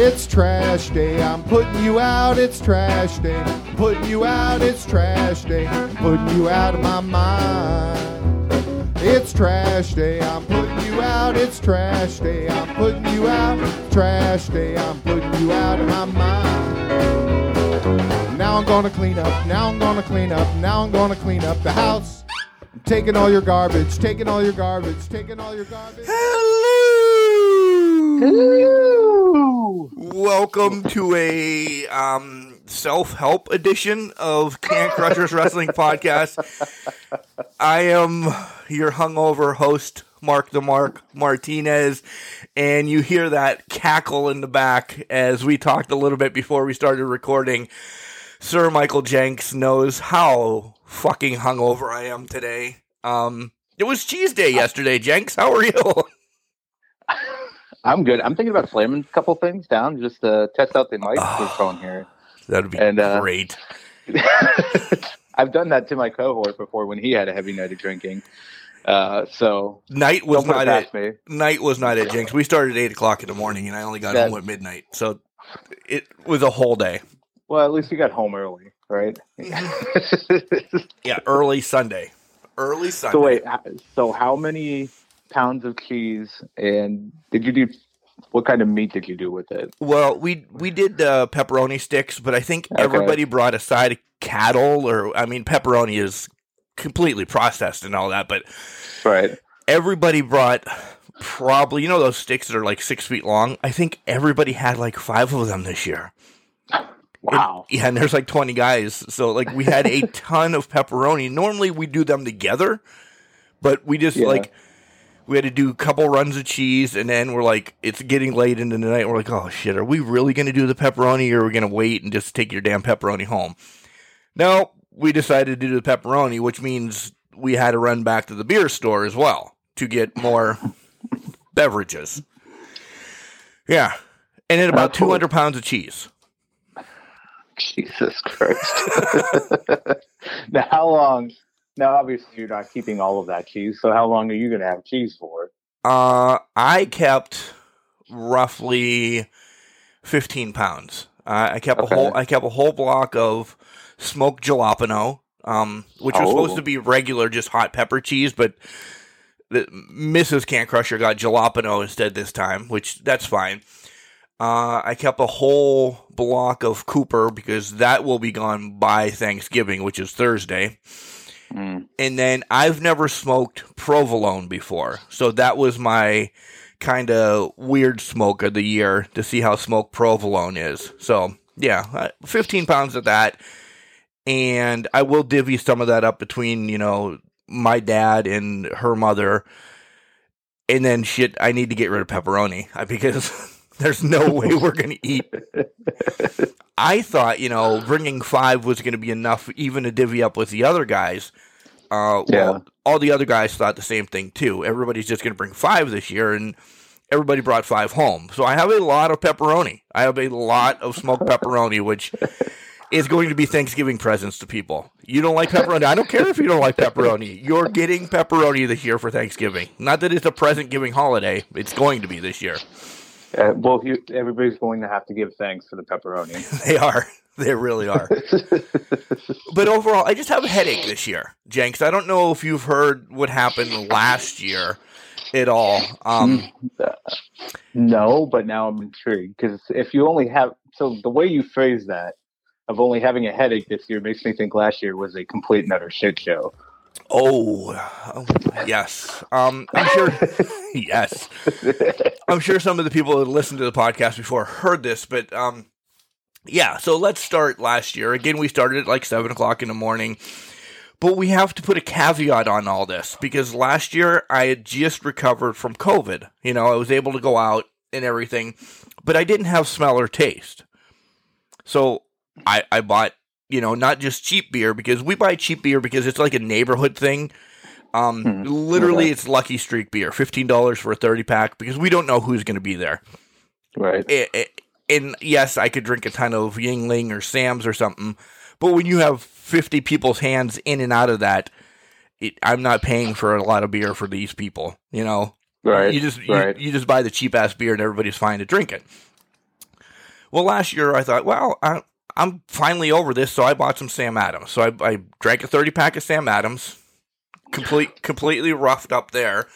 It's trash day. I'm putting you out. It's trash day. Putting you out. It's trash day. Putting you out of my mind. It's trash day. I'm putting you out. It's trash day. I'm putting you out. Trash day. I'm putting you out of my mind. Now I'm gonna clean up. Now I'm gonna clean up. Now I'm gonna clean up the house. I'm taking all your garbage. Taking all your garbage. Taking all your garbage. Hello. Welcome to a um, self-help edition of Can Crushers Wrestling Podcast. I am your hungover host, Mark the Mark Martinez, and you hear that cackle in the back as we talked a little bit before we started recording. Sir Michael Jenks knows how fucking hungover I am today. Um, it was cheese day yesterday, Jenks. How are you? I'm good. I'm thinking about slamming a couple things down just to test out the microphone here. That'd be And, uh, great. I've done that to my cohort before when he had a heavy night of drinking. Uh, so Night was don't put it not it. me. Night was not at Jenks. We started at eight o'clock in the morning, and I only got That- home at midnight. So it was a whole day. Well, at least you got home early, right? Yeah, early Sunday. Early Sunday. so wait, so how many pounds of cheese and did you do? What kind of meat did you do with it? Well, we we did uh, pepperoni sticks, but I think Okay. everybody brought a side of cattle, or I mean, pepperoni is completely processed and all that, but Right. everybody brought probably you know those sticks that are like six feet long. I think everybody had like five of them this year. Wow. Yeah, and there's like 20 guys. So like we had a ton of pepperoni. Normally we do them together, but we just Yeah. like we had to do a couple runs of cheese and then we're like it's getting late into the night. We're like, "Oh shit, are we really going to do the pepperoni or are we going to wait and just take your damn pepperoni home?" No, we decided to do the pepperoni, which means we had to run back to the beer store as well to get more beverages. Yeah. And then about 200 pounds of cheese. Jesus Christ. now, how long? Now, obviously, you're not keeping all of that cheese. So, how long are you going to have cheese for? Uh, I kept roughly fifteen pounds. Uh, I kept Okay. a whole. I kept a whole block of smoked jalapeno, um, which was Oh. supposed to be regular, just hot pepper cheese, but the, Mrs. Can Crusher got jalapeno instead this time, which that's fine. Uh, I kept a whole block of Cooper because that will be gone by Thanksgiving, which is Thursday Mm. and then I've never smoked provolone before, so that was my kind of weird smoke of the year to see how smoked provolone is. So yeah, uh, fifteen pounds of that, and I will divvy some of that up between you know my dad and her mother, and then shit, I need to get rid of pepperoni because. There's no way we're going to eat I thought, you know, bringing five was going to be enough even to divvy up with the other guys. Uh, Yeah. all the other guys thought the same thing too. Everybody's just going to bring five this year, and everybody brought five home. So I have a lot of pepperoni. I have a lot of smoked pepperoni, which is going to be Thanksgiving presents to people. You don't like pepperoni? I don't care if you don't like pepperoni. You're getting pepperoni this year for Thanksgiving. Not that it's a present giving holiday. It's going to be this year. Uh, well, you, everybody's going to have to give thanks for the pepperoni. They are. They really are. but overall, I just have a headache this year, Jenks. I don't know if you've heard what happened last year at all. Um, no, but now I'm intrigued because if you only have so the way you phrase that of only having a headache this year makes me think last year was a complete and utter shit show. Oh, oh, yes. Um, I'm sure. yes, I'm sure some of the people that listened to the podcast before heard this, but um, yeah. So let's start last year. Again, we started at like seven o'clock in the morning. But we have to put a caveat on all this because last year I had just recovered from COVID. You know, I was able to go out and everything, but I didn't have smell or taste. So I, I bought, you know, not just cheap beer because we buy cheap beer because it's like a neighborhood thing. Um, Hmm, literally, okay. it's Lucky Streak beer, fifteen dollars for a thirty pack because we don't know who's going to be there. Right. I- I- and yes, I could drink a ton of Yuengling or Sam's or something, but when you have fifty people's hands in and out of that, it, I'm not paying for a lot of beer for these people. You know, Right. you just you, you just buy the cheap ass beer and everybody's fine to drink it. Well, last year I thought, well, I, I'm finally over this, so I bought some Sam Adams. So I, I drank a 30 pack of Sam Adams, complete, completely roughed up there.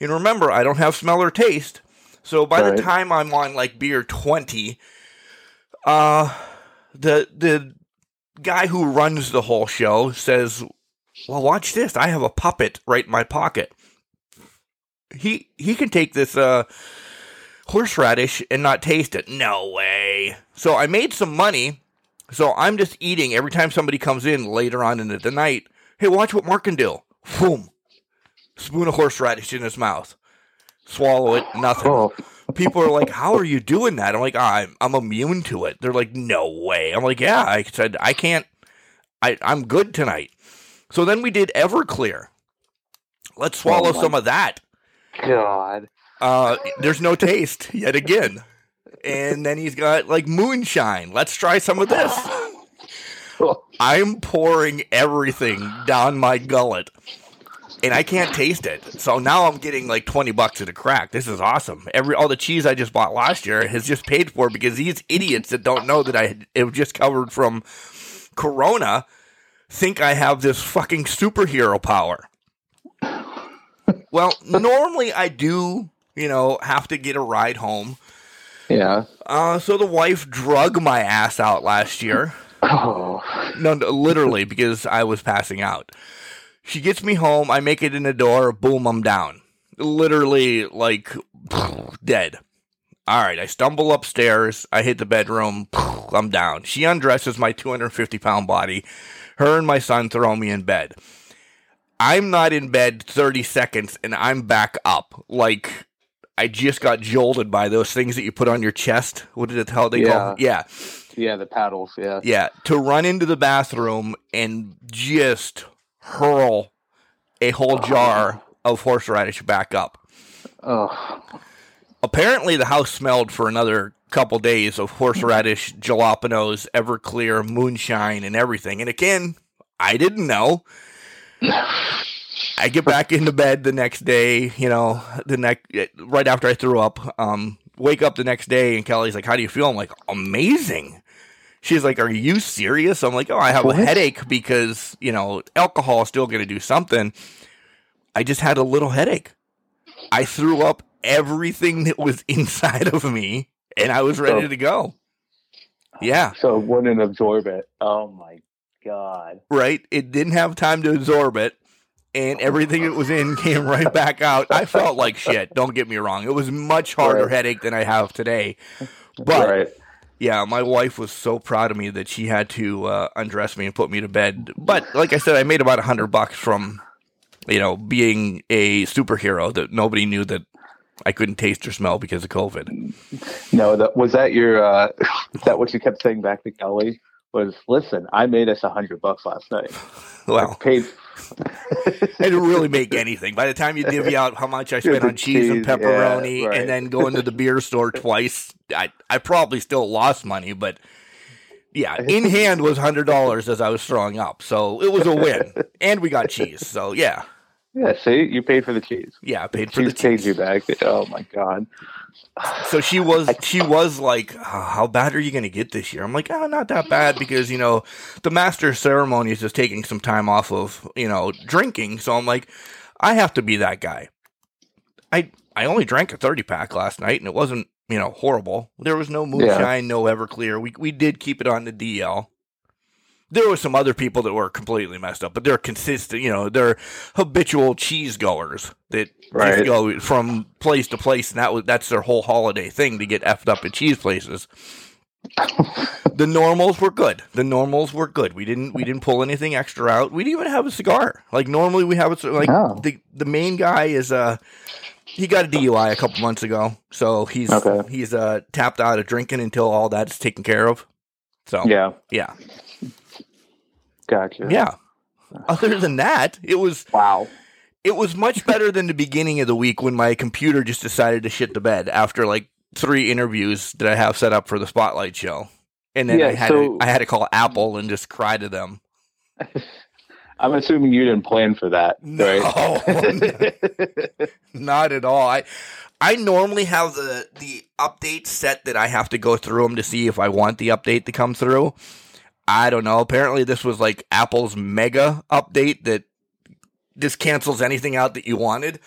And remember, I don't have smell or taste. So by Right. the time I'm on like beer 20, uh, the the guy who runs the whole show says, "Well, watch this. I have a puppet right in my pocket. He he can take this uh horseradish and not taste it. No way. So I made some money. So I'm just eating every time somebody comes in later on in the night. Hey, watch what Mark can do. Boom. Spoon of horseradish in his mouth. Swallow it, nothing. Oh, People are like, "How are you doing that?" I'm like, "I'm I'm immune to it." They're like, "No way." I'm like, "Yeah." I said, "I can't. I I'm good tonight." So then we did Everclear. Let's swallow Oh some of that. God. Uh, there's no taste yet again. And then he's got like moonshine. Let's try some of this. I'm pouring everything down my gullet. And I can't taste it. So now I'm getting like 20 bucks at a crack. This is awesome. Every all the cheese I just bought last year has just paid for because these idiots that don't know that I had, it was just covered from Corona think I have this fucking superhero power. Well, normally I do, you know, have to get a ride home. Yeah. Uh, so the wife drug my ass out last year. Oh, No, no, literally, because I was passing out. She gets me home. I make it in the door. Boom, I'm down. Literally, like, dead. All right, I stumble upstairs. I hit the bedroom. I'm down. She undresses my 250 pound body. Her and my son throw me in bed. I'm not in bed 30 seconds and I'm back up. Like, I just got jolted by those things that you put on your chest. What did it how they call? Yeah. yeah. The paddles. Yeah. Yeah, to run into the bathroom and just hurl a whole jar of horseradish back up. Oh, Apparently, the house smelled for another couple days of horseradish, jalapenos, Everclear, moonshine, and everything. And again, I didn't know. I get back into bed the next day, you know, the next right after I threw up. Um, wake up the next day, and Kelly's like, "How do you feel?" I'm like, "Amazing." She's like, "Are you serious?" I'm like, "Oh, I have What? a headache because you know alcohol is still going to do something." I just had a little headache. I threw up everything that was inside of me, and I was ready So- to go. Yeah, so it wouldn't absorb it. Oh my God. right. It didn't have time to absorb it, and everything that was in came right back out. I felt like shit. Don't get me wrong; it was much harder Right. headache than I have today. But right. yeah, my wife was so proud of me that she had to uh, undress me and put me to bed. But like I said, I made about a hundred bucks from, you know, being a superhero that nobody knew that I couldn't taste or smell because of COVID. No, that was that your. uh Is that what you kept saying back to Kelly? Was listen, I made us a hundred bucks last night. Well, Paid. I didn't really make anything. By the time you divvy out how much I spent on cheese and cheese, yeah, pepperoni, right. and then going to the beer store twice, I I probably still lost money, but. Yeah, in hand was hundred dollars as I was throwing up, so it was a win, and we got cheese. So yeah, Yeah. See, you paid for the cheese. yeah, I paid for Cheese the paid cheese. you back. Oh my God. So she was she was like, "Oh, "How bad are you going to get this year?" I'm like, "Oh, not that bad because you know the master ceremony is just taking some time off of you know drinking." So I'm like, I have to be that guy. I I only drank a 30 pack last night and it wasn't you know horrible. There was no moonshine, no Everclear. We we did keep it on the DL. There were some other people that were completely messed up, but they're consistent. You know, they're habitual cheese goers that Right. go from place to place, and that was that's their whole holiday thing to get effed up at cheese places. the normals were good. The normals were good. We didn't we didn't pull anything extra out. We didn't even have a cigar. Like normally we have a like Oh. the the main guy is uh he got a DUI a couple months ago, so he's Okay. he's uh tapped out of drinking until all that's taken care of. So Yeah. yeah, Gotcha. yeah. Other than that, it was Wow. it was much better than the beginning of the week when my computer just decided to shit the bed after like three interviews that I have set up for the Spotlight show, and then Yeah, I had so- to, I had to call Apple and just cry to them. I'm assuming you didn't plan for that, right? No, not at all. I I normally have the the update set that I have to go through them to see if I want the update to come through. I don't know. Apparently, this was like Apple's mega update that just cancels anything out that you wanted.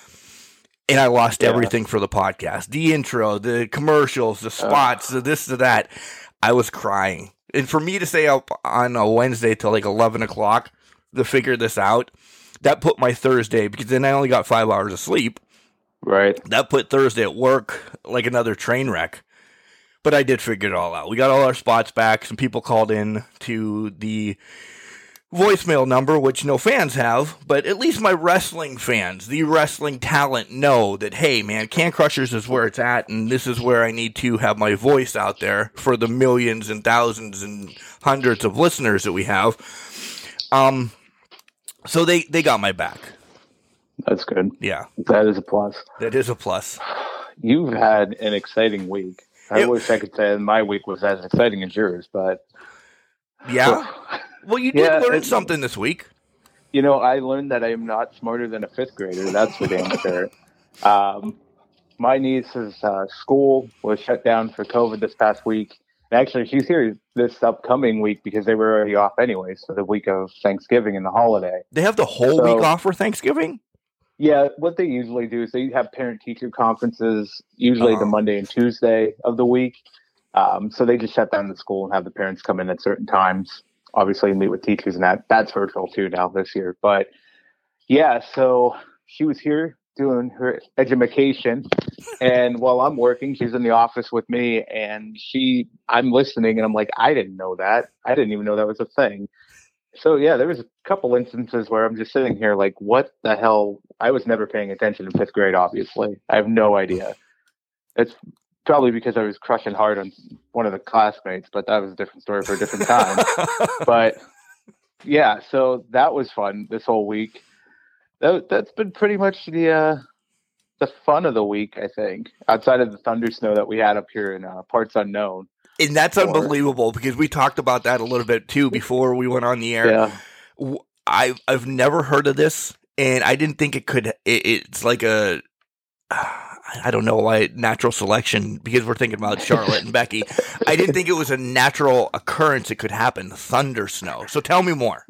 And I lost yeah. everything for the podcast the intro, the commercials, the spots, uh. the this, the that. I was crying. And for me to stay up on a Wednesday till like 11 o'clock to figure this out, that put my Thursday, because then I only got five hours of sleep. Right. That put Thursday at work like another train wreck. But I did figure it all out. We got all our spots back. Some people called in to the voicemail number, which no fans have, but at least my wrestling fans, the wrestling talent, know that, hey, man, Can Crushers is where it's at, and this is where I need to have my voice out there for the millions and thousands and hundreds of listeners that we have. Um, so they, they got my back. That's good. Yeah. That is a plus. That is a plus. You've had an exciting week. I it, wish I could say my week was as exciting as yours, but. Yeah. Well, you did yeah, learn something this week. You know, I learned that I am not smarter than a fifth grader. That's for damn sure. Um, my niece's uh, school was shut down for COVID this past week. And actually, she's here this upcoming week because they were already off anyway. So the week of Thanksgiving and the holiday. They have the whole so, week off for Thanksgiving. Yeah, what they usually do is they have parent teacher conferences usually the oh. Monday and Tuesday of the week. Um, so they just shut down the school and have the parents come in at certain times obviously meet with teachers and that that's virtual too now this year. But yeah, so she was here doing her education and while I'm working, she's in the office with me and she I'm listening and I'm like, I didn't know that. I didn't even know that was a thing. So yeah, there was a couple instances where I'm just sitting here like, what the hell? I was never paying attention in fifth grade, obviously. I have no idea. It's probably because I was crushing hard on one of the classmates, but that was a different story for a different time. but yeah, so that was fun this whole week. That that's been pretty much the uh, the fun of the week, I think. Outside of the thunder snow that we had up here in uh, parts unknown. And that's or, unbelievable because we talked about that a little bit too before we went on the air. Yeah. I I've never heard of this, and I didn't think it could. It, it's like a I don't know why natural selection because we're thinking about Charlotte and Becky. I didn't think it was a natural occurrence it could happen, thunder snow. So tell me more.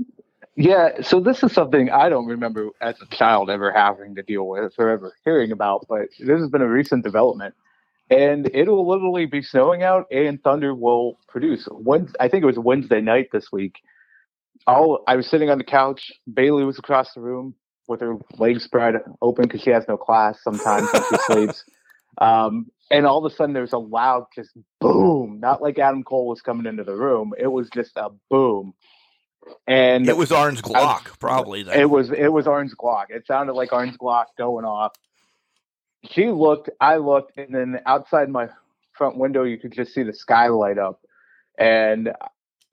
Yeah, so this is something I don't remember as a child ever having to deal with or ever hearing about, but this has been a recent development. And it'll literally be snowing out and thunder will produce. When I think it was Wednesday night this week. All I was sitting on the couch, Bailey was across the room with her legs spread open because she has no class sometimes when she sleeps. Um, and all of a sudden there's a loud just boom, not like Adam Cole was coming into the room. It was just a boom. And it was Orange Glock, I, probably. Then. It was it was Orange Glock. It sounded like Orange Glock going off. She looked, I looked, and then outside my front window you could just see the sky light up. And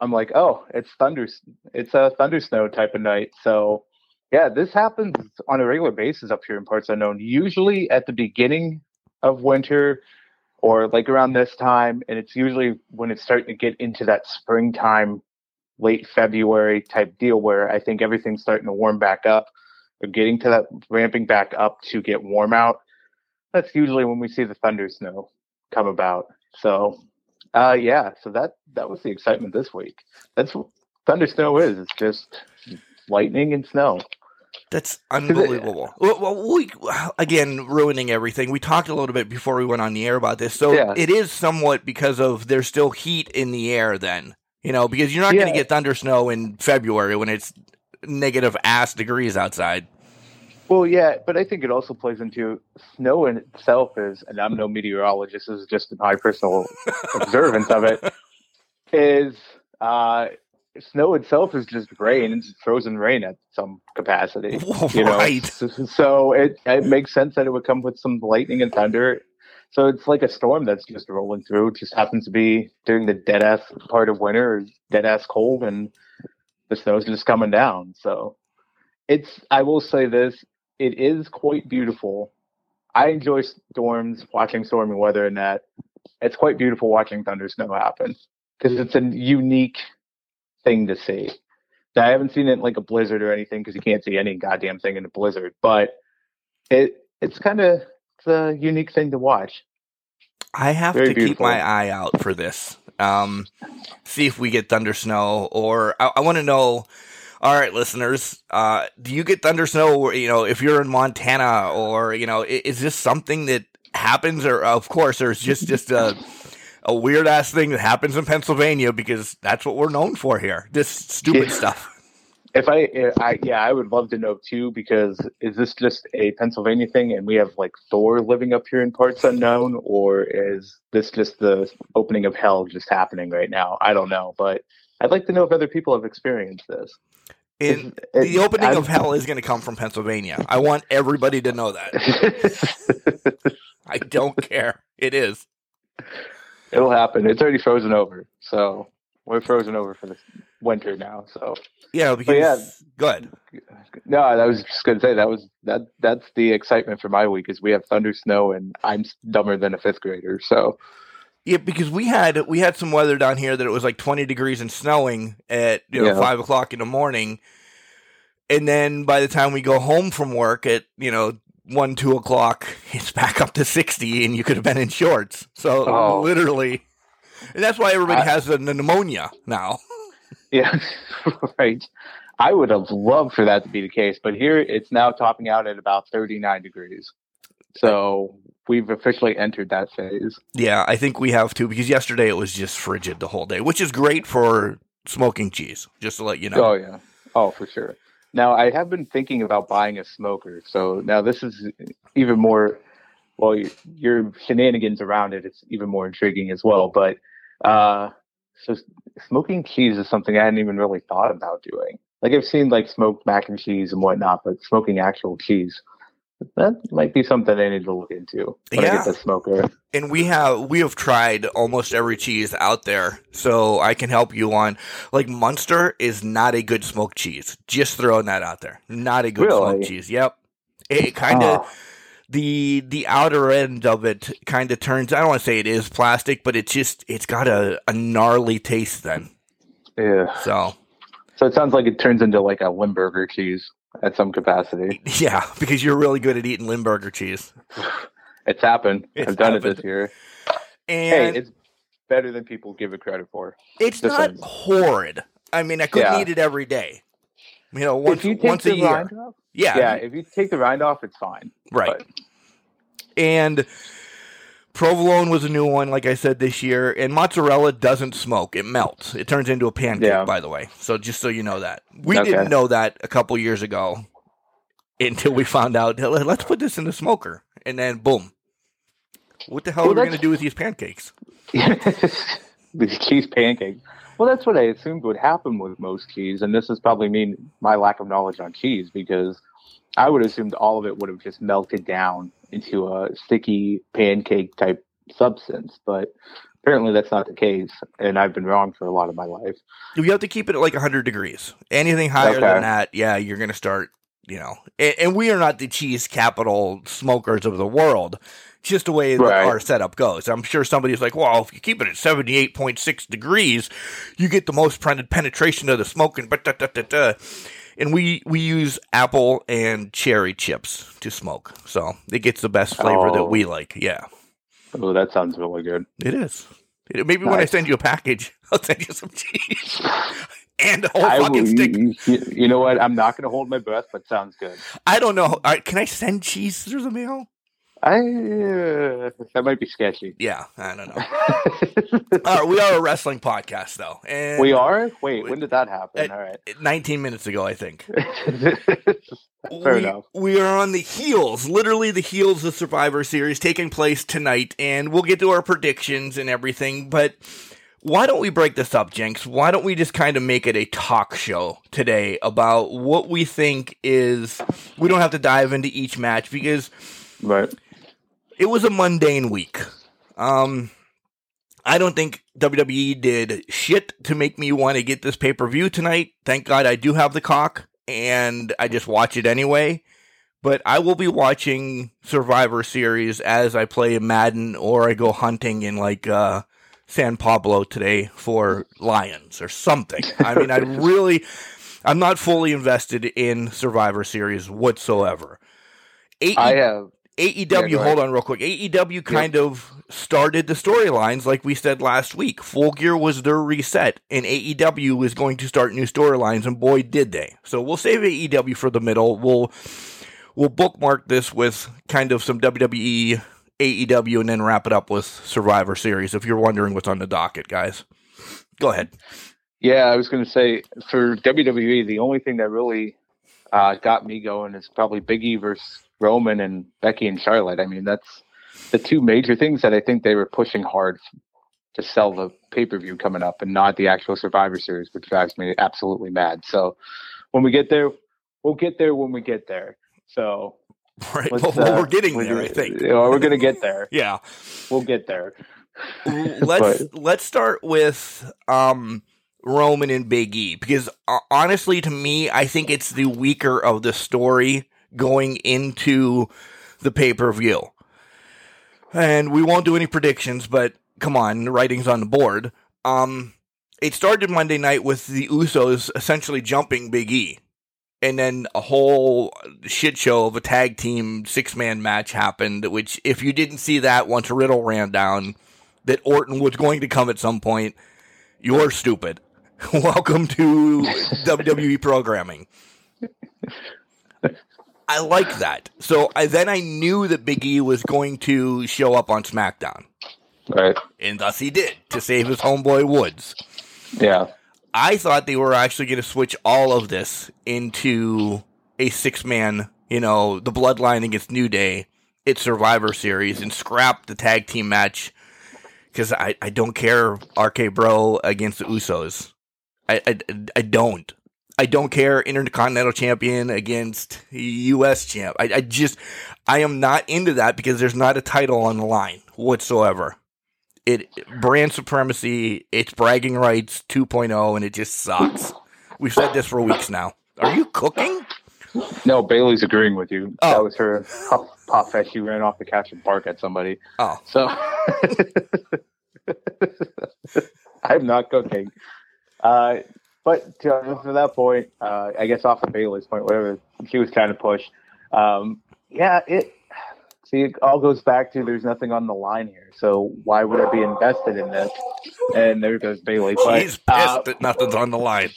I'm like, oh, it's thunder it's a thunder snow type of night. So yeah, this happens on a regular basis up here in parts unknown. Usually at the beginning of winter or like around this time, and it's usually when it's starting to get into that springtime, late February type deal where I think everything's starting to warm back up or getting to that ramping back up to get warm out. That's usually when we see the thunder snow come about. So uh yeah, so that that was the excitement this week. That's what thunder snow is. It's just lightning and snow. That's unbelievable. well, we again ruining everything. We talked a little bit before we went on the air about this, so yeah. it is somewhat because of there's still heat in the air. Then you know because you're not yeah. going to get thunder snow in February when it's negative ass degrees outside. Well, yeah, but I think it also plays into snow in itself is, and I'm no meteorologist. This is just my personal observance of it. Is uh, snow itself is just rain. It's frozen rain at some capacity. You know, right. so it it makes sense that it would come with some lightning and thunder. So it's like a storm that's just rolling through. It just happens to be during the dead ass part of winter, dead ass cold, and the snow's just coming down. So it's. I will say this: it is quite beautiful. I enjoy storms, watching stormy weather, and that it's quite beautiful watching thunder snow happen because it's a unique thing to see. I haven't seen it in like a blizzard or anything because you can't see any goddamn thing in a blizzard. But it it's kind of a unique thing to watch. I have Very to keep my eye out for this. Um, see if we get thunder snow, or I, I want to know. All right, listeners, uh, do you get thunder snow? You know, if you're in Montana, or you know, i- is this something that happens? Or of course, there's just just a a weird ass thing that happens in Pennsylvania because that's what we're known for here. This stupid Yeah. stuff. If I, if I, yeah, I would love to know too because is this just a Pennsylvania thing and we have like Thor living up here in parts unknown, or is this just the opening of hell just happening right now? I don't know, but I'd like to know if other people have experienced this. In, It- the opening I'm- of hell is going to come from Pennsylvania. I want everybody to know that. I don't care. It is. It'll happen. It's already frozen over, so we're frozen over for the winter now. So Yeah, because yeah. good. no, I was just gonna say that was that. That's the excitement for my week is we have thunder, snow, and I'm dumber than a fifth grader. So Yeah, because we had we had some weather down here that it was like twenty degrees and snowing at you know Yeah. five o'clock in the morning, and then by the time we go home from work at you know one two o'clock, it's back up to sixty, and you could have been in shorts. So Oh. literally, and that's why everybody I- has the pneumonia now. yeah, right. I would have loved for that to be the case, but here it's now topping out at about 39 degrees. So we've officially entered that phase. Yeah, I think we have too because yesterday it was just frigid the whole day, which is great for smoking cheese. Just to let you know. Oh yeah. Oh, for sure. Now I have been thinking about buying a smoker. So now this is even more. Well, your shenanigans around it, it's even more intriguing as well. But uh, so smoking cheese is something I hadn't even really thought about doing. Like I've seen like smoked mac and cheese and whatnot, but smoking actual cheese. That might be something I need to look into when I Yeah. get the smoker. and we have we have tried almost every cheese out there so i can help you on like munster is not a good smoked cheese just throwing that out there not a good Really? smoked cheese yep it kind of Oh, the the outer end of it kind of turns i don't want to say it is plastic but it's just it's got a, a gnarly taste then yeah. so So it sounds like it turns into like a Limburger cheese at some capacity. yeah because you're really good at eating limburger cheese It's happened. It's I've done it this year. and hey, it's better than people give it credit for. it's this not one's- horrid i mean i couldn't Yeah. eat it every day you know once you take once the a year rind off, yeah yeah, if you take the rind off, it's fine. Right. But- And provolone was a new one, like I said this year. And mozzarella doesn't smoke; it melts. It turns into a pancake. Yeah. By the way, so just so you know that we Okay. didn't know that a couple years ago until we found out. Let's put this in the smoker, and then boom. What the hell Well, are we going to do with these pancakes? the cheese pancakes. Well, that's what I assumed would happen with most cheese, and this is probably mean my lack of knowledge on cheese because I would assumed all of it would have just melted down into a sticky pancake type substance, but apparently that's not the case, and I've been wrong for a lot of my life. You have to keep it at like 100 degrees. Anything higher Okay. than that, yeah, you're going to start, you know. And, and we are not the cheese capital smokers of the world. Just the way Right. our setup goes. I'm sure somebody's like, well, if you keep it at 78.6 degrees, you get the most pen- penetration of the smoking. but da, da, da, da. And we, we use apple and cherry chips to smoke. So it gets the best flavor that Oh. we like. Yeah, Oh, that sounds really good. it is. It- Maybe when I send you a package, I'll send you some cheese and a whole I fucking will- stick. you, you- you know what? I'm not going to hold my breath, but sounds good. I don't know. Right, can I send cheese through the mail? I uh, that might be sketchy. Yeah, I don't know. All right, we are a wrestling podcast, though. And we are. Wait, we- when did that happen? Uh, All right. 19 minutes ago, I think. Fair we, enough. We are on the heels, literally the heels of Survivor Series taking place tonight, and we'll get to our predictions and everything. But why don't we break this up, Jenks? Why don't we just kind of make it a talk show today about what we think is. We don't have to dive into each match because Right. It was a mundane week. Um, I don't think WWE did shit to make me want to get this pay per view tonight. Thank God I do have the cock, and I just watch it anyway. But I will be watching Survivor Series as I play Madden or I go hunting in like uh, San Pablo today for lions or something. I mean, I really. I'm not fully invested in Survivor Series whatsoever. AE- I have AEW, yeah, hold on real quick. AEW kind yep. of started the storylines like we said last week. Full Gear was their reset, and AEW was going to start new storylines, and boy, did they. So we'll save AEW for the middle. We'll we'll bookmark this with kind of some WWE, AEW, and then wrap it up with Survivor Series. If you're wondering what's on the docket, guys, go ahead. Yeah, I was going to say for WWE, the only thing that really uh, got me going is probably Big E versus Roman and Becky and Charlotte. I mean, that's the two major things that I think they were pushing hard to sell the pay per view coming up and not the actual Survivor Series, which drives me absolutely mad. So when we get there, we'll get there when we get there. So right, well, uh, we're getting there. I think you know, we're going to get there. yeah, we'll get there. let's but, let's start with um, Roman and Big E because uh, honestly, to me, I think it's the weaker of the story going into the pay per view. And we won't do any predictions, but come on, the writing's on the board. Um, it started Monday night with the Usos essentially jumping Big E. And then a whole shit show of a tag team six man match happened, which, if you didn't see that once Riddle ran down, that Orton was going to come at some point, you're stupid. Welcome to WWE programming. I like that. So I, then I knew that Big E was going to show up on SmackDown. Right. And thus he did to save his homeboy Woods. Yeah. I thought they were actually going to switch all of this into a six man, you know, the bloodline against New Day, it's Survivor Series, and scrap the tag team match because I, I don't care RK Bro against the Usos. I, I, I don't. I don't care Intercontinental Champion against U.S. Champ. I, I just I am not into that because there's not a title on the line whatsoever. It brand supremacy, it's bragging rights 2.0, and it just sucks. We've said this for weeks now. Are you cooking? No, Bailey's agreeing with you. Oh. That was her pop, pop fest. She ran off the couch and bark at somebody. Oh, so I'm not cooking. Uh, but to, to that point, uh, I guess off of Bailey's point, whatever she was trying to push, um, yeah, it. See, it all goes back to there's nothing on the line here, so why would I be invested in this? And there goes Bailey. But, She's pissed uh, that nothing's on the line.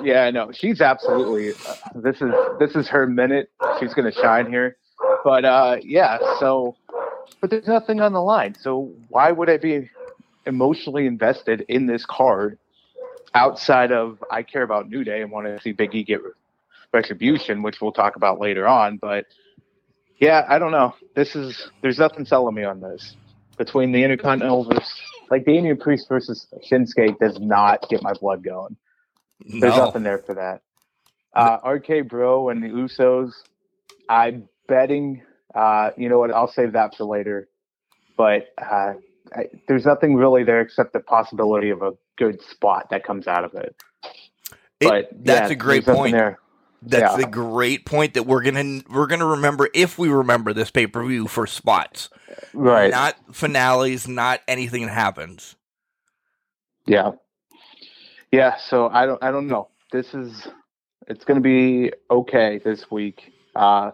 Yeah, I know. She's absolutely. Uh, this is this is her minute. She's going to shine here. But uh, yeah, so but there's nothing on the line. So why would I be emotionally invested in this card outside of I care about New Day and want to see Big E get retribution, which we'll talk about later on. But yeah, I don't know. This is there's nothing selling me on this between the Intercontinental versus like Damian Priest versus Shinsuke does not get my blood going. No. There's nothing there for that. Uh, RK Bro and the Usos, I'm betting. Uh, you know what? I'll save that for later. But uh, I, there's nothing really there except the possibility of a good spot that comes out of it. it but that's yeah, a great point. There. That's yeah. a great point that we're gonna we're gonna remember if we remember this pay per view for spots, right? Not finales, not anything that happens. Yeah, yeah. So I don't I don't know. This is it's gonna be okay this week. Uh,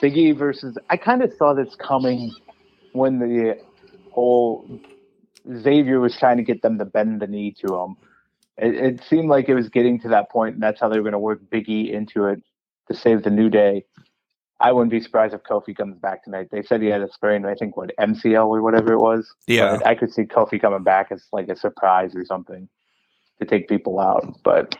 Big E versus I kind of saw this coming when the whole Xavier was trying to get them to bend the knee to him. It, it seemed like it was getting to that point, and that's how they were going to work Big E into it to save the New Day. I wouldn't be surprised if Kofi comes back tonight. They said he had a sprain, I think, what MCL or whatever it was. Yeah, but I could see Kofi coming back as like a surprise or something to take people out. But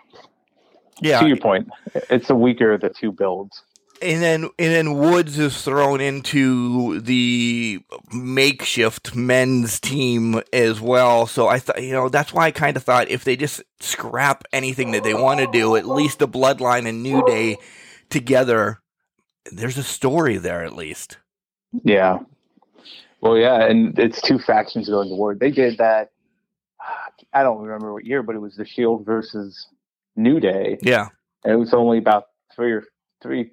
yeah, to your point, it's the weaker of the two builds and then and then Woods is thrown into the makeshift men's team as well. So I thought, you know, that's why I kind of thought if they just scrap anything that they want to do, at least the Bloodline and New Day together, there's a story there at least. Yeah. Well, yeah, and it's two factions going to war. They did that. I don't remember what year, but it was the Shield versus New Day. Yeah, and it was only about three or three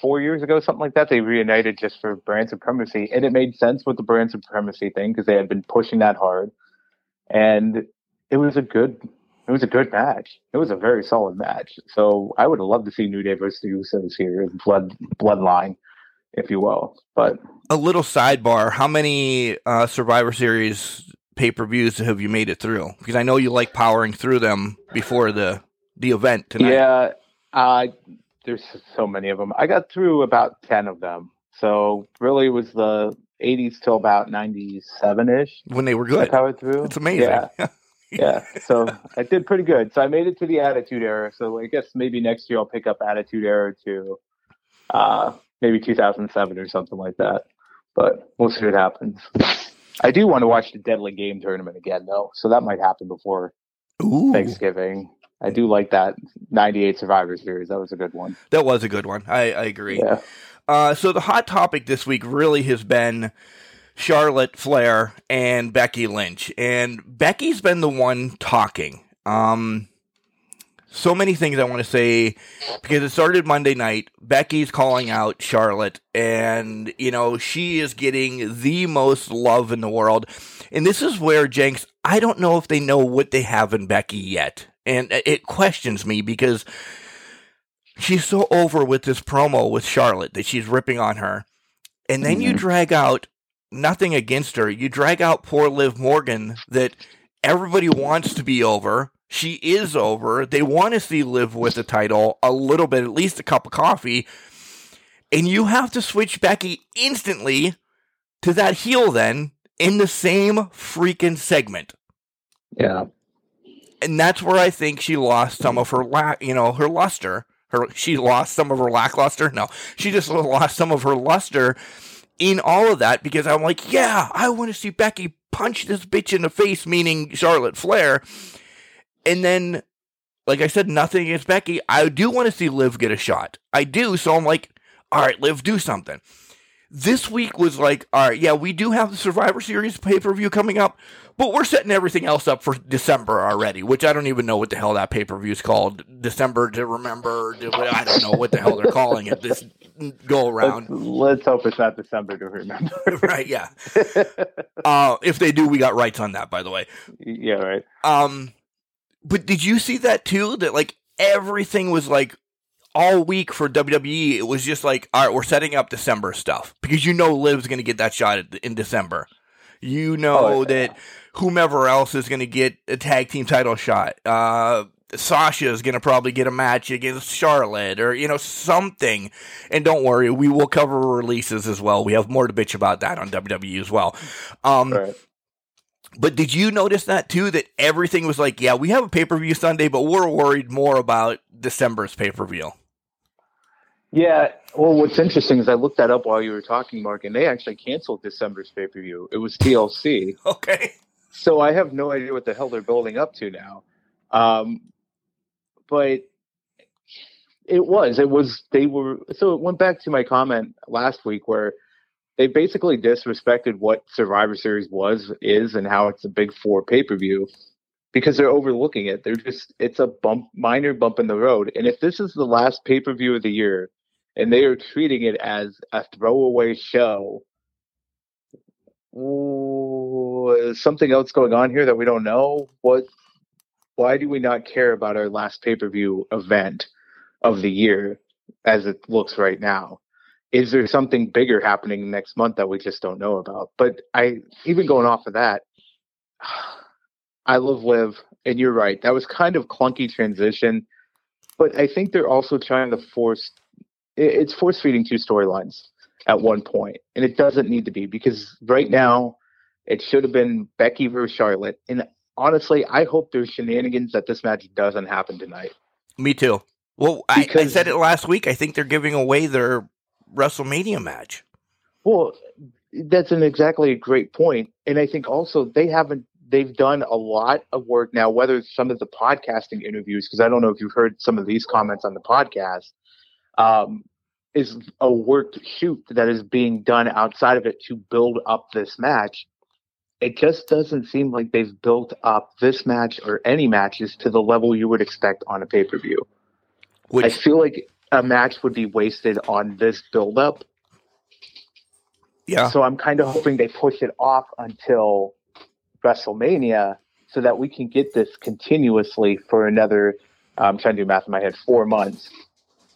four years ago, something like that. They reunited just for brand supremacy, and it made sense with the brand supremacy thing because they had been pushing that hard, and it was a good it was a good match. It was a very solid match. So I would have loved to see New Day versus the Usos here, blood bloodline, if you will. But a little sidebar: How many uh, Survivor Series pay per views have you made it through? Because I know you like powering through them before the the event tonight. Yeah, uh, there's so many of them. I got through about ten of them. So really, it was the 80s till about 97 ish when they were good. I powered through. It's amazing. Yeah. yeah. So I did pretty good. So I made it to the Attitude Era. So I guess maybe next year I'll pick up Attitude Era to uh, maybe 2007 or something like that. But we'll see what happens. I do want to watch the Deadly Game tournament again, though. So that might happen before Ooh. Thanksgiving. I do like that 98 Survivor Series. That was a good one. That was a good one. I, I agree. Yeah. Uh, so the hot topic this week really has been Charlotte Flair and Becky Lynch, and Becky's been the one talking. Um, so many things I want to say because it started Monday night. Becky's calling out Charlotte, and you know she is getting the most love in the world. And this is where Jenks. I don't know if they know what they have in Becky yet, and it questions me because she's so over with this promo with Charlotte that she's ripping on her. And then mm-hmm. you drag out nothing against her. You drag out poor Liv Morgan that everybody wants to be over. She is over. They want to see Liv with the title a little bit, at least a cup of coffee. And you have to switch Becky instantly to that heel then in the same freaking segment. Yeah. And that's where I think she lost some of her la- you know, her luster her she lost some of her lackluster. No, she just lost some of her luster in all of that because I'm like, yeah, I want to see Becky punch this bitch in the face, meaning Charlotte Flair. And then, like I said, nothing against Becky. I do want to see Liv get a shot. I do. So I'm like, all right, Liv, do something. This week was like, all right, yeah, we do have the Survivor Series pay per view coming up. But we're setting everything else up for December already, which I don't even know what the hell that pay per view is called. December to remember. I don't know what the hell they're calling it. This go around. Let's, let's hope it's not December to remember. right? Yeah. uh, if they do, we got rights on that, by the way. Yeah. Right. Um, but did you see that too? That like everything was like all week for WWE. It was just like, all right, we're setting up December stuff because you know Liv's going to get that shot in December. You know oh, that whomever else is going to get a tag team title shot. Uh, Sasha is going to probably get a match against Charlotte or, you know, something. And don't worry, we will cover releases as well. We have more to bitch about that on WWE as well. Um, right. But did you notice that too? That everything was like, yeah, we have a pay per view Sunday, but we're worried more about December's pay per view. Yeah. Well, what's interesting is I looked that up while you were talking, Mark, and they actually canceled December's pay per view. It was TLC. okay. So I have no idea what the hell they're building up to now. Um, but it was, it was, they were, so it went back to my comment last week where they basically disrespected what Survivor Series was, is, and how it's a big four pay per view because they're overlooking it. They're just, it's a bump, minor bump in the road. And if this is the last pay per view of the year and they are treating it as a throwaway show, something else going on here that we don't know? What? Why do we not care about our last pay per view event of the year as it looks right now? Is there something bigger happening next month that we just don't know about? But I, even going off of that, I love Liv, and you're right. That was kind of clunky transition, but I think they're also trying to force. It's force feeding two storylines at one point, and it doesn't need to be because right now it should have been Becky versus Charlotte. And honestly, I hope there's shenanigans that this match doesn't happen tonight. Me too. Well, I, I, said it last week. I think they're giving away their WrestleMania match. Well, that's an exactly a great point, and I think also they haven't. They've done a lot of work now. Whether some of the podcasting interviews, because I don't know if you've heard some of these comments on the podcast, um, is a worked shoot that is being done outside of it to build up this match. It just doesn't seem like they've built up this match or any matches to the level you would expect on a pay per view. I feel like a match would be wasted on this build up. Yeah. So I'm kind of hoping they push it off until WrestleMania so that we can get this continuously for another. I'm trying to do math in my head. Four months,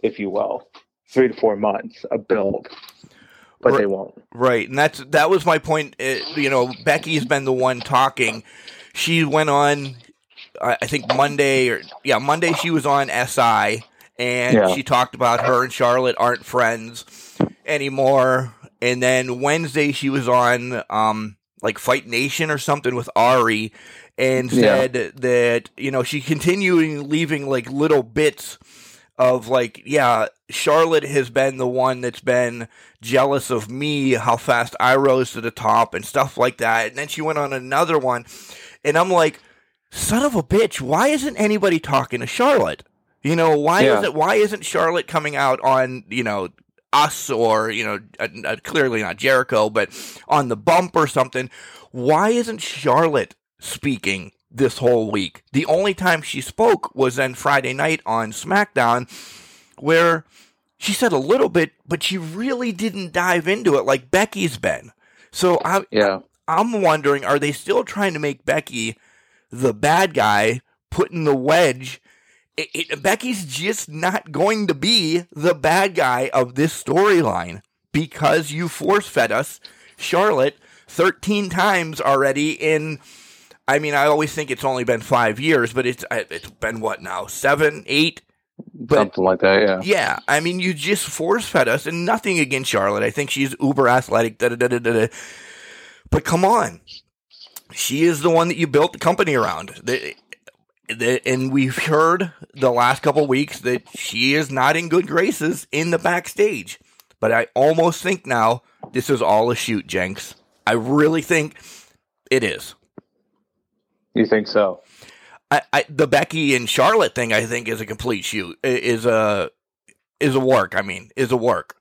if you will, three to four months a build, but right, they won't. Right, and that's that was my point. It, uh, you know, Becky's been the one talking. She went on, I think Monday or yeah, Monday she was on SI and yeah. she talked about her and Charlotte aren't friends anymore. And then Wednesday she was on um like Fight Nation or something with Ari and said yeah. that you know she continuing leaving like little bits of like yeah Charlotte has been the one that's been jealous of me how fast I rose to the top and stuff like that. And then she went on another one and I'm like son of a bitch why isn't anybody talking to Charlotte? You know why yeah. is it why isn't Charlotte coming out on you know us or you know uh, uh, clearly not Jericho but on the bump or something? Why isn't Charlotte speaking this whole week. The only time she spoke was then Friday night on SmackDown where she said a little bit but she really didn't dive into it like Becky's been. So I yeah. I'm wondering are they still trying to make Becky the bad guy putting the wedge? It, it, Becky's just not going to be the bad guy of this storyline because you force fed us Charlotte 13 times already in. I mean, I always think it's only been five years, but it's it's been what now seven, eight, but, something like that. Yeah, yeah. I mean, you just force fed us, and nothing against Charlotte. I think she's uber athletic. Da, da, da, da da. but come on, she is the one that you built the company around. The, The, and we've heard the last couple weeks that she is not in good graces in the backstage. But I almost think now this is all a shoot, Jenks. I really think it is. You think so? I, I, the Becky and Charlotte thing, I think, is a complete shoot. Is a is a work. I mean, is a work.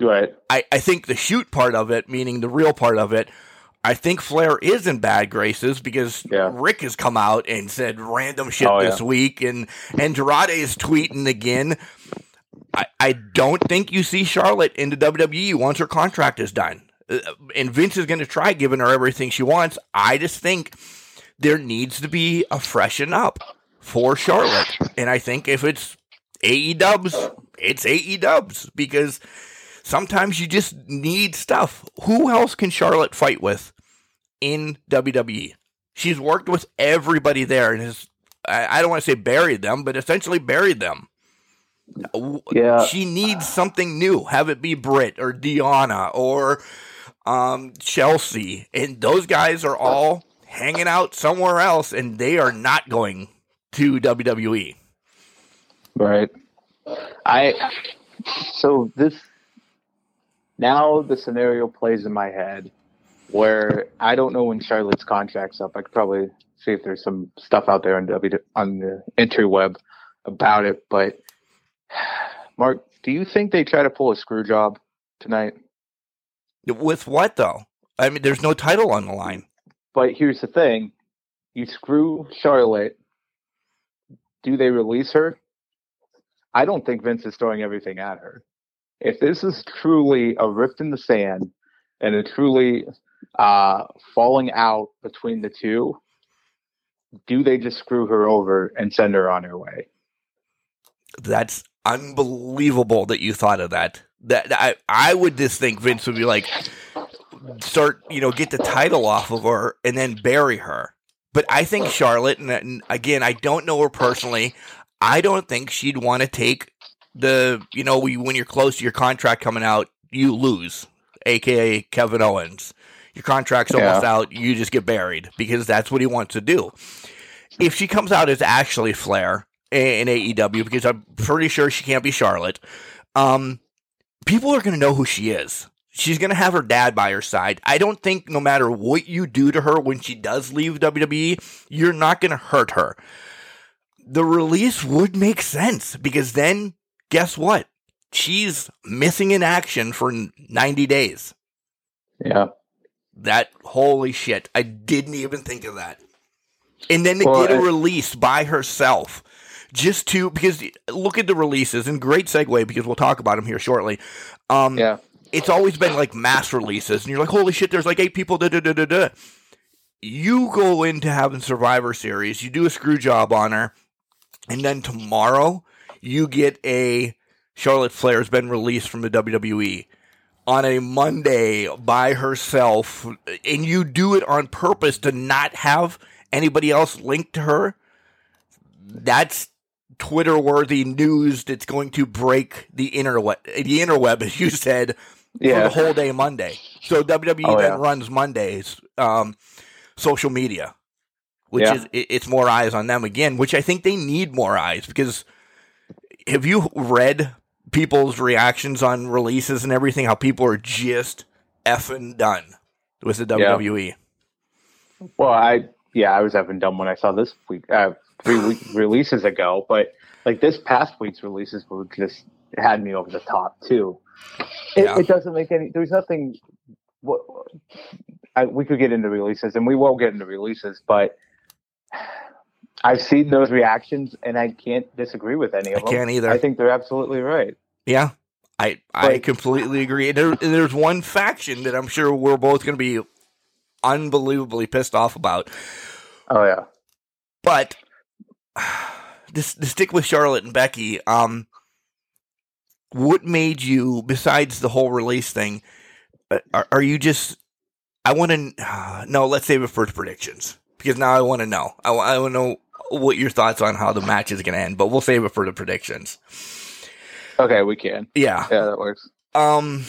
Right. I, I think the shoot part of it, meaning the real part of it, I think Flair is in bad graces because yeah. Rick has come out and said random shit oh, this yeah. week, and and Andrade is tweeting again. I, I don't think you see Charlotte in the WWE once her contract is done. Uh, and Vince is going to try giving her everything she wants. I just think there needs to be a freshen up for Charlotte. And I think if it's AE dubs, it's AE dubs because Sometimes you just need stuff. Who else can Charlotte fight with in WWE? She's worked with everybody there and has, I don't want to say buried them, but essentially buried them. Yeah. She needs something new. Have it be Britt or Deonna or um, Chelsea. And those guys are all hanging out somewhere else and they are not going to WWE. Right. I so this now the scenario plays in my head where I don't know when Charlotte's contract's up. I could probably see if there's some stuff out there on W on the interweb about it. But Mark, do you think they try to pull a screw job tonight? With what though? I mean, there's no title on the line. But here's the thing: you screw Charlotte. Do they release her? I don't think Vince is throwing everything at her if this is truly a rift in the sand and a truly uh, falling out between the two, do they just screw her over and send her on her way? That's unbelievable that you thought of that. That I I would just think Vince would be like start, you know, get the title off of her and then bury her. But I think Charlotte, and again, I don't know her personally. I don't think she'd want to take the you know when you're close to your contract coming out, you lose, aka Kevin Owens. Your contract's almost out, you just get buried because that's what he wants to do. If she comes out as actually Flair in AEW, because I'm pretty sure she can't be Charlotte, um, people are going to know who she is. She's going to have her dad by her side. I don't think no matter what you do to her when she does leave WWE, you're not going to hurt her. The release would make sense because then guess what? She's missing in action for 90 days. Yeah. That, holy shit. I didn't even think of that. And then to well, get a release by herself. Just to, because look at the releases, and great segue because we'll talk about them here shortly. Um, yeah. It's always been like mass releases, and you're like, holy shit, there's like eight people, da da da da da. you go into having Survivor Series, you do a screw job on her, and then tomorrow you get a Charlotte Flair has been released from the WWE on a Monday by herself, and you do it on purpose to not have anybody else linked to her. That's Twitter worthy news that's going to break the interweb, the interweb, as you said, Yeah. for the whole day Monday. So WWE Oh, then yeah. runs Mondays, um, social media, which Yeah. is it, it's more eyes on them again, which I think they need more eyes because have you read people's reactions on releases and everything? How people are just effing done with the. WWE. Well, I yeah, I was having done when I saw this week, uh, three week releases ago, but like this past week's releases were just had me over the top too. It, Yeah. it doesn't make any. There's nothing. What I, we could get into releases, and we will get into releases, but I've seen those reactions, and I can't disagree with any of I them. can't either. I think they're absolutely right. Yeah, I I completely agree. And there, there's one faction that I'm sure we're both going to be unbelievably pissed off about. Oh yeah, But this to stick with Charlotte and Becky, um, what made you besides the whole release thing? uh, Are, are you just? I want to. no, let's save it for the predictions because now I want to know. I, want to know what your thoughts on how the match is going to end. But we'll save it for the predictions. okay, we can. Yeah. Yeah, that works. Um,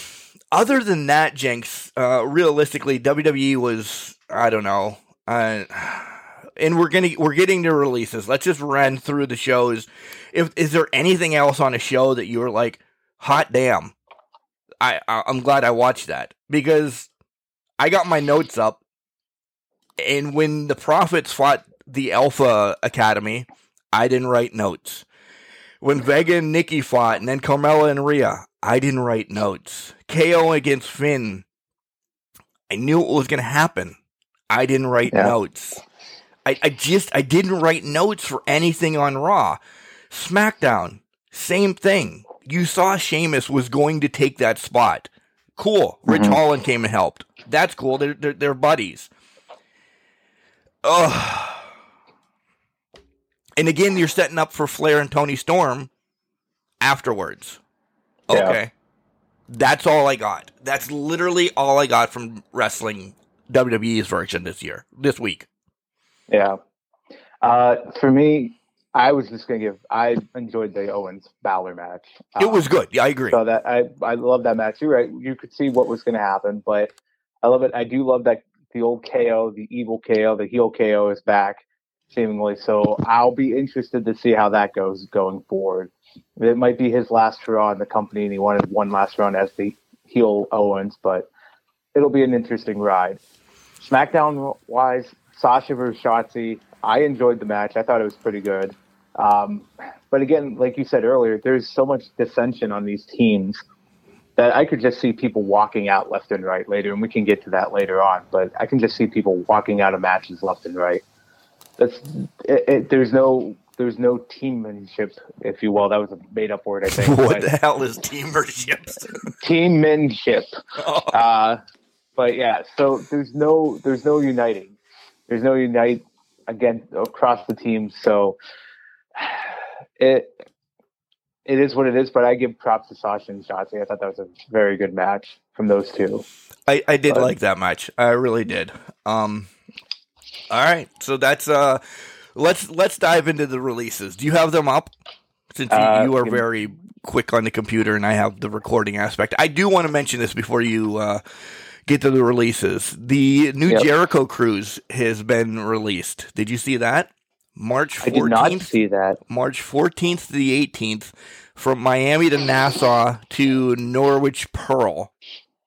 other than that, Jenks, uh, realistically, WWE was I don't know, uh, and we're gonna we're getting to releases. Let's just run through the shows. If is there anything else on a show that you were like, hot damn, I, I I'm glad I watched that because I got my notes up, and when the Profits fought the Alpha Academy, I didn't write notes. When Vega and Nikki fought, and then Carmella and Rhea, I didn't write notes. KO against Finn, I knew it was going to happen. I didn't write Yeah. notes. I, I just I didn't write notes for anything on Raw. SmackDown, same thing. You saw Sheamus was going to take that spot. Cool. Ridge Mhm. Holland came and helped. That's cool. They're they're, they're buddies. Ugh. And again, you're setting up for Flair and Toni Storm afterwards. Yeah. Okay. That's all I got. That's literally all I got from wrestling WWE's version this year, this week. Yeah. Uh, for me, I was just gonna give. I enjoyed the Owens Balor match. It Um, was good. Yeah, I agree. So that I I love that match. You're right. You could see what was going to happen, but I love it. I do love that the old KO, the evil KO, the heel KO is back seemingly. So I'll be interested to see how that goes going forward. It might be his last hurrah in the company, and he wanted one last run as the heel Owens, but it'll be an interesting ride. SmackDown wise, Sasha versus Shotzi. I enjoyed the match. I thought it was pretty good. Um, but again, like you said earlier, there's so much dissension on these teams that I could just see people walking out left and right later, and we can get to that later on. But I can just see people walking out of matches left and right. That's it, it, there's no there's no teammanship, if you will. That was a made up word, I think. what the hell is teammanship? teammanship. oh, Uh, but yeah, so there's no there's no uniting. There's no unite again across the team. So it it is what it is. But I give props to Sasha and Shotzi. I thought that was a very good match from those two. I, I did But- like that match. I really did. Um, all right, so that's uh, let's let's dive into the releases. Do you have them up? Since you, Uh, you are very quick on the computer, and I have the recording aspect. I do want to mention this before you uh, get to the releases. The new Yep. Jericho Cruise has been released. Did you see that? March 14th. I did not see that. March 14th to the 18th from Miami to Nassau to Norwich Pearl.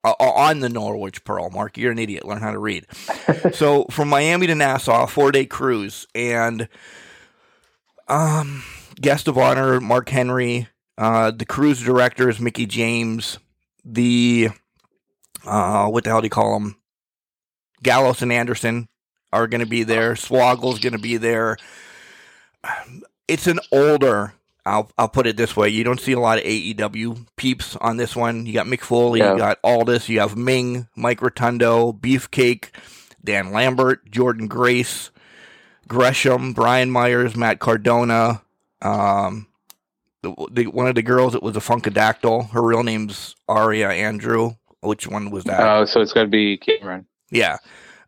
Uh, on the Norwich Pearl, Mark, you're an idiot. Learn how to read. so from Miami to Nassau, four day cruise, and um, guest of honor Mark Henry. Uh, the cruise director is Mickie James. The uh, what the hell do you call them? Gallows and Anderson are going to be there. Swoggle's going to be there. It's an older. I'll I'll put it this way: you don't see a lot of AEW peeps on this one. You got Mick Foley, Yeah. you got Aldis, you have Meng, Mike Rotundo, Beefcake, Dan Lambert, Jordynne Grace, Gresham, Brian Myers, Matt Cardona. Um, the, the, one of the girls that was a Funkadactyl. Her real name's Ariane Andrew. Which one was that? Oh, so it's going to be Cameron. Yeah.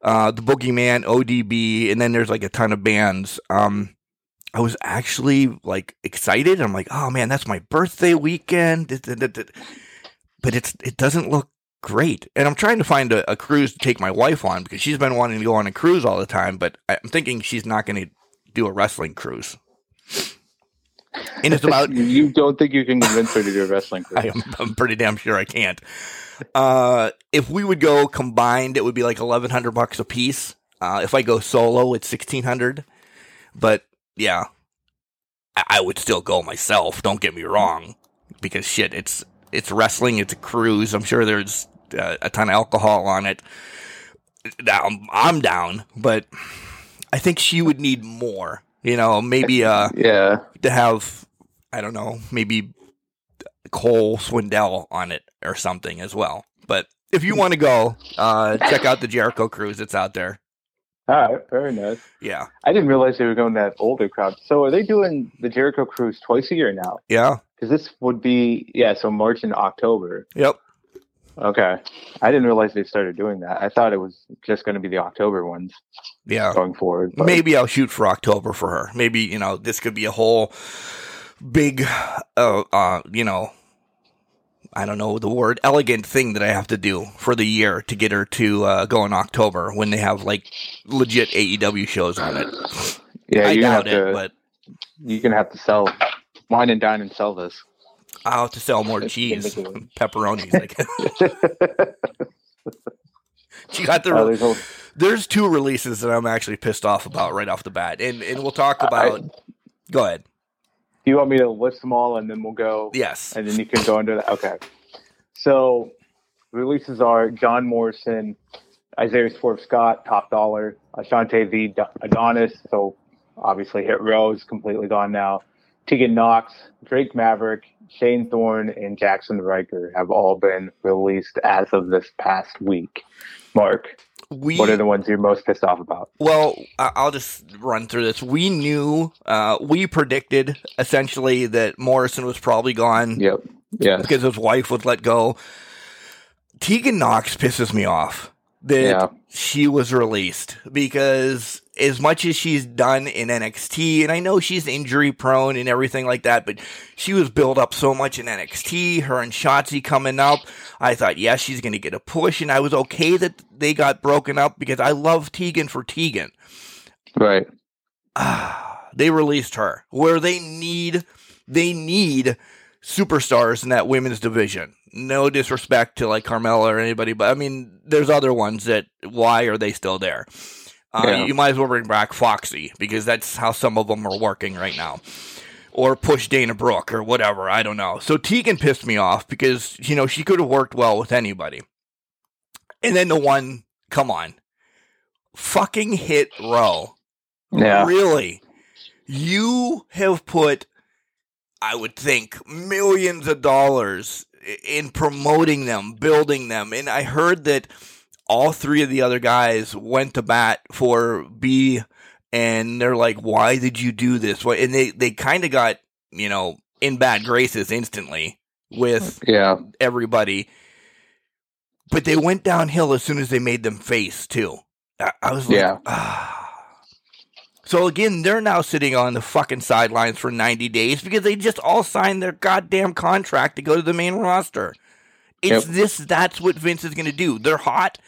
Uh, the Boogeyman, ODB, and then there's like a ton of bands. Um, I was actually like excited. I'm like, oh man, that's my birthday weekend. But it's it doesn't look great. And I'm trying to find a, a, cruise to take my wife on because she's been wanting to go on a cruise all the time. But I'm thinking she's not going to do a wrestling cruise. And it's about you don't think you can convince her to do a wrestling cruise? I am, I'm pretty damn sure I can't. Uh, if we would go combined, it would be like 1100 bucks a piece. Uh, if I go solo, it's 1600. But yeah, I, I would still go myself. Don't get me wrong, because shit, it's it's wrestling. It's a cruise. I'm sure there's uh, a ton of alcohol on it. I'm, I'm down, but I think she would need more. You know, maybe uh, yeah, to have I don't know, maybe Cole Swindell on it or something as well. But if you want to go, uh, check out the Jericho Cruise. It's out there. All right, very nice. Yeah. I didn't realize they were going that older crowd. So are they doing the Jericho Cruise twice a year now? Yeah. Because this would be yeah, so March and October. Yep. Okay. I didn't realize they started doing that. I thought it was just going to be the October ones. Yeah. Going forward. But. Maybe I'll shoot for October for her. Maybe, you know, this could be a whole big uh uh, you know, I don't know the word elegant thing that I have to do for the year to get her to uh, go in October when they have like legit AEW shows on it. Yeah, I doubt it, but you're gonna have to sell wine and dine and sell this. I'll have to sell more cheese, pepperonis. Like. she got the. Re- there's two releases that I'm actually pissed off about right off the bat, and and we'll talk about. I, go ahead. Do you want me to list them all and then we'll go? Yes. And then you can go into that. Okay. So releases are John Morrison, Isaiah Swerve Scott, Top Dollar, Ashante V, Adonis. So obviously Hit Row is completely gone now. Tegan Knox, Drake Maverick, Shane Thorne, and Jaxson Ryker have all been released as of this past week. Mark, we, what are the ones you're most pissed off about? Well, I'll just run through this. We knew, uh, we predicted essentially that Morrison was probably gone. Yep. Yeah. Because his wife was let go. Tegan Knox pisses me off that yeah. she was released because as much as she's done in NXT, and I know she's injury prone and everything like that, but she was built up so much in NXT, her and Shotzi coming up. I thought, yes, she's going to get a push, and I was okay that they got broken up because I love Tegan for Tegan. Right. they released her where they need, they need superstars in that women's division. No disrespect to like Carmella or anybody, but I mean, there's other ones that why are they still there? Uh, yeah. You might as well bring back Foxy because that's how some of them are working right now. Or push Dana Brooke or whatever. I don't know. So Tegan pissed me off because, you know, she could have worked well with anybody. And then the one, come on, fucking hit row. Yeah. Really? You have put, I would think, millions of dollars in promoting them, building them. And I heard that all three of the other guys went to bat for B, and they're like, "Why did you do this?" And they they kind of got you know in bad graces instantly with yeah everybody, but they went downhill as soon as they made them face too. I, I was like, yeah. Ah. So again, they're now sitting on the fucking sidelines for 90 days because they just all signed their goddamn contract to go to the main roster. It's yep. this. That's what Vince is going to do. They're hot.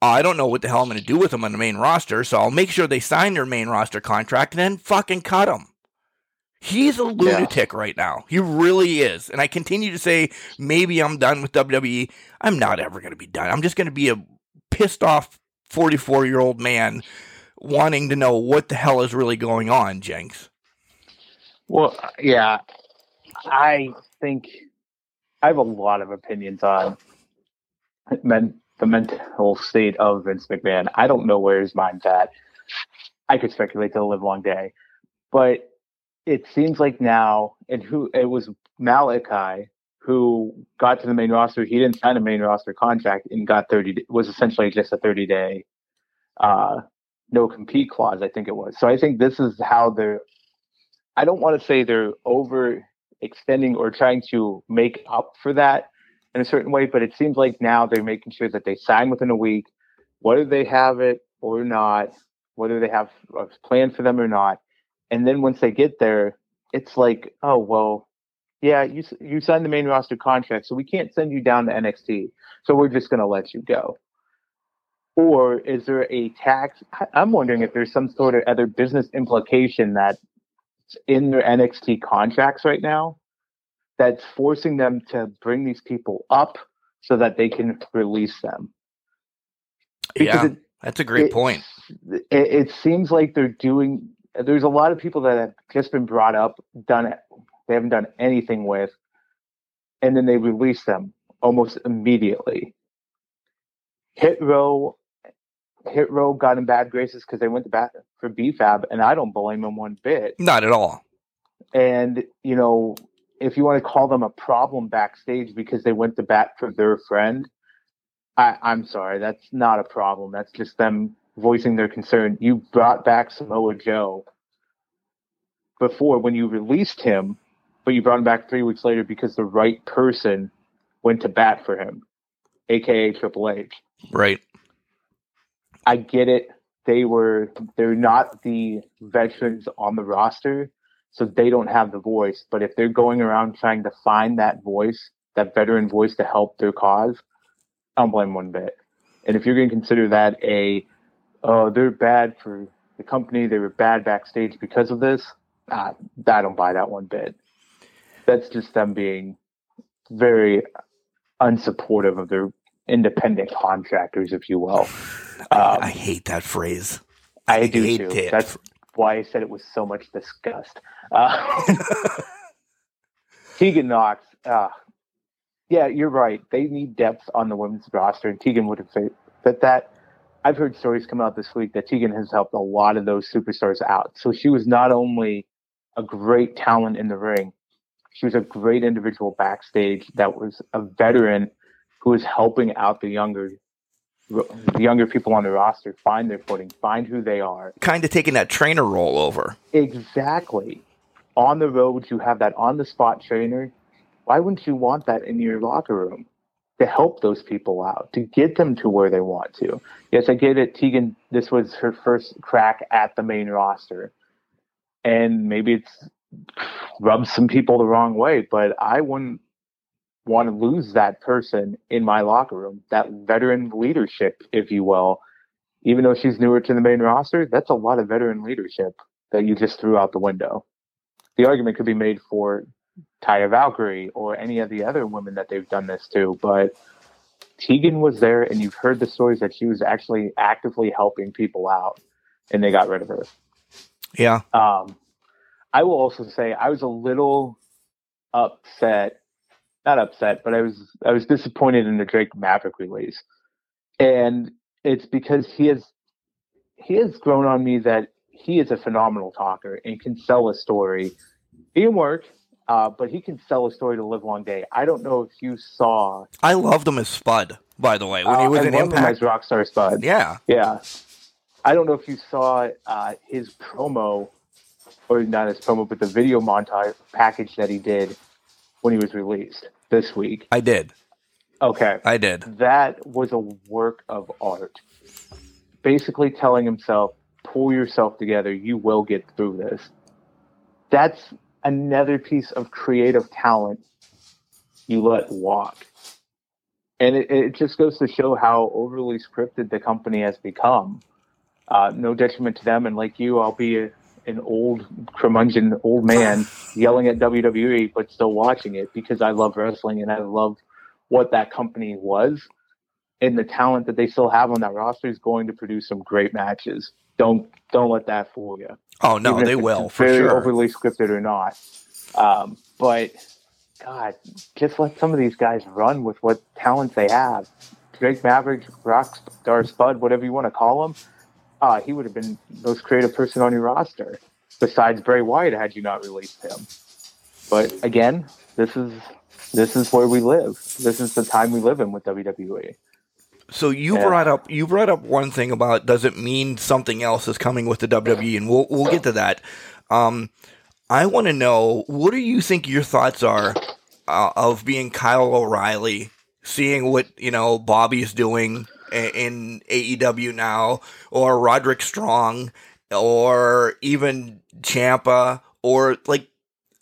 I don't know what the hell I'm going to do with them on the main roster, so I'll make sure they sign their main roster contract and then fucking cut them. He's a lunatic yeah. right now. He really is. And I continue to say maybe I'm done with WWE. I'm not ever going to be done. I'm just going to be a pissed off 44 year old man wanting to know what the hell is really going on, Jenks. Well, yeah. I think I have a lot of opinions on men, the mental state of Vince McMahon. I don't know where his mind's at. I could speculate till the live long day, but it seems like now, and who it was Malakai who got to the main roster. He didn't sign a main roster contract and got thirty. Was essentially just a thirty day uh, no compete clause. I think it was. So I think this is how they're. I don't want to say they're over extending or trying to make up for that in a certain way, but it seems like now they're making sure that they sign within a week, whether they have it or not, whether they have a plan for them or not. And then once they get there, it's like, oh well, yeah, you you signed the main roster contract, so we can't send you down to NXT. So we're just going to let you go. Or is there a tax? I'm wondering if there's some sort of other business implication that's in their NXT contracts right now that's forcing them to bring these people up so that they can release them. Because yeah, it, that's a great it, point. It, it, seems like they're doing. There's a lot of people that have just been brought up, done. They haven't done anything with, and then they release them almost immediately. Hit row, hit row got in bad graces because they went to bat for BFAB, and I don't blame them one bit. Not at all. And you know, if you want to call them a problem backstage because they went to bat for their friend, I, I'm sorry, that's not a problem. That's just them voicing their concern. You brought back Samoa Joe before when you released him, but you brought him back three weeks later because the right person went to bat for him, aka Triple H. Right. I get it. They were they're not the veterans on the roster so they don't have the voice. But if they're going around trying to find that voice, that veteran voice to help their cause, I don't blame one bit. And if you're going to consider that a, oh, they're bad for the company, they were bad backstage because of this, uh, I don't buy that one bit. That's just them being very unsupportive of their independent contractors, if you will. Um, I hate that phrase. I, I do too. It. That's why I said it was so much disgust. Uh, Tegan Knox, uh, yeah, you're right. They need depth on the women's roster, and Tegan would have fit, fit that. I've heard stories come out this week that Tegan has helped a lot of those superstars out. So she was not only a great talent in the ring, she was a great individual backstage that was a veteran who was helping out the younger the younger people on the roster find their footing, find who they are. Kind of taking that trainer role over. Exactly. On the road, you have that on the spot trainer. Why wouldn't you want that in your locker room to help those people out, to get them to where they want to? Yes, I get it. Tegan, this was her first crack at the main roster. And maybe it's rubbed some people the wrong way, but I wouldn't want to lose that person in my locker room, that veteran leadership, if you will. Even though she's newer to the main roster, that's a lot of veteran leadership that you just threw out the window. The argument could be made for Taya Valkyrie or any of the other women that they've done this to, but Tegan was there, and you've heard the stories that she was actually actively helping people out, and they got rid of her. Yeah. Um, I will also say I was a little upset not upset, but I was I was disappointed in the Drake Maverick release, and it's because he has he has grown on me that he is a phenomenal talker and can sell a story. He can work, uh, but he can sell a story to live long day. I don't know if you saw. I loved him as Spud, by the way, when he uh, was uh, in Impact. as Rockstar Spud. Yeah, yeah. I don't know if you saw uh, his promo, or not his promo, but the video montage package that he did when he was released this week. I did. Okay. I did. That was a work of art. Basically telling himself, pull yourself together, you will get through this. That's another piece of creative talent you let walk. And it, it just goes to show how overly scripted the company has become. Uh, no detriment to them. And like you, I'll be a, an old curmudgeon old man yelling at WWE, but still watching it because I love wrestling and I love what that company was and the talent that they still have on that roster is going to produce some great matches. Don't don't let that fool you. Oh no, Even they will for very sure. Overly scripted or not, um, but God, just let some of these guys run with what talents they have. Drake Maverick, Rockstar Spud, whatever you want to call them uh, he would have been the most creative person on your roster, besides Bray Wyatt had you not released him. But again, this is this is where we live. This is the time we live in with WWE. So you Yeah. brought up you brought up one thing about does it mean something else is coming with the WWE, and we'll we'll get to that. Um, I want to know what do you think your thoughts are uh, of being Kyle O'Reilly, seeing what you know Bobby's doing in AEW now, or Roderick Strong, or even Ciampa, or like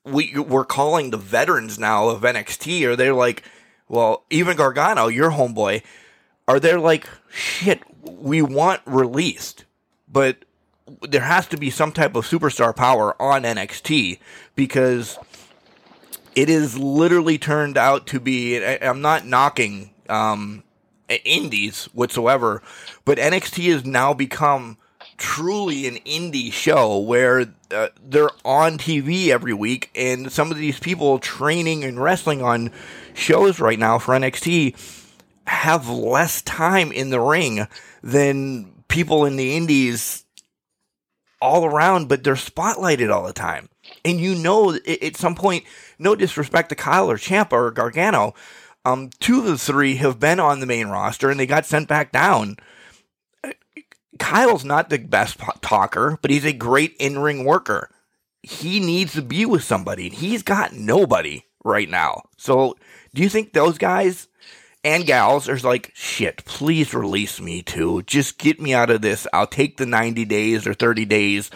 we we're calling the veterans now of NXT, or they're like, well, even Gargano, your homeboy, are they like, shit, we want released, but there has to be some type of superstar power on NXT because it is literally turned out to be. I, I'm not knocking um, indies whatsoever, but NXT has now become truly an indie show where uh, they're on TV every week, and some of these people training and wrestling on shows right now for NXT have less time in the ring than people in the indies all around, but they're spotlighted all the time. And you know, at some point, no disrespect to Kyle or Ciampa or Gargano, um, two of the three have been on the main roster and they got sent back down. Kyle's not the best talker, but he's a great in ring worker. He needs to be with somebody. and He's got nobody right now. So, do you think those guys and gals are like, shit, please release me too. Just get me out of this. I'll take the 90 days or 30 days,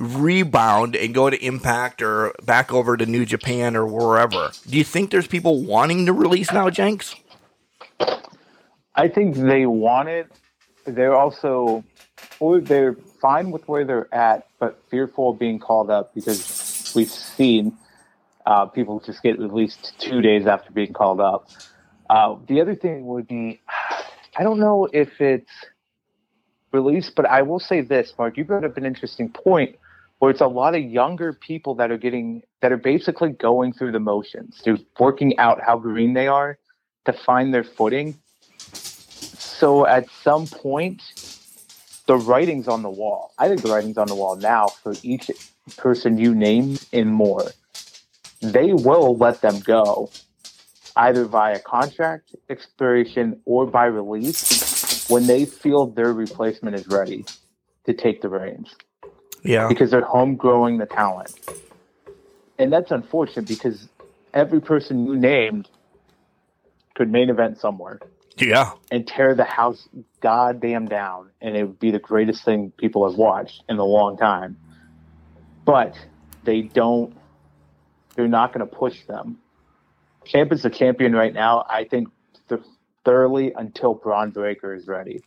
rebound, and go to Impact or back over to New Japan or wherever. Do you think there's people wanting to release now, Jenks? I think they want it. They're also, or they're fine with where they're at, but fearful of being called up because we've seen uh, people just get released two days after being called up. Uh, the other thing would be, I don't know if it's released, but I will say this, Mark. You brought up an interesting point where it's a lot of younger people that are getting that are basically going through the motions. They're working out how green they are to find their footing. So at some point, the writing's on the wall. I think the writing's on the wall now for each person you name and more. They will let them go either via contract expiration or by release when they feel their replacement is ready to take the reins Yeah. because they're home growing the talent. And that's unfortunate because every person you named could main event somewhere Yeah. and tear the house goddamn down. And it would be the greatest thing people have watched in a long time. But they don't, they're not going to push them. Champ is the champion right now, I think, th- thoroughly until Bron Breakker is ready.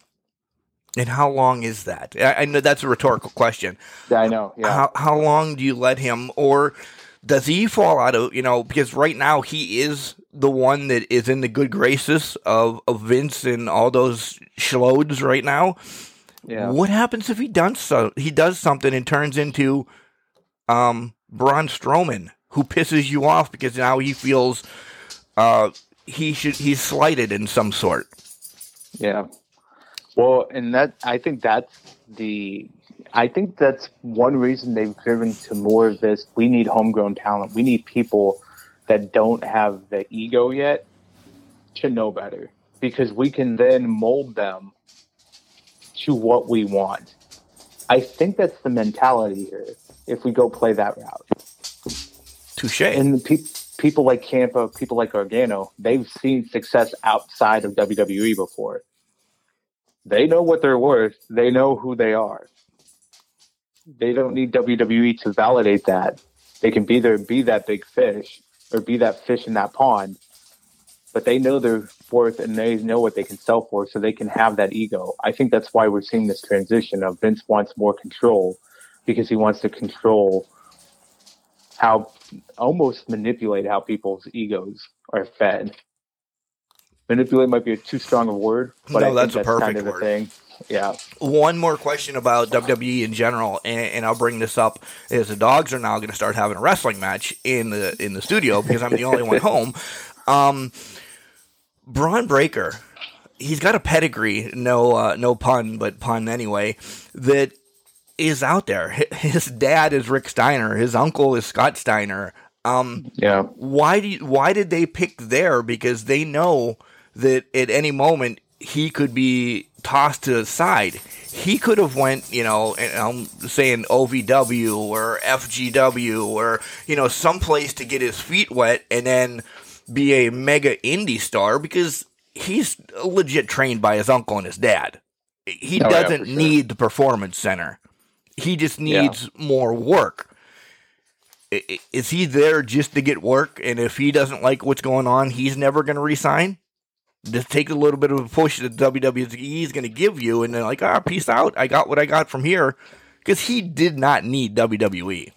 And how long is that? I, I know that's a rhetorical question. Yeah, I know. Yeah. How how long do you let him, or does he fall out of you know? Because right now he is the one that is in the good graces of, of Vince and all those schlodes right now. yeah. What happens if he does so? He does something and turns into um Braun Strowman, who pisses you off because now he feels uh he should he's slighted in some sort. Yeah. Well, and that I think that's the I think that's one reason they've driven to more of this. We need homegrown talent. We need people that don't have the ego yet to know better because we can then mold them to what we want. I think that's the mentality here if we go play that route. Touche. And the pe- people like Ciampa, people like Gargano, they've seen success outside of WWE before. They know what they're worth. They know who they are. They don't need WWE to validate that. They can be there and be that big fish or be that fish in that pond. But they know their worth and they know what they can sell for, so they can have that ego. I think that's why we're seeing this transition of Vince wants more control because he wants to control how almost manipulate how people's egos are fed. Manipulate might be a too strong a word, but No, think that's a that's kind perfect of word. thing. Yeah, one more question about WWE in general, and, and I'll bring this up: is the dogs are now going to start having a wrestling match in the in the studio because I'm the only one home. Um, Bron Breakker, he's got a pedigree, no uh, no pun, but pun anyway. That is out there. His dad is Rick Steiner. His uncle is Scott Steiner. Um, yeah, why do you, why did they pick there? Because they know that at any moment he could be tossed to the side. He could have went, you know, and I'm saying OVW or FGW or you know someplace to get his feet wet and then be a mega indie star because he's legit trained by his uncle and his dad. He Oh, doesn't for sure. need the performance center. He just needs more work. Is he there just to get work? And if he doesn't like what's going on, he's never going to resign? Just take a little bit of a push that WWE is going to give you, and then like, ah, peace out. I got what I got from here because he did not need. WWE.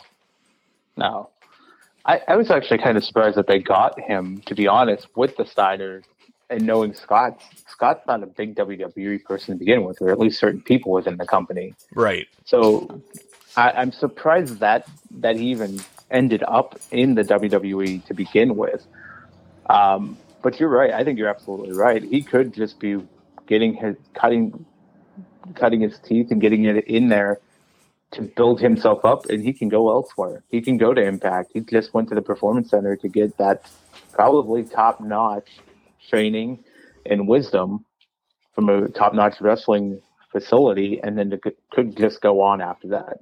No. I, I was actually kind of surprised that they got him, to be honest, with the Steiners and knowing Scott. Scott's not a big WWE person to begin with, or at least certain people within the company. Right. So I, I'm surprised that that he even ended up in the WWE to begin with. Um, but you're right. I think you're absolutely right. He could just be getting his cutting cutting his teeth and getting it in there to build himself up, and he can go elsewhere. He can go to Impact. He just went to the Performance Center to get that probably top notch training and wisdom from a top notch wrestling facility, and then to, could just go on after that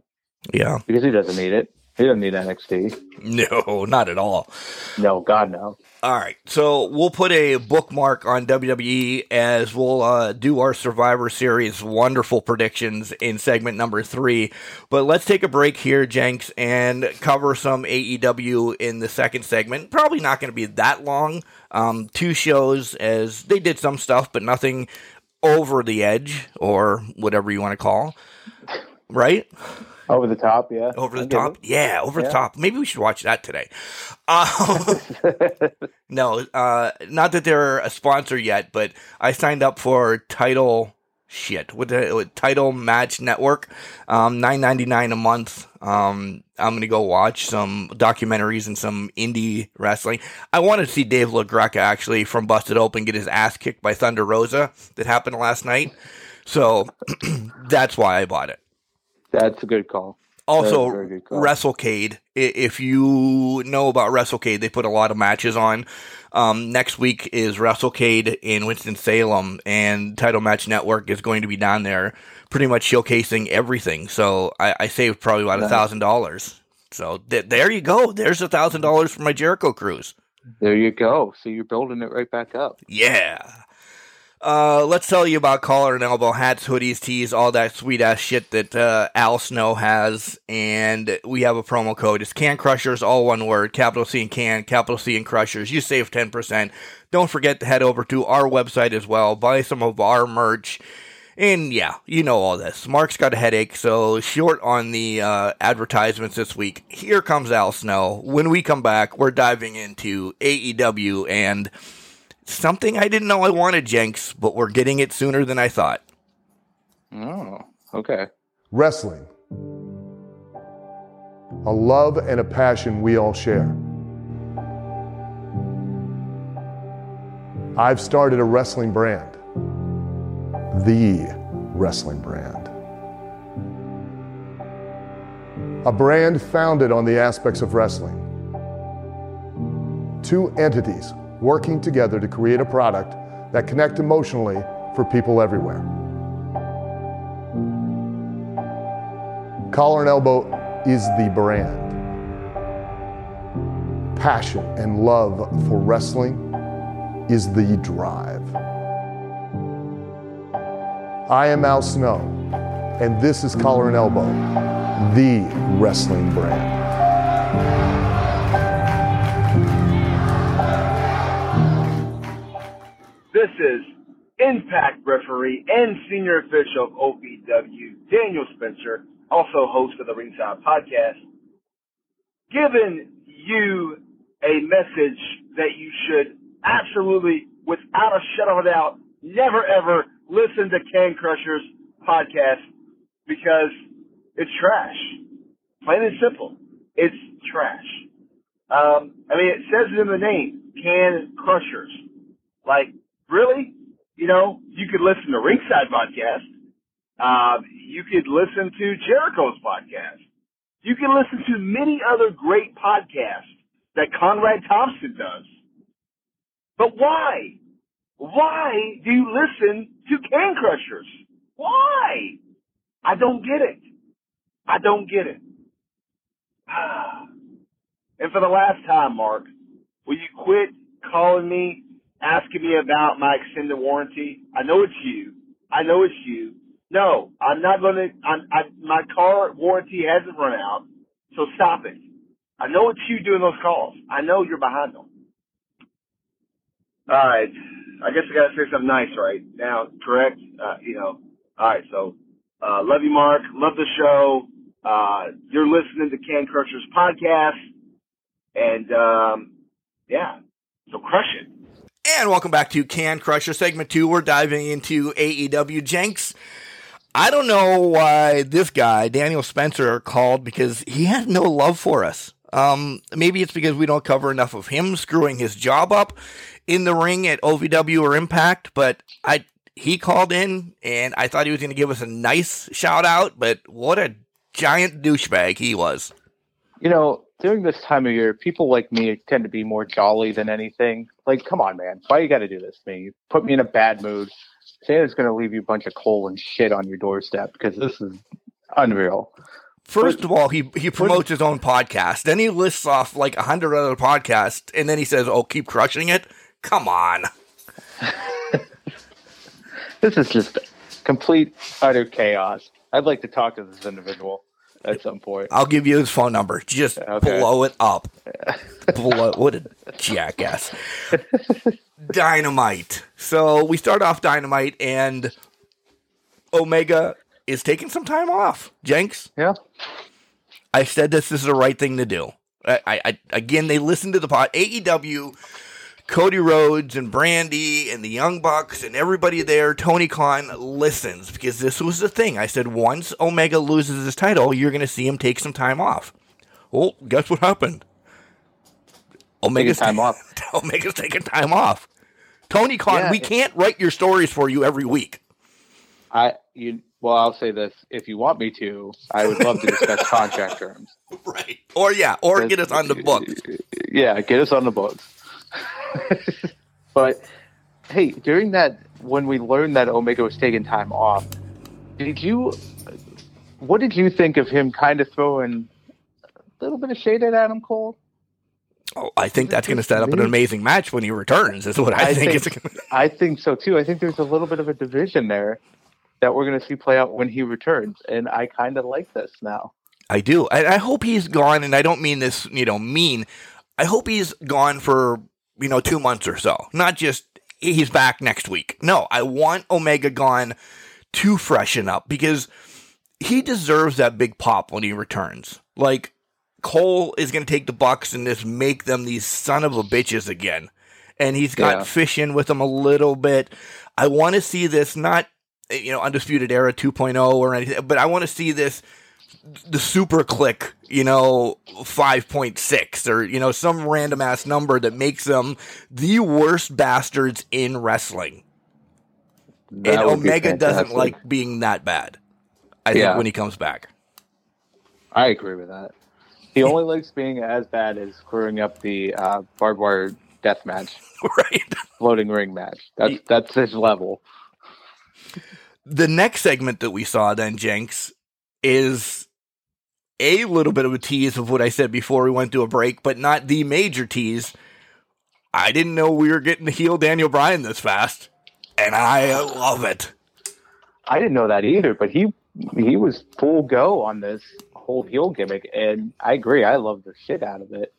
Yeah. because he doesn't need it. He doesn't need NXT. No, not at all. No, God no. All right, so we'll put a bookmark on WWE as we'll uh, do our Survivor Series wonderful predictions in segment number three. But let's take a break here, Jenks, and cover some AEW in the second segment. Probably not going to be that long. Um, two shows, as they did some stuff, but nothing over the edge or whatever you want to call. Right? Over the top, yeah. Over the top? Yeah, over the top. Maybe we should watch that today. Um, no, uh, not that they're a sponsor yet, but I signed up for Title shit with the with Title Match Network, um, nine ninety nine a month. Um, I'm gonna go watch some documentaries and some indie wrestling. I wanted to see Dave LaGreca actually from Busted Open get his ass kicked by Thunder Rosa that happened last night. So that's why I bought it. That's a good call. Also, good call. WrestleCade. If you know about WrestleCade, they put a lot of matches on. Um, next week is WrestleCade in Winston Salem, and Title Match Network is going to be down there, pretty much showcasing everything. So I, I saved probably about a thousand dollars. So th- there you go. There's a thousand dollars for my Jericho cruise. There you go. So you're building it right back up. Yeah. Uh, let's tell you about collar and elbow hats, hoodies, tees, all that sweet ass shit that uh, Al Snow has, and we have a promo code. It's Can Crushers, all one word, capital C and Can, capital C and Crushers. You save ten percent. Don't forget to head over to our website as well. Buy some of our merch. And yeah, you know all this. Mark's got a headache, so short on the uh, advertisements this week. Here comes Al Snow. When we come back, we're diving into AEW and something I didn't know I wanted, Jenks, but we're getting it sooner than I thought. Oh, okay. Wrestling. A love and a passion we all share. I've started a wrestling brand. The wrestling brand. A brand founded on the aspects of wrestling. Two entities working together to create a product that connect emotionally for people everywhere. Collar and Elbow is the brand. Passion and love for wrestling is the drive. I am Al Snow, and this is Collar and Elbow, the wrestling brand. This is Impact referee and senior official of OPW, Daniel Spencer, also host of the Ringside Podcast, giving you a message that you should absolutely, without a shadow of a doubt, never ever listen to Can Crushers podcast because it's trash. Plain and simple. It's trash. Um, I mean, it says it in the name, Can Crushers. Like, really? You know, you could listen to Ringside podcast. Um, you could listen to Jericho's podcast. You can listen to many other great podcasts that Conrad Thompson does. But why? Why do you listen to Can Crushers? Why? I don't get it. I don't get it. And for the last time, Mark, will you quit calling me, asking me about my extended warranty? I know it's you. I know it's you. No, I'm not going to. I, my car warranty hasn't run out, so stop it. I know it's you doing those calls. I know you're behind them. All right. I guess I got to say something nice right now, correct? Uh, you know. All right. So, uh, love you, Mark. Love the show. Uh, you're listening to Can Crushers podcast. And, um, yeah. So crush it. And welcome back to Can Crusher segment two. We're diving into AEW Jenks. I don't know why this guy, Daniel Spencer, called because he had no love for us. Um, maybe it's because we don't cover enough of him screwing his job up in the ring at OVW or Impact, but I he called in and I thought he was going to give us a nice shout out, but what a giant douchebag he was. You know, during this time of year, people like me tend to be more jolly than anything. Like, come on, man, why you got to do this to me? You put me in a bad mood. Santa's going to leave you a bunch of coal and shit on your doorstep because this is unreal. First of all, he he promotes his own podcast. Then he lists off like a hundred other podcasts, and then he says, "Oh, keep crushing it." Come on. this is just complete utter chaos. I'd like to talk to this individual at some point. I'll give you his phone number. Just okay. blow it up. blow, what a jackass. Dynamite. So we start off Dynamite, and Omega is taking some time off. Jenks. Yeah. I said this, this is the right thing to do. I, I again, they listen to the pod. AEW, Cody Rhodes and Brandi and the Young Bucks and everybody there, Tony Khan listens because this was the thing. I said once Omega loses his title, you're going to see him take some time off. Well, guess what happened? Omega's taking time off. Omega's taking time off. Tony Khan, yeah, we can't write your stories for you every week. I you well, I'll say this: if you want me to, I would love to discuss contract terms. Right. Or yeah, or get us on the books. Yeah, get us on the books. but hey, during that when we learned that Omega was taking time off, did you? What did you think of him kind of throwing a little bit of shade at Adam Cole? Oh, I think that's going to set up an amazing match when he returns. Is what I, I think. think I think so too. I think there's a little bit of a division there that we're going to see play out when he returns. And I kind of like this now. I do. I, I, hope he's gone, and I don't mean this, you know, mean. I hope he's gone for, you know, two months or so. Not just he's back next week. No, I want Omega gone to freshen up because he deserves that big pop when he returns. Like, Cole is going to take the Bucks and just make them these son of a bitches again. And he's got yeah. fish in with them a little bit. I want to see this not you know, Undisputed Era 2.0 or anything, but I want to see this the super click, you know, 5.6 or, you know, some random ass number that makes them the worst bastards in wrestling. That and Omega doesn't like being that bad. I yeah. think when he comes back. I agree with that. He only likes being as bad as screwing up the uh, barbed wire death match, right? Floating ring match. That's that's his level the next segment that we saw then, Jenks, is a little bit of a tease of what I said before we went to a break, but not the major tease. I didn't know we were getting to heel Daniel Bryan this fast, and I love it. I didn't know that either, but he he was full go on this whole heel gimmick, and I agree. I love the shit out of it.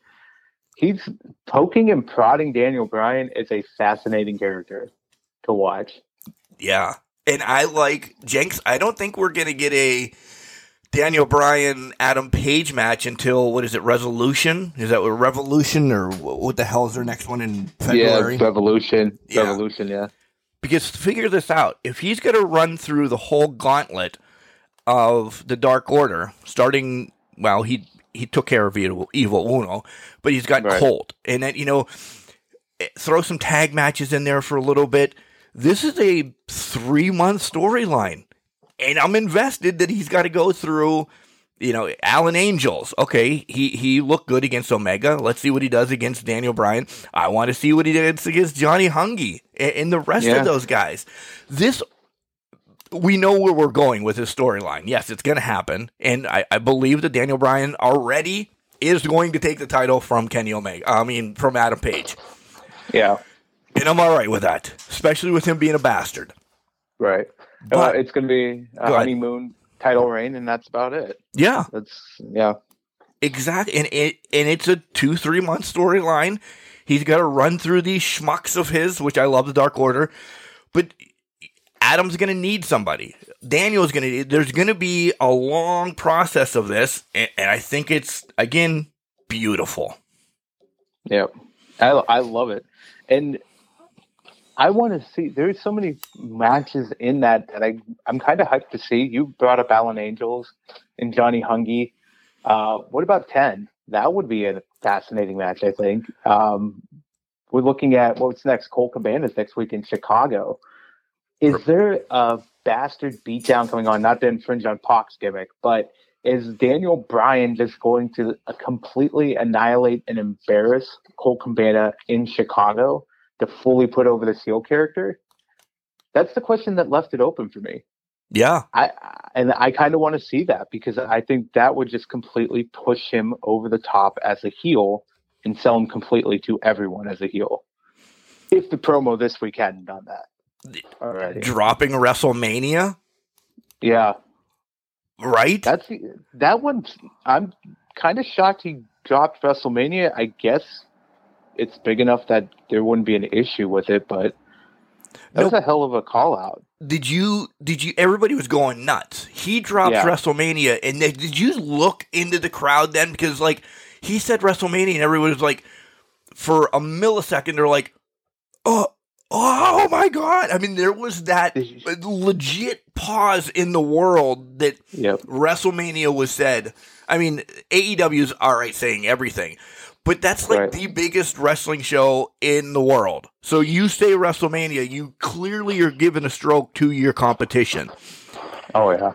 He's poking and prodding Daniel Bryan is a fascinating character to watch. Yeah, and I like Jenks. I don't think we're gonna get a Daniel Bryan Adam Page match until what is it? Resolution? Is that a Revolution or what the hell is their next one in February? Yeah, Revolution. Yeah. Revolution. Yeah. Because figure this out: if he's gonna run through the whole gauntlet of the Dark Order, starting well, he he took care of Evil, Evil Uno, but he's got right. Colt, and then you know, eh, throw some tag matches in there for a little bit this is a three month storyline. And I'm invested that he's got to go through You know, Alan Angels. Okay, he he looked good against Omega. Let's see what he does against Daniel Bryan. I want to see what he does against Johnny Hungee and, and the rest Yeah. of those guys. This we know where we're going with this storyline. Yes, it's going to happen, and I, I believe that Daniel Bryan already is going to take the title from Kenny Omega. I mean, from Adam Page, Yeah, and I'm all right with that, especially with him being a bastard. right. But- uh, it's going to be a Go honeymoon title reign, and that's about it. Yeah, That's yeah, exactly, and it and it's a two three month storyline. He's got to run through these schmucks of his, which I love the Dark Order, but Adam's going to need somebody. Daniel's going to. There's going to be a long process of this, and, and I think it's again beautiful. yeah. I I love it, and I want to see. There's so many matches in that that I I'm kind of hyped to see. You brought up Alan Angels and Johnny Hungee. Uh, what about ten? That would be a fascinating match. I think. Um, we're looking at what's next. Colt Cabana's next week in Chicago. Is there a bastard beatdown coming on? Not to infringe on Pac's gimmick, but is Daniel Bryan just going to completely annihilate and embarrass Colt Cabana in Chicago to fully put over the heel character? That's the question that left it open for me. Yeah, I and I kind of want to see that because I think that would just completely push him over the top as a heel and sell him completely to everyone as a heel. If the promo this week hadn't done that already, dropping WrestleMania, yeah, right? that's that one. I'm kind of shocked he dropped WrestleMania. I guess it's big enough that there wouldn't be an issue with it, but that's Nope. a hell of a call out. did you did you everybody was going nuts he dropped Yeah. wrestlemania and then, did you look into the crowd then because like he said wrestlemania and everybody was like for a millisecond they're like oh oh my god i mean there was that legit pause in the world that Yep. wrestlemania was said i mean aew's all right saying everything but that's like Right. the biggest wrestling show in the world. So you say WrestleMania, you clearly are giving a stroke to your competition. Oh yeah.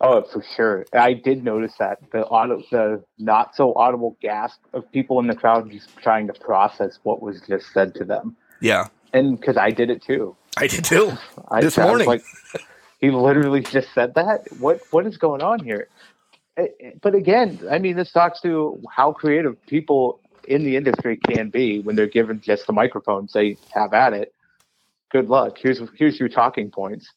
Oh, for sure. I did notice that the auto, the not so audible gasp of people in the crowd just trying to process what was just said to them, Yeah, and because I did it too. I did too. I, This I morning. like, he literally just said that. What what is going on here? But again, I mean, this talks to how creative people in the industry can be when they're given just the microphone. Say, have at it. Good luck. Here's here's your talking points.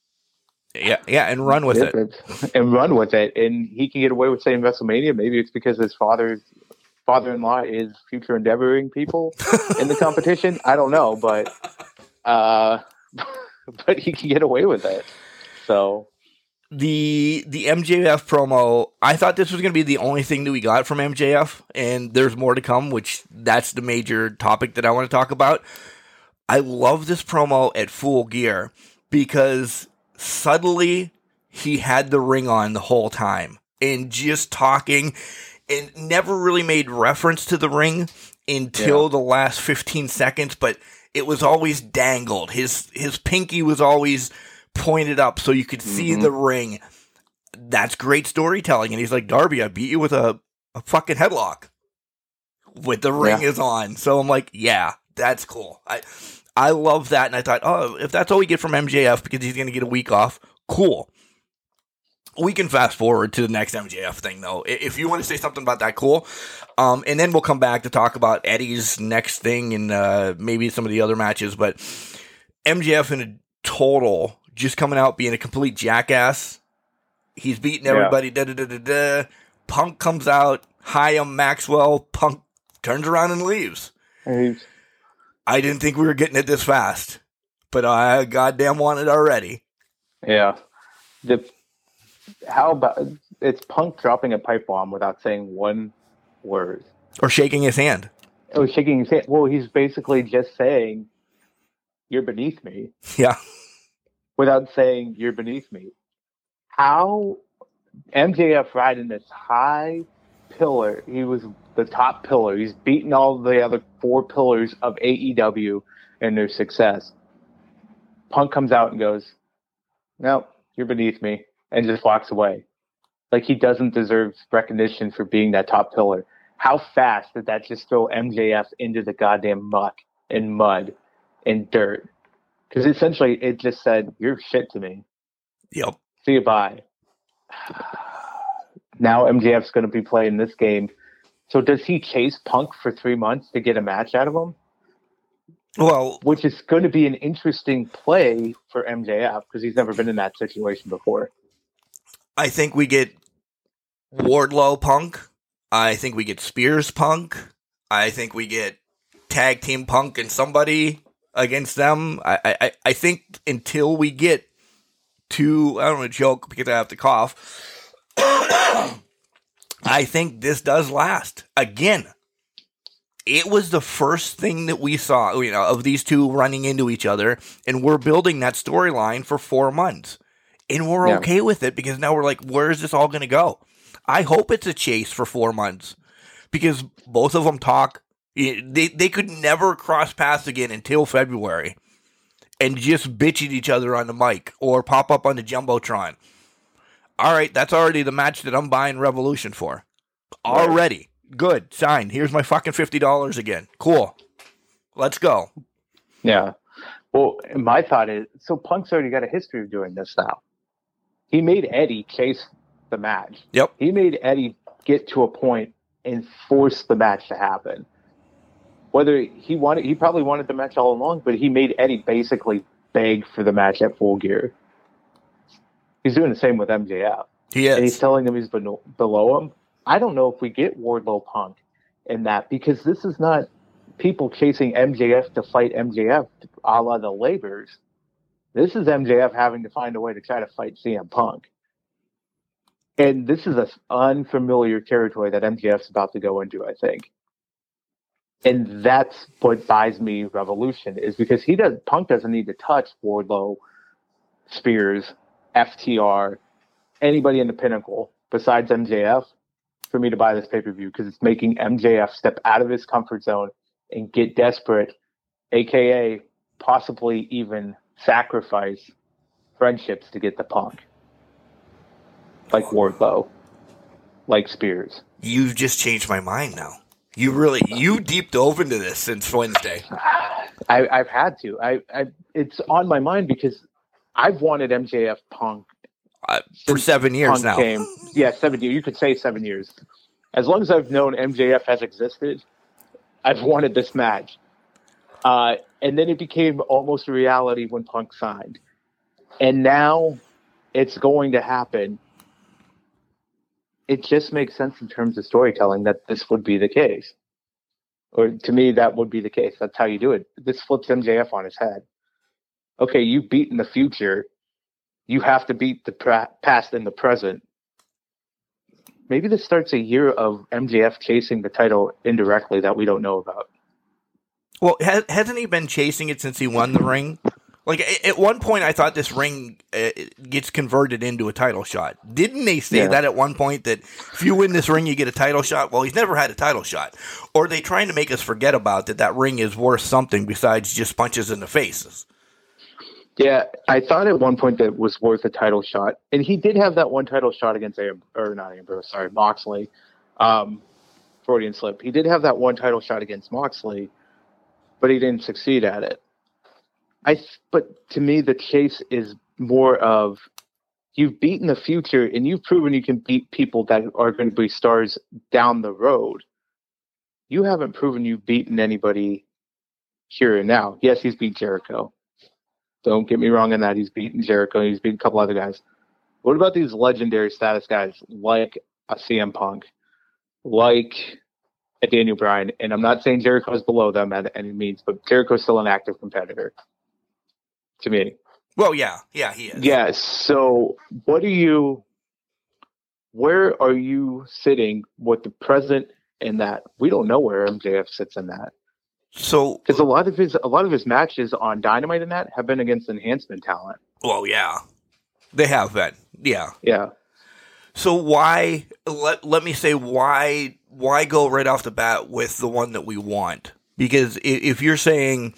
Yeah, yeah, and run with it. it and run with it. And he can get away with saying WrestleMania. Maybe it's because his father's father-in-law is future endeavoring people in the competition. I don't know, but uh, but he can get away with it. So The the MJF promo, I thought this was going to be the only thing that we got from MJF, and there's more to come, which that's the major topic that I want to talk about. I love this promo at Full Gear because subtly he had the ring on the whole time and just talking and never really made reference to the ring until the last 15 seconds, but it was always dangled. His his pinky was always pointed up so you could see Mhm. the ring. That's great storytelling. And he's like, Darby, I beat you with a, a fucking headlock. With the ring Yeah. is on. So I'm like, yeah, that's cool. I I love that. And I thought, oh, if that's all we get from MJF because he's gonna get a week off, cool. We can fast forward to the next MJF thing though. If you want to say something about that, cool. Um, and then we'll come back to talk about Eddie's next thing and uh, maybe some of the other matches. But MJF in a total, just coming out being a complete jackass. He's beating Yeah. everybody. Da da da da da. Punk comes out. Hi, I'm Maxwell. Punk turns around and leaves. he's- I didn't think we were getting it this fast, but I goddamn want it already. yeah, the how about it's Punk dropping a pipe bomb without saying one word. Or shaking his hand. Oh, shaking his hand. Well, he's basically just saying, "You're beneath me." Yeah. Without saying you're beneath me. How MJF riding this high pillar, he was the top pillar. He's beaten all the other four pillars of AEW and their success. Punk comes out and goes, No, you're beneath me, and just walks away. Like he doesn't deserve recognition for being that top pillar. How fast did that just throw MJF into the goddamn muck and mud and dirt? Because essentially it just said, You're shit to me. Yep. See you bye. Now MJF's going to be playing this game. So does he chase Punk for three months to get a match out of him? Well, Which is going to be an interesting play for MJF because he's never been in that situation before. I think we get Wardlow Punk. I think we get Spears Punk. I think we get tag team Punk and somebody against them. I I, I think until we get to I don't want to joke because I have to cough. I think this does last. Again, it was the first thing that we saw, you know, of these two running into each other, and we're building that storyline for four months. And we're Yeah. okay with it because now we're like, where is this all going to go? I hope it's a chase for four months because both of them talk. They, they could never cross paths again until February and just bitch at each other on the mic or pop up on the Jumbotron. All right, that's already the match that I'm buying Revolution for. Already. Good. sign. Here's my fucking $50 again. Cool. Let's go. Yeah. Well, my thought is so Punk's already got a history of doing this now. He made Eddie chase the match. Yep. He made Eddie get to a point and force the match to happen. Whether he wanted, he probably wanted the match all along, but he made Eddie basically beg for the match at Full Gear. He's doing the same with MJF, He is. and he's telling him he's beno- below him. I don't know if we get Wardlow Punk in that because this is not people chasing MJF to fight MJF a la the labors. This is MJF having to find a way to try to fight CM Punk. And this is a unfamiliar territory that MJF's about to go into, I think. And that's what buys me Revolution is because he does Punk doesn't need to touch Wardlow, Spears, FTR, anybody in the pinnacle besides MJF for me to buy this pay per view because it's making MJF step out of his comfort zone and get desperate, aka possibly even sacrifice friendships to get the punk. Like Wardlow, like Spears. You've just changed my mind now. You really, you deep dove into this since Wednesday. I, I've had to. I, I it's on my mind because I've wanted MJF Punk Uh, for seven years Punk now. came. Yeah, seven years. You could say seven years. As long as I've known MJF has existed, I've wanted this match. Uh, and then it became almost a reality when Punk signed. And now it's going to happen. It just makes sense in terms of storytelling that this would be the case. Or to me, that would be the case. That's how you do it. This flips MJF on his head. Okay, you beat in the future you have to beat the pra- past and the present. Maybe this starts a year of MJF chasing the title indirectly that we don't know about. Well, ha- hasn't he been chasing it since he won the ring? Like at one point, I thought this ring uh, gets converted into a title shot. Didn't they say Yeah. that at one point that if you win this ring, you get a title shot? Well, he's never had a title shot. Or are they trying to make us forget about that? That ring is worth something besides just punches in the faces. Yeah, I thought at one point that it was worth a title shot, and he did have that one title shot against Am- or not Ambrose, sorry, Moxley. Um, Freudian slip. He did have that one title shot against Moxley, but he didn't succeed at it. I but to me the chase is more of you've beaten the future and you've proven you can beat people that are going to be stars down the road. You haven't proven you've beaten anybody here and now. Yes, he's beat Jericho. Don't get me wrong on that. He's beaten Jericho. He's beaten a couple other guys. What about these legendary status guys like a CM Punk, like a Daniel Bryan? And I'm not saying Jericho is below them at any means, but Jericho's still an active competitor to me. Well, yeah, yeah, he is. Yeah. So, what are you? Where are you sitting with the present in that? We don't know where MJF sits in that So, because a lot of his a lot of his matches on Dynamite and that have been against enhancement talent. well, yeah, they have been. Yeah. Yeah. So why let let me say why why go right off the bat with the one that we want? Because if you're saying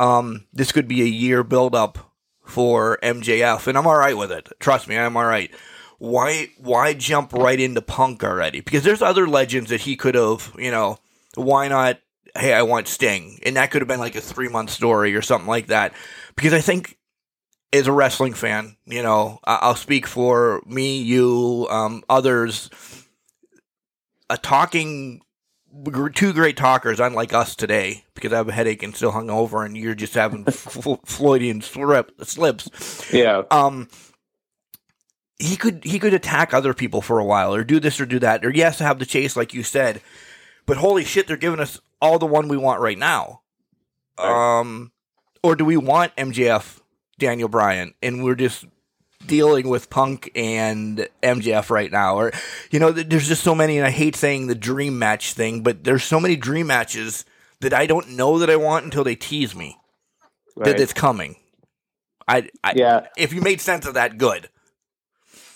um, this could be a year build up for MJF, and I'm all right with it. Trust me, I'm all right. why why jump right into Punk already? Because there's other legends that he could have, you know, why not? Hey, I want Sting, and that could have been like a three month story or something like that. Because I think, as a wrestling fan, you know, I'll speak for me, you, um, others. A talking, two great talkers, unlike us today, because I have a headache and still hung over, and you're just having Floydian slip, slips. Yeah. Um he could he could attack other people for a while or do this or do that or yes have the chase like you said but holy shit they're giving us all the one we want right now Right. um or do we want mjf daniel bryan and we're just dealing with punk and mjf right now or you know there's just so many and i hate saying the dream match thing but there's so many dream matches that i don't know that i want until they tease me Right. that it's coming I, I yeah. if you made sense of that good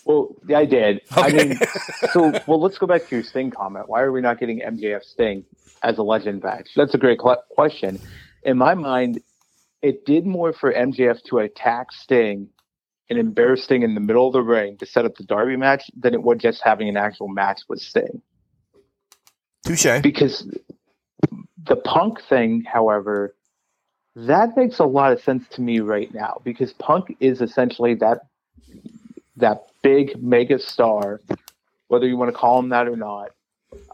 Well, yeah, I did. I mean, so well, let's go back to your Sting comment. Why are we not getting MJF Sting as a legend match? That's a great cl- question. In my mind, it did more for MJF to attack Sting and embarrassing in the middle of the ring to set up the Darby match than it would just having an actual match with Sting. touche Because the Punk thing, however, that makes a lot of sense to me right now because Punk is essentially that that big mega star, whether you want to call him that or not.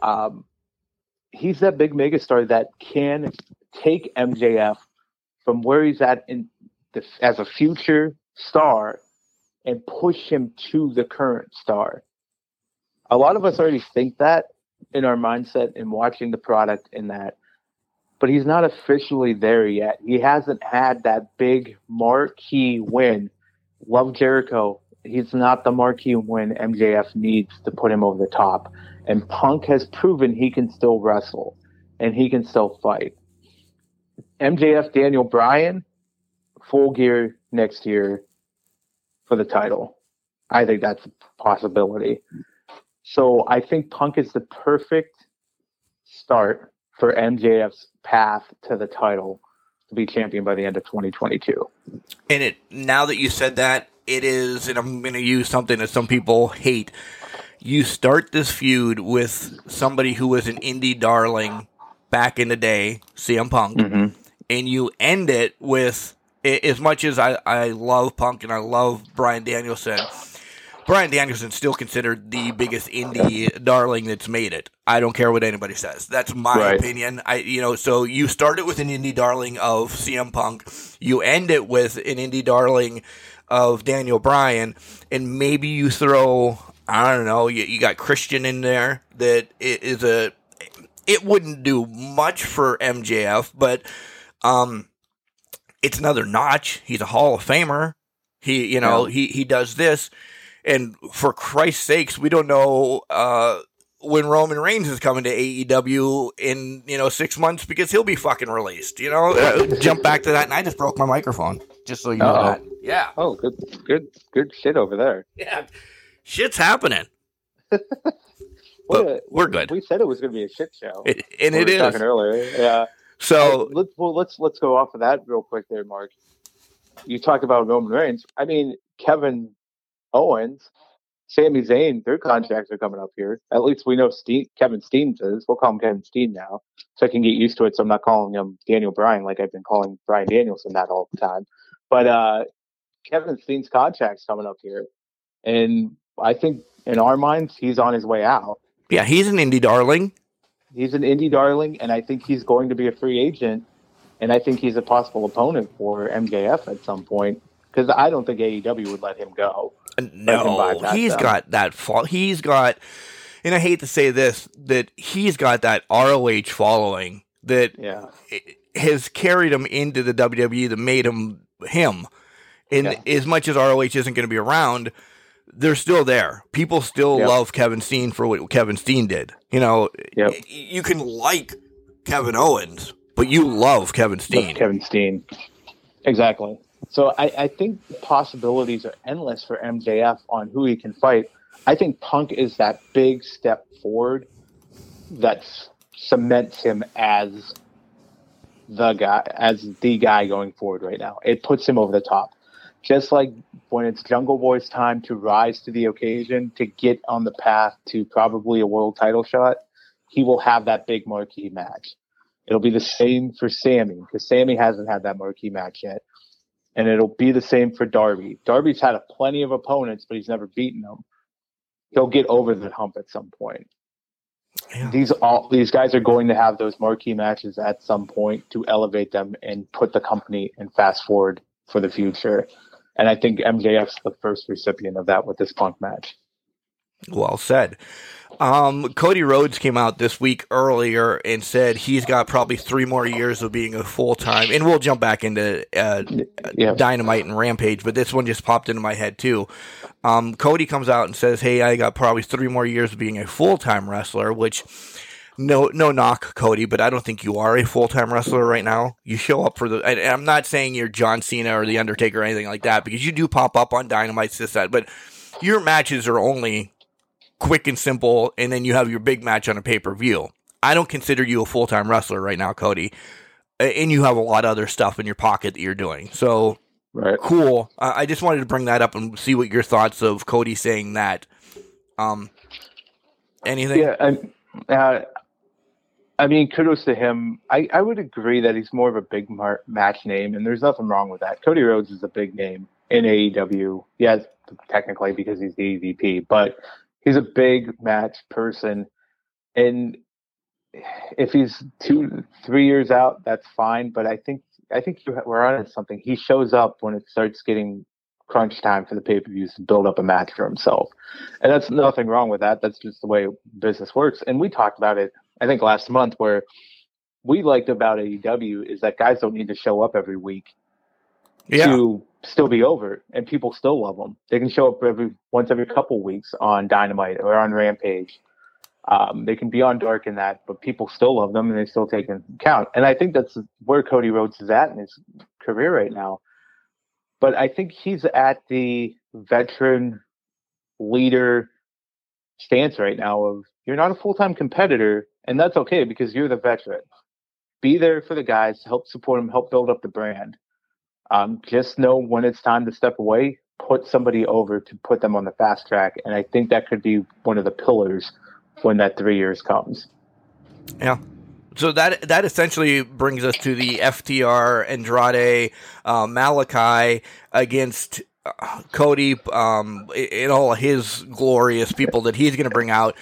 Um, he's that big mega star that can take MJF from where he's at in the, as a future star and push him to the current star. A lot of us already think that in our mindset in watching the product in that but he's not officially there yet. He hasn't had that big marquee win. Love Jericho. He's not the marquee win MJF needs to put him over the top. And Punk has proven he can still wrestle and he can still fight. MJF Daniel Bryan, full gear next year for the title. I think that's a possibility. So I think Punk is the perfect start for MJF's path to the title to be champion by the end of 2022. And it now that you said that, it is, and I'm going to use something that some people hate. You start this feud with somebody who was an indie darling back in the day, CM Punk, mm-hmm. and you end it with as much as I, I love Punk and I love Brian Danielson. Brian Danielson's still considered the biggest indie darling that's made it. I don't care what anybody says. That's my Right. opinion. I you know, so you start it with an indie darling of CM Punk, you end it with an indie darling of Daniel Bryan, and maybe you throw I don't know, you, you got Christian in there that i- a it wouldn't do much for MJF, but um it's another notch. He's a Hall of Famer. He, you know, he he does this, and for Christ's sakes, we don't know uh, when Roman Reigns is coming to AEW in you know six months because he'll be fucking released. You know, uh, jump back to that, and I just broke my microphone just so you know Uh-oh. that. Yeah, Oh, good, good, good shit over there. yeah, shit's happening. But a- we're good. We said it was going to be a shit show. It, and We it were is. talking earlier. Yeah. So let's well, let's let's go off of that real quick there, Mark. You talked about Roman Reigns. I mean, Kevin Owens, Sami Zayn, their contracts are coming up here. At least we know Steen, Kevin Steen's is. We'll call him Kevin Steen now, so I can get used to it. So I'm not calling him Daniel Bryan like I've been calling Brian Danielson that all the time. But uh, Kevin Steen's contract's coming up here, and I think in our minds he's on his way out yeah, he's an indie darling. He's an indie darling, and I think he's going to be a free agent, and I think he's a possible opponent for MJF at some point because I don't think AEW would let him go. him No, bypass he's them. got that fall. He's got, and I hate to say this, that he's got that ROH following that Yeah, has carried him into the WWE that made him him. And Yeah. as much as ROH isn't going to be around, they're still there. People still Yep. love Kevin Steen for what Kevin Steen did. You know, Yep. y- you can like Kevin Owens, but you love Kevin Steen. Kevin Steen. Exactly. So I, I think the possibilities are endless for MJF on who he can fight. I think Punk is that big step forward that cements him as the guy, as the guy going forward right now. It puts him over the top. Just like when it's Jungle Boy's time to rise to the occasion to get on the path to probably a world title shot, he will have that big marquee match. It'll be the same for Sammy because Sammy hasn't had that marquee match yet. And it'll be the same for Darby. Darby's had a plenty of opponents, but he's never beaten them. He'll get over the hump at some point. Yeah. These all these guys are going to have those marquee matches at some point to elevate them and put the company and fast forward for the future. And I think MJF's the first recipient of that with this Punk match. Well said. Um, Cody Rhodes came out this week earlier and said he's got probably three more years of being a full time, and we'll jump back into uh, yeah. Dynamite and Rampage, but this one just popped into my head too. Um, Cody comes out and says, "Hey, I got probably three more years of being a full time wrestler," which no no knock Cody, but I don't think you are a full time wrestler right now. You show up for the. And I'm not saying you're John Cena or the Undertaker or anything like that because you do pop up on Dynamite, this that, but your matches are only quick and simple, and then you have your big match on a pay per view. I don't consider you a full time wrestler right now, Cody, and you have a lot of other stuff in your pocket that you're doing. So right. cool. I just wanted to bring that up and see what your thoughts of Cody saying that. Um, anything? Yeah, I, uh, I mean, kudos to him. I, I would agree that he's more of a big mar- match name, and there's nothing wrong with that. Cody Rhodes is a big name in AEW. Yes, technically because he's the EVP, but he's a big match person, and if he's two, three years out, that's fine. But I think I think we're on something. He shows up when it starts getting crunch time for the pay per views to build up a match for himself, and that's nothing wrong with that. That's just the way business works. And we talked about it, I think, last month where we liked about AEW is that guys don't need to show up every week yeah. to still be over, and people still love them. They can show up every once every couple weeks on Dynamite or on Rampage. Um, they can be on Dark in that, but people still love them and they still take into account. And I think that's where Cody Rhodes is at in his career right now. But I think he's at the veteran leader stance right now of you're not a full time competitor, and that's okay because you're the veteran. Be there for the guys, help support them, help build up the brand. Um, just know when it's time to step away, put somebody over to put them on the fast track. And I think that could be one of the pillars when that three years comes. Yeah. So that that essentially brings us to the FTR Andrade uh, Malakai against uh, Cody um, and all his glorious people that he's going to bring out.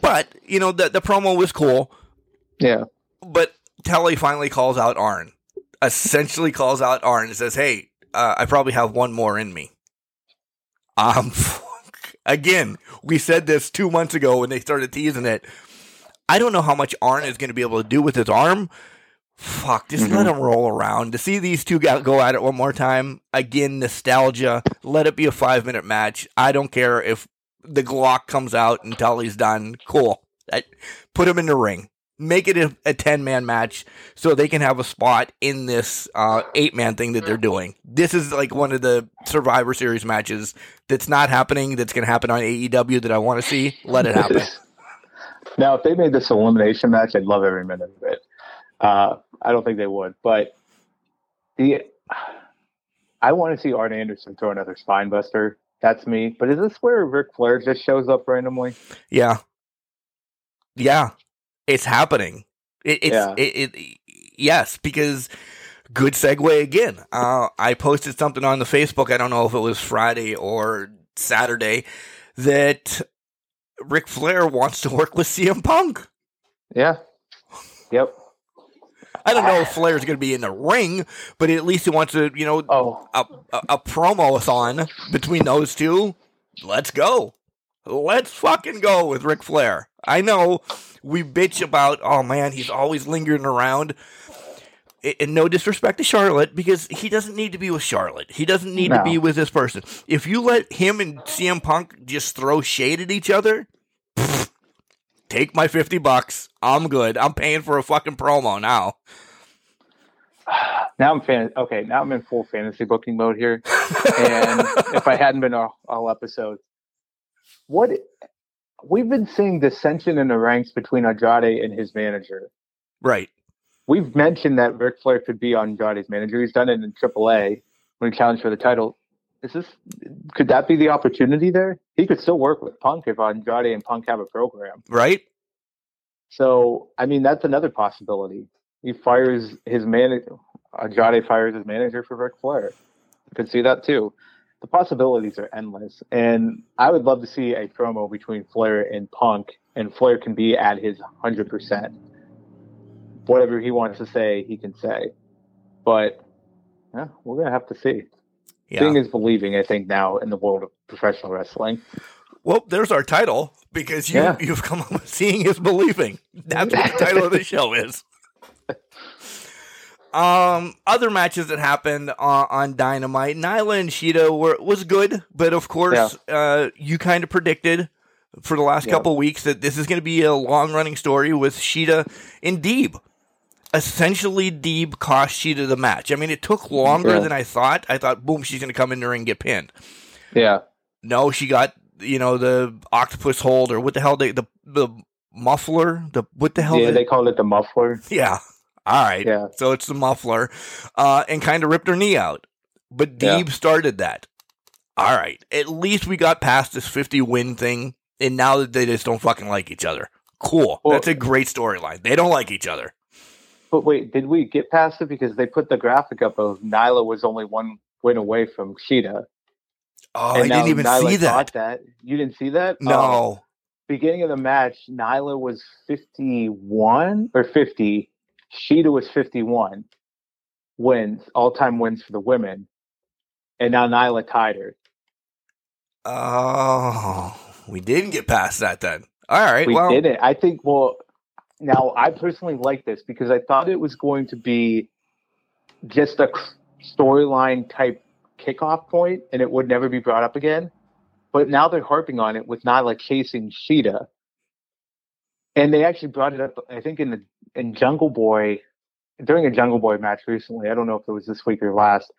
But you know the the promo was cool. Yeah. But Tully finally calls out Arn essentially calls out Arn and says, "Hey, uh, I probably have one more in me." Um, again, we said this two months ago when they started teasing it. I don't know how much Arn is going to be able to do with his arm. Fuck, just mm-hmm. let him roll around. To see these two go at it one more time, again, nostalgia. Let it be a five minute match. I don't care if the Glock comes out until he's done. Cool. put him in the ring make it a, a 10 man match so they can have a spot in this uh, eight man thing that they're doing. This is like one of the Survivor Series matches that's not happening, that's going to happen on AEW that I want to see. Let it happen. now, if they made this elimination match, I'd love every minute of it. Uh, I don't think they would, but the I want to see Arn Anderson throw another spine buster. That's me. But is this where Ric Flair just shows up randomly? Yeah. Yeah it's happening. It, it's yeah. it, it, yes because good segue again. Uh, I posted something on the Facebook. I don't know if it was Friday or Saturday that Ric Flair wants to work with CM Punk. Yeah. Yep. I don't know if Flair's going to be in the ring, but at least he wants to, you know, oh. a, a, a promo-a-thon between those two. Let's go. Let's fucking go with Ric Flair. I know we bitch about, oh man, he's always lingering around. And no disrespect to Charlotte, because he doesn't need to be with Charlotte. He doesn't need no. to be with this person. If you let him and CM Punk just throw shade at each other, take my 50 bucks. I'm good. I'm paying for a fucking promo now. Now I'm fan. Okay, now I'm in full fantasy booking mode here. and if I hadn't been all, all episode, what we've been seeing dissension in the ranks between Andrade and his manager. Right. We've mentioned that Ric Flair could be on Andrade's manager. He's done it in AAA. when he challenged for the title. Is this could that be the opportunity there? He could still work with Punk if Andrade and Punk have a program, right? So I mean, that's another possibility. He fires his manager. Andrade fires his manager for Ric Flair. could see that too. The possibilities are endless, and I would love to see a promo between Flair and Punk, and Flair can be at his hundred percent. Whatever he wants to say, he can say. But yeah, we're gonna have to see. Yeah. Seeing is believing, I think, now in the world of professional wrestling. Well, there's our title because you yeah. you've come up with seeing is believing. That's what the title of the show is. Um, other matches that happened on, on Dynamite, Nyla and Shida were was good, but of course, yeah. uh, you kind of predicted for the last yeah. couple weeks that this is going to be a long running story with Shida and Deeb essentially Deeb cost Shida the match. I mean, it took longer yeah. than I thought. I thought, boom, she's going to come in there and get pinned. Yeah. No, she got you know the octopus hold or what the hell they the the muffler the what the hell yeah they, they call it the muffler yeah all right yeah so it's the muffler uh and kind of ripped her knee out but Deeb yeah. started that all right at least we got past this 50 win thing and now that they just don't fucking like each other cool well, that's a great storyline they don't like each other but wait, did we get past it because they put the graphic up of Nyla was only one win away from Shida? Oh, and I didn't even Nyla see that. that. You didn't see that? No. Um, beginning of the match, Nyla was 51 or 50. Shida was 51 wins, all time wins for the women. And now Nyla tied her. Oh, we didn't get past that then. All right. We well, didn't. I think, well, now, I personally like this because I thought it was going to be just a storyline type kickoff point and it would never be brought up again. But now they're harping on it with Nyla chasing Shida. And they actually brought it up, I think, in the in Jungle Boy during a Jungle Boy match recently. I don't know if it was this week or last,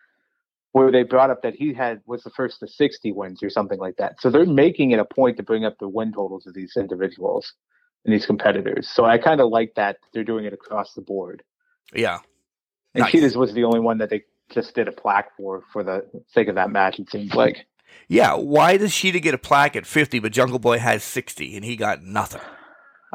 where they brought up that he had was the first to 60 wins or something like that. So they're making it a point to bring up the win totals of these individuals and these competitors. So I kind of like that they're doing it across the board. Yeah. And nice. Shida's was the only one that they just did a plaque for for the sake of that match. It seems like. Yeah, why does Shida get a plaque at fifty, but Jungle Boy has sixty and he got nothing?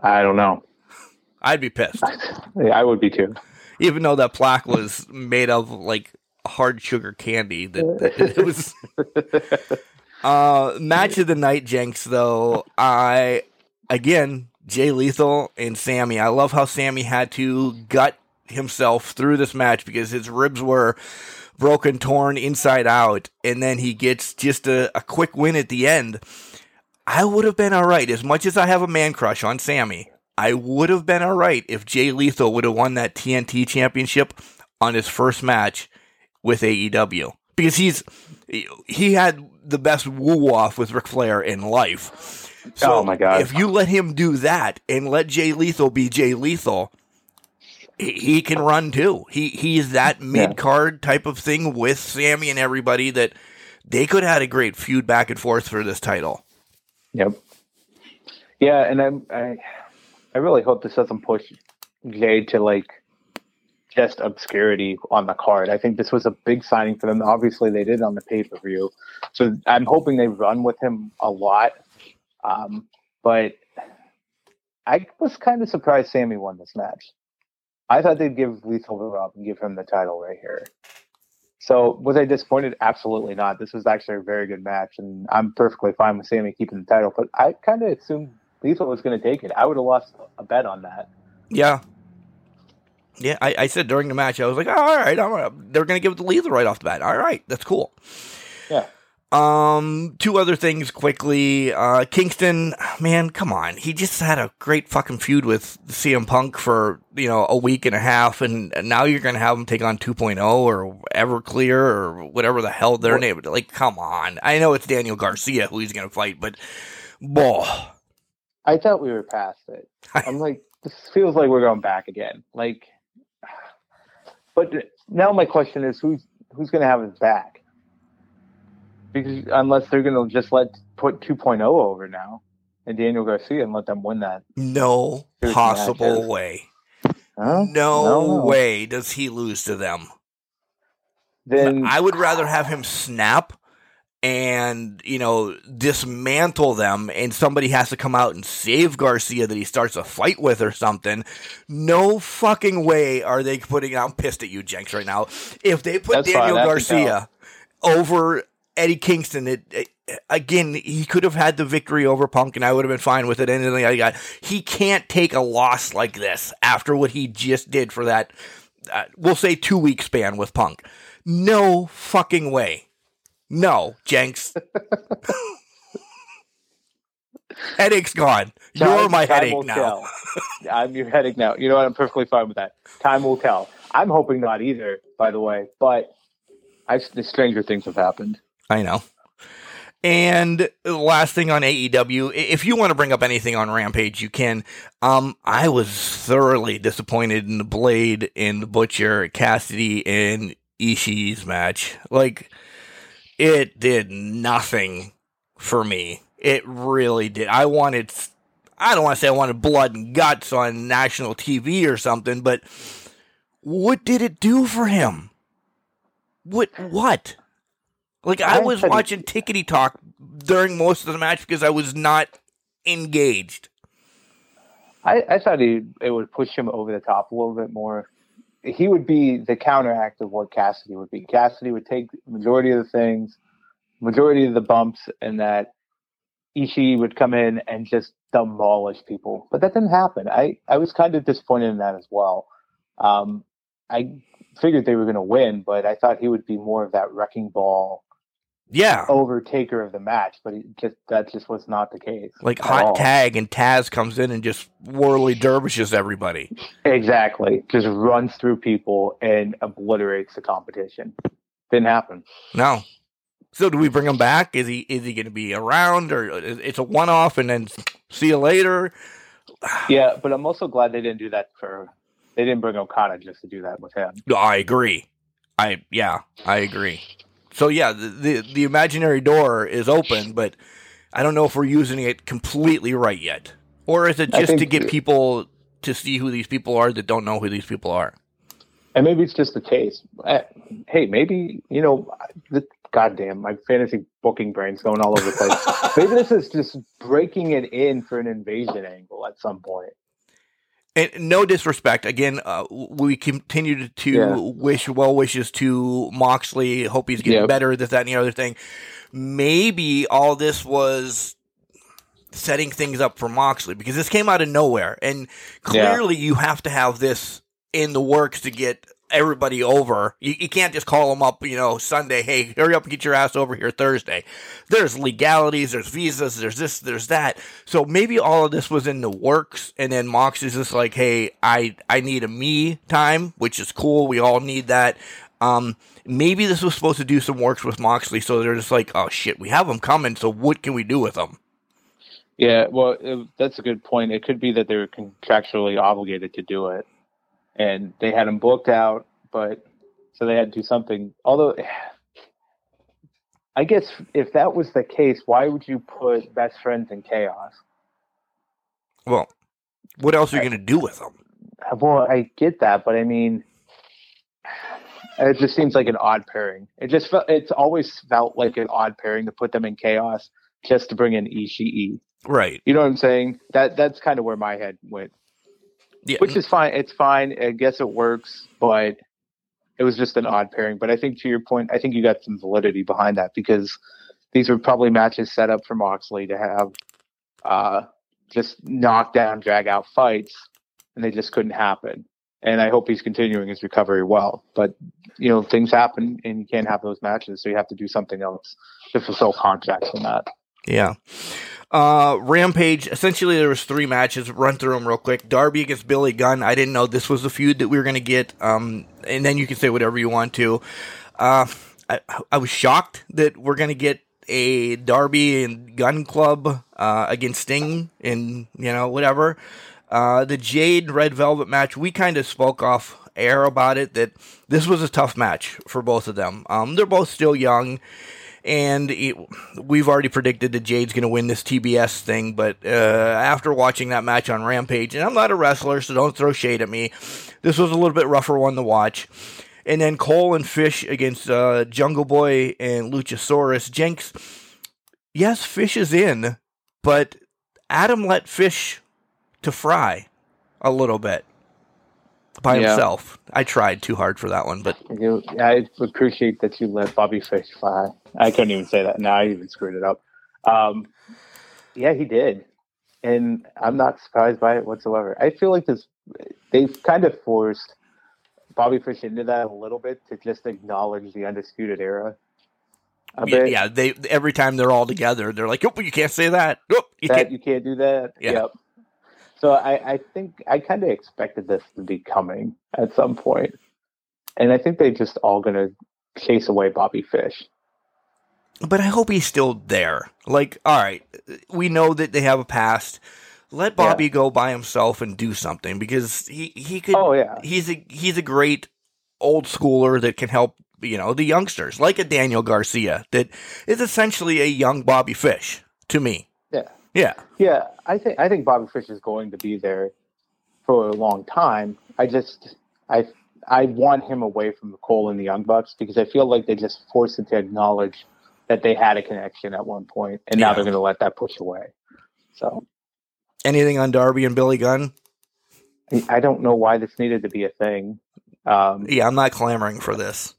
I don't know. I'd be pissed. yeah, I would be too. Even though that plaque was made of like hard sugar candy, that, that it was. uh, match of the night, Jenks. Though I again Jay Lethal and Sammy. I love how Sammy had to gut himself through this match because his ribs were broken, torn inside out, and then he gets just a, a quick win at the end. I would have been all right. As much as I have a man crush on Sammy, I would have been all right if Jay Lethal would have won that TNT championship on his first match with AEW because he's he had the best woo off with Ric Flair in life. So oh my god! If you let him do that and let Jay Lethal be Jay Lethal, he, he can run too. He he's that mid card yeah. type of thing with Sammy and everybody that they could have had a great feud back and forth for this title. Yep. Yeah, and I I, I really hope this doesn't push Jay to like just obscurity on the card. I think this was a big signing for them. Obviously, they did on the pay per view, so I'm hoping they run with him a lot um, but I was kind of surprised Sammy won this match. I thought they'd give Lethal the rub and give him the title right here. So was I disappointed? Absolutely not. This was actually a very good match, and I'm perfectly fine with Sammy keeping the title. But I kind of assumed Lethal was going to take it. I would have lost a bet on that. Yeah. Yeah, I, I said during the match, I was like, oh, all right, all right. they're going to give it to Lethal right off the bat. All right, that's cool. Yeah. Um, two other things quickly. Uh, Kingston, man, come on. He just had a great fucking feud with CM Punk for, you know, a week and a half, and now you're going to have him take on 2.0 or Everclear or whatever the hell their name. Like, come on. I know it's Daniel Garcia who he's going to fight, but, boy. I thought we were past it. I'm like, this feels like we're going back again. Like, but now my question is who's, who's going to have his back? Because unless they're going to just let put 2.0 over now and Daniel Garcia and let them win that. No possible way. Huh? No, no, way does he lose to them. then I would rather have him snap and you know dismantle them and somebody has to come out and save Garcia that he starts a fight with or something no fucking way are they putting I'm pissed at you Jenks right now if they put That's Daniel Garcia over Eddie Kingston it, it- again he could have had the victory over Punk and I would have been fine with it anything I got he can't take a loss like this after what he just did for that uh, we'll say 2 week span with Punk no fucking way no, Jenks. Headache's gone. You're my time headache now. I'm your headache now. You know what? I'm perfectly fine with that. Time will tell. I'm hoping not either, by the way. But I, the stranger things have happened. I know. And last thing on AEW, if you want to bring up anything on Rampage, you can. Um, I was thoroughly disappointed in the Blade and the Butcher, Cassidy, and Ishii's match. Like, it did nothing for me. It really did. I wanted, I don't want to say I wanted blood and guts on national TV or something, but what did it do for him? What, what? Like, I I was watching Tickety Talk during most of the match because I was not engaged. I, I thought he, it would push him over the top a little bit more. He would be the counteract of what Cassidy would be. Cassidy would take majority of the things, majority of the bumps, and that Ishii would come in and just demolish people. But that didn't happen. I, I was kind of disappointed in that as well. Um, I figured they were going to win, but I thought he would be more of that wrecking ball Yeah. overtaker of the match. But he just that just was not the case. Like hot all. tag and Taz comes in and just whirly dervishes everybody. Exactly. Just runs through people and obliterates the competition. Didn't happen. No. So do we bring him back? Is he is he going to be around or is- it's a one off and then see you later? Yeah, but I'm also glad they didn't do that for. They didn't bring Okada just to do that with him. I agree. I yeah, I agree. So yeah, the, the the imaginary door is open, but I don't know if we're using it completely right yet, or is it just to get people to see who these people are that don't know who these people are? And maybe it's just a taste. Eh, Hey, maybe you know, the, goddamn, my fantasy booking brain's going all over the place. maybe this is just breaking it in for an invasion angle at some point. And no disrespect. Again, uh, we continue to, Yeah. wish well wishes to Moxley. Hope he's getting Yep. better. This, that, and the other thing. Maybe all this was setting things up for Moxley because this came out of nowhere, and clearly you have to have this in the works to get everybody over. You, you can't just call them up, you know, Sunday. Hey, hurry up and get your ass over here Thursday. There's legalities, there's visas, there's this, there's that. So maybe all of this was in the works, and then Mox is just like, hey, I I need a me time, which is cool. We all need that. Um, maybe this was supposed to do some works with Moxley, so they're just like, oh shit, we have them coming. So what can we do with them? Yeah, well, that's a good point. It could be that they were contractually obligated to do it, and they had him booked out, but so they had to do something. Although, I guess if that was the case, why would you put best friends in chaos? Well, what else are you going to do with them? Well, I get that, but I mean, it just seems like an odd pairing. It just felt, it's always felt like an odd pairing to put them in chaos just to bring in Ishii. Right. You know what I'm saying? That that's kind of where my head went. Yeah. which is fine. It's fine. I guess it works, but it was just an odd pairing. But I think to your point, I think you got some validity behind that because these were probably matches set up for Moxley to have uh, just knock down, drag out fights, and they just couldn't happen. And I hope he's continuing his recovery well. But you know, things happen, and you can't have those matches, so you have to do something else to fulfill contracts on that. Yeah. Uh, Rampage. Essentially, there was three matches. Run through them real quick. Darby against Billy Gunn. I didn't know this was the feud that we were going to get. Um, and then you can say whatever you want to. Uh, I, I was shocked that we're going to get a Darby and Gun Club uh, against Sting and you know whatever. Uh, the Jade Red Velvet match. We kind of spoke off air about it that this was a tough match for both of them. Um, they're both still young and it, we've already predicted that Jade's going to win this TBS thing. But uh, after watching that match on Rampage, and I'm not a wrestler, so don't throw shade at me. This was a little bit rougher one to watch. and then Cole and Fish against uh, Jungle Boy and Luchasaurus. Jenks, yes, Fish is in, but Adam let Fish to fry a little bit by Yeah. himself. I tried too hard for that one, but You, I appreciate that you let Bobby Fish fly. I couldn't even say that. Now I even screwed it up. Um, yeah, he did, and I'm not surprised by it whatsoever. I feel like this they've kind of forced Bobby Fish into that a little bit to just acknowledge the undisputed era. Yeah, yeah, they every time they're all together, they're like, "Oh, you can't say that. Oh, you that can't." you can't do that. Yeah. Yep. So I, I think I kind of expected this to be coming at some point, and I think they're just all gonna chase away Bobby Fish. But I hope he's still there. Like, all right, we know that they have a past. Let Bobby go by himself and do something because he he could. Oh yeah, he's a he's a great old schooler that can help you know the youngsters like a Daniel Garcia that is essentially a young Bobby Fish to me. Yeah. Yeah. yeah. I think I think Bobby Fish is going to be there for a long time. I just I I want him away from the Cole and the Young Bucks because I feel like they just forced him to acknowledge that they had a connection at one point, and now they're going to let that push away. So Anything on Darby and Billy Gunn? I don't know why this needed to be a thing. Um, Yeah, I'm not clamoring for this.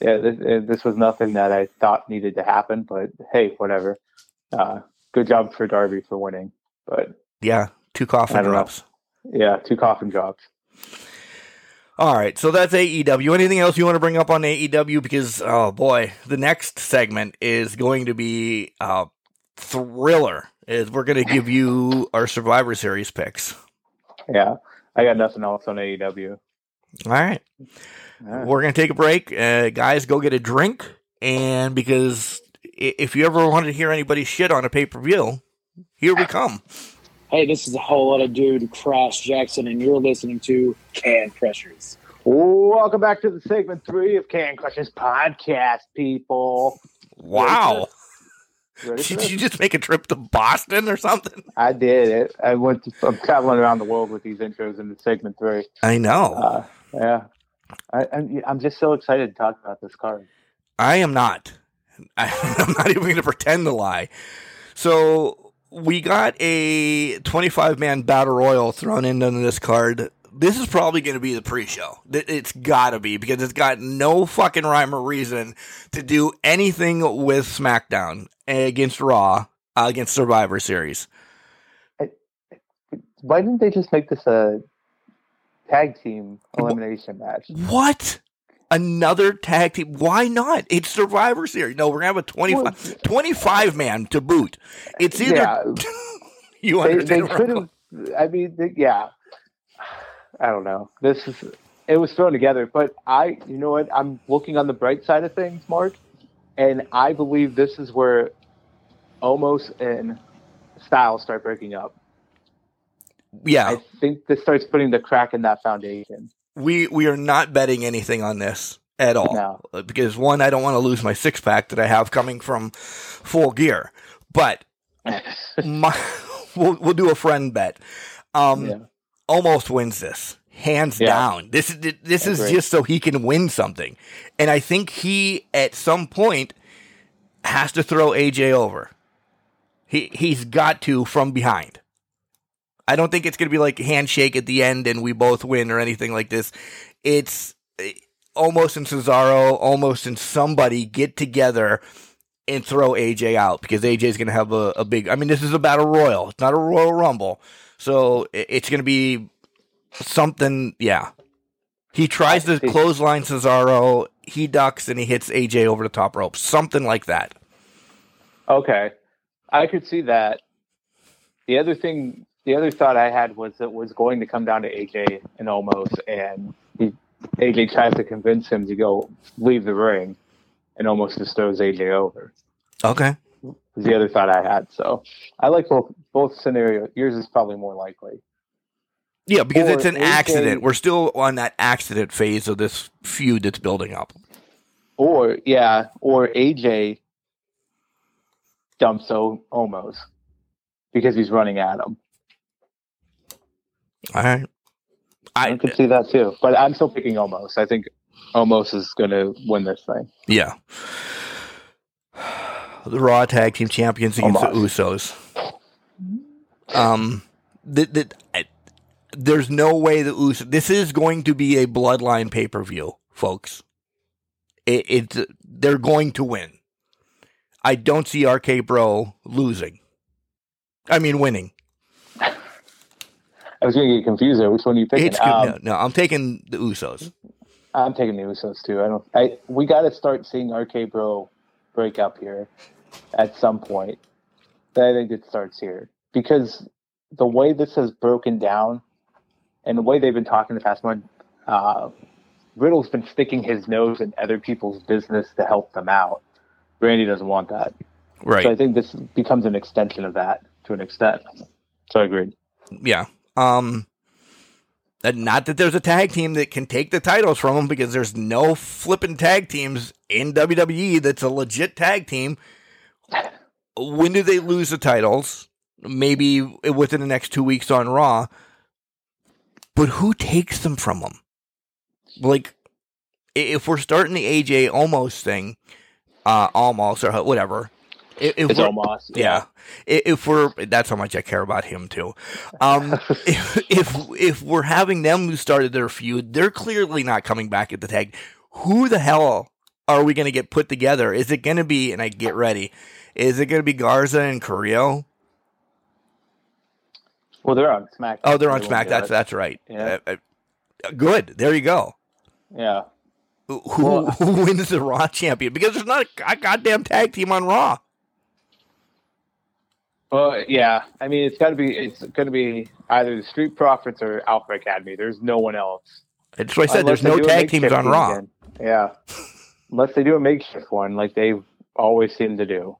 yeah, this, this was nothing that I thought needed to happen, but hey, whatever. Uh, good job for Darby for winning, but Yeah, two coffin don't know. drops. yeah, two coffin drops. All right, so that's AEW. Anything else you want to bring up on AEW? Because oh boy, the next segment is going to be a thriller. Is we're going to give you our Survivor Series picks. Yeah, I got nothing else on AEW. All right, All right. we're going to take a break, uh, guys. Go get a drink, and because if you ever wanted to hear anybody shit on a pay per view, here we come. Hey, this is a whole lot of dude, Crash Jackson, and you're listening to Can Crushers. Welcome back to the segment three of Can Crushers podcast, people. Wow, You did you just make a trip to Boston or something? I did it. I went. To, I'm traveling around the world with these intros in the segment three. I know. Uh, yeah, I, I'm, I'm just so excited to talk about this card. I am not. I, I'm not even going to pretend to lie. So we got a 25 man battle royal thrown into this card. This is probably going to be the pre-show. It's got to be because it's got no fucking rhyme or reason to do anything with SmackDown against Raw uh, against Survivor Series. Why didn't they just make this a tag team elimination match? What? Another tag team? Why not? It's Survivor Series. No, we're gonna have a 25, 25 man to boot. It's either Yeah, you they, understand. they I'm could have. I mean, they, yeah. I don't know. This is. It was thrown together, but I, you know what? I'm looking on the bright side of things, Mark, and I believe this is where Omos and Styles start breaking up. Yeah, I think this starts putting the crack in that foundation. We we are not betting anything on this at all No. Because one, I don't want to lose my six pack that I have coming from Full Gear, but my, we'll we'll do a friend bet. Um, yeah. Omos wins this hands Yeah. down. This is this is just so he can win something, and I think he at some point has to throw AJ over. He he's got to from behind. I don't think it's going to be like handshake at the end and we both win or anything like this. It's eh, Omos in Cesaro, Omos in somebody get together and throw AJ out because AJ is going to have a, a big. I mean, this is a battle royal. It's not a Royal Rumble, so it's going to be something. Yeah, he tries to clothesline Cesaro. He ducks and he hits AJ over the top rope. Something like that. Okay, I could see that. The other thing, the other thought I had was it was going to come down to AJ and Omos, and he, AJ tries to convince him to go leave the ring, and Omos just throws AJ over. Okay. Was the other thought I had. So I like both both scenarios. Yours is probably more likely. Yeah, because Or it's an AJ accident. We're still on that accident phase of this feud that's building up. Or yeah, or AJ dumps o- Omos because he's running at him. All right. I, I could see that too, but I'm still picking Omos. I think Omos is going to win this thing. Yeah. The Raw Tag Team Champions against the Usos. Um, the, the, I, there's no way the Usos. This is going to be a Bloodline pay per view, folks. It, it's they're going to win. I don't see RK Bro losing. I mean, winning. I was going to get confused there. Which one are you picking? It's good. Um, no, no, I'm taking the Usos. I'm taking the Usos too. I don't. I we got to start seeing RK Bro break up here at some point. I think it starts here because the way this has broken down, and the way they've been talking the past month, uh, Riddle's been sticking his nose in other people's business to help them out. Randy doesn't want that, Right. so I think this becomes an extension of that to an extent. So I agree. Yeah. Um not that there's a tag team that can take the titles from them because there's no flipping tag teams in WWE that's a legit tag team. When do they lose the titles? Maybe within the next two weeks on Raw. But who takes them from them? Like, if we're starting the AJ Omos thing, uh, Omos or whatever. If It's yeah. I- If we're that's how much I care about him too. Um, if, if if we're having them who started their feud, they're clearly not coming back at the tag. Who the hell are we going to get put together? Is it going to be? And I get ready. Is it going to be Garza and Carrillo? Well, they're on SmackDown. Oh, they're on They Smack. That's it. that's right. Yeah. Uh, uh, good. There you go. yeah. Who, who Well- who wins the Raw champion? Because there's not a goddamn tag team on Raw. Well, yeah. I mean, it's got to be. It's going to be either the Street Profits or Alpha Academy. There's no one else. That's what I said. Unless There's no tag teams on Raw. again. Yeah. Unless they do a makeshift one, like they always seem to do,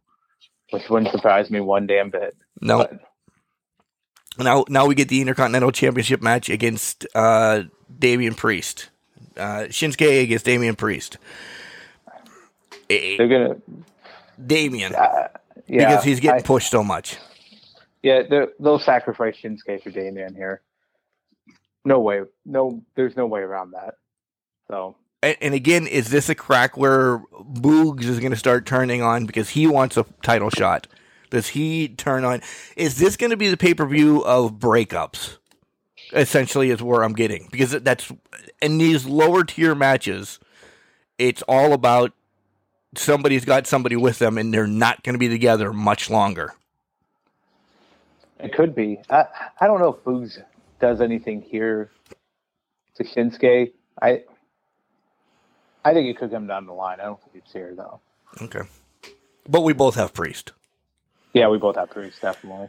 which wouldn't surprise me one damn bit. No. But Now, now we get the Intercontinental Championship match against uh, Damian Priest. Uh, Shinsuke against Damian Priest. They're gonna. Damian, Uh, yeah, because he's getting I- pushed so much. yeah, they'll sacrifice Shinsuke for Damian here. No way. No, there's no way around that. So And, and again, is this a crack where Boogs is going to start turning on because he wants a title shot? Does he turn on? Is this going to be the pay per view of breakups? Essentially, is where I'm getting because that's in these lower tier matches. It's all about somebody's got somebody with them, and they're not going to be together much longer. it could be. I I don't know if Boogs does anything here to Shinsuke. I I think it could come down the line. I don't think it's here though. Okay, but we both have Priest. Yeah, we both have Priest, definitely.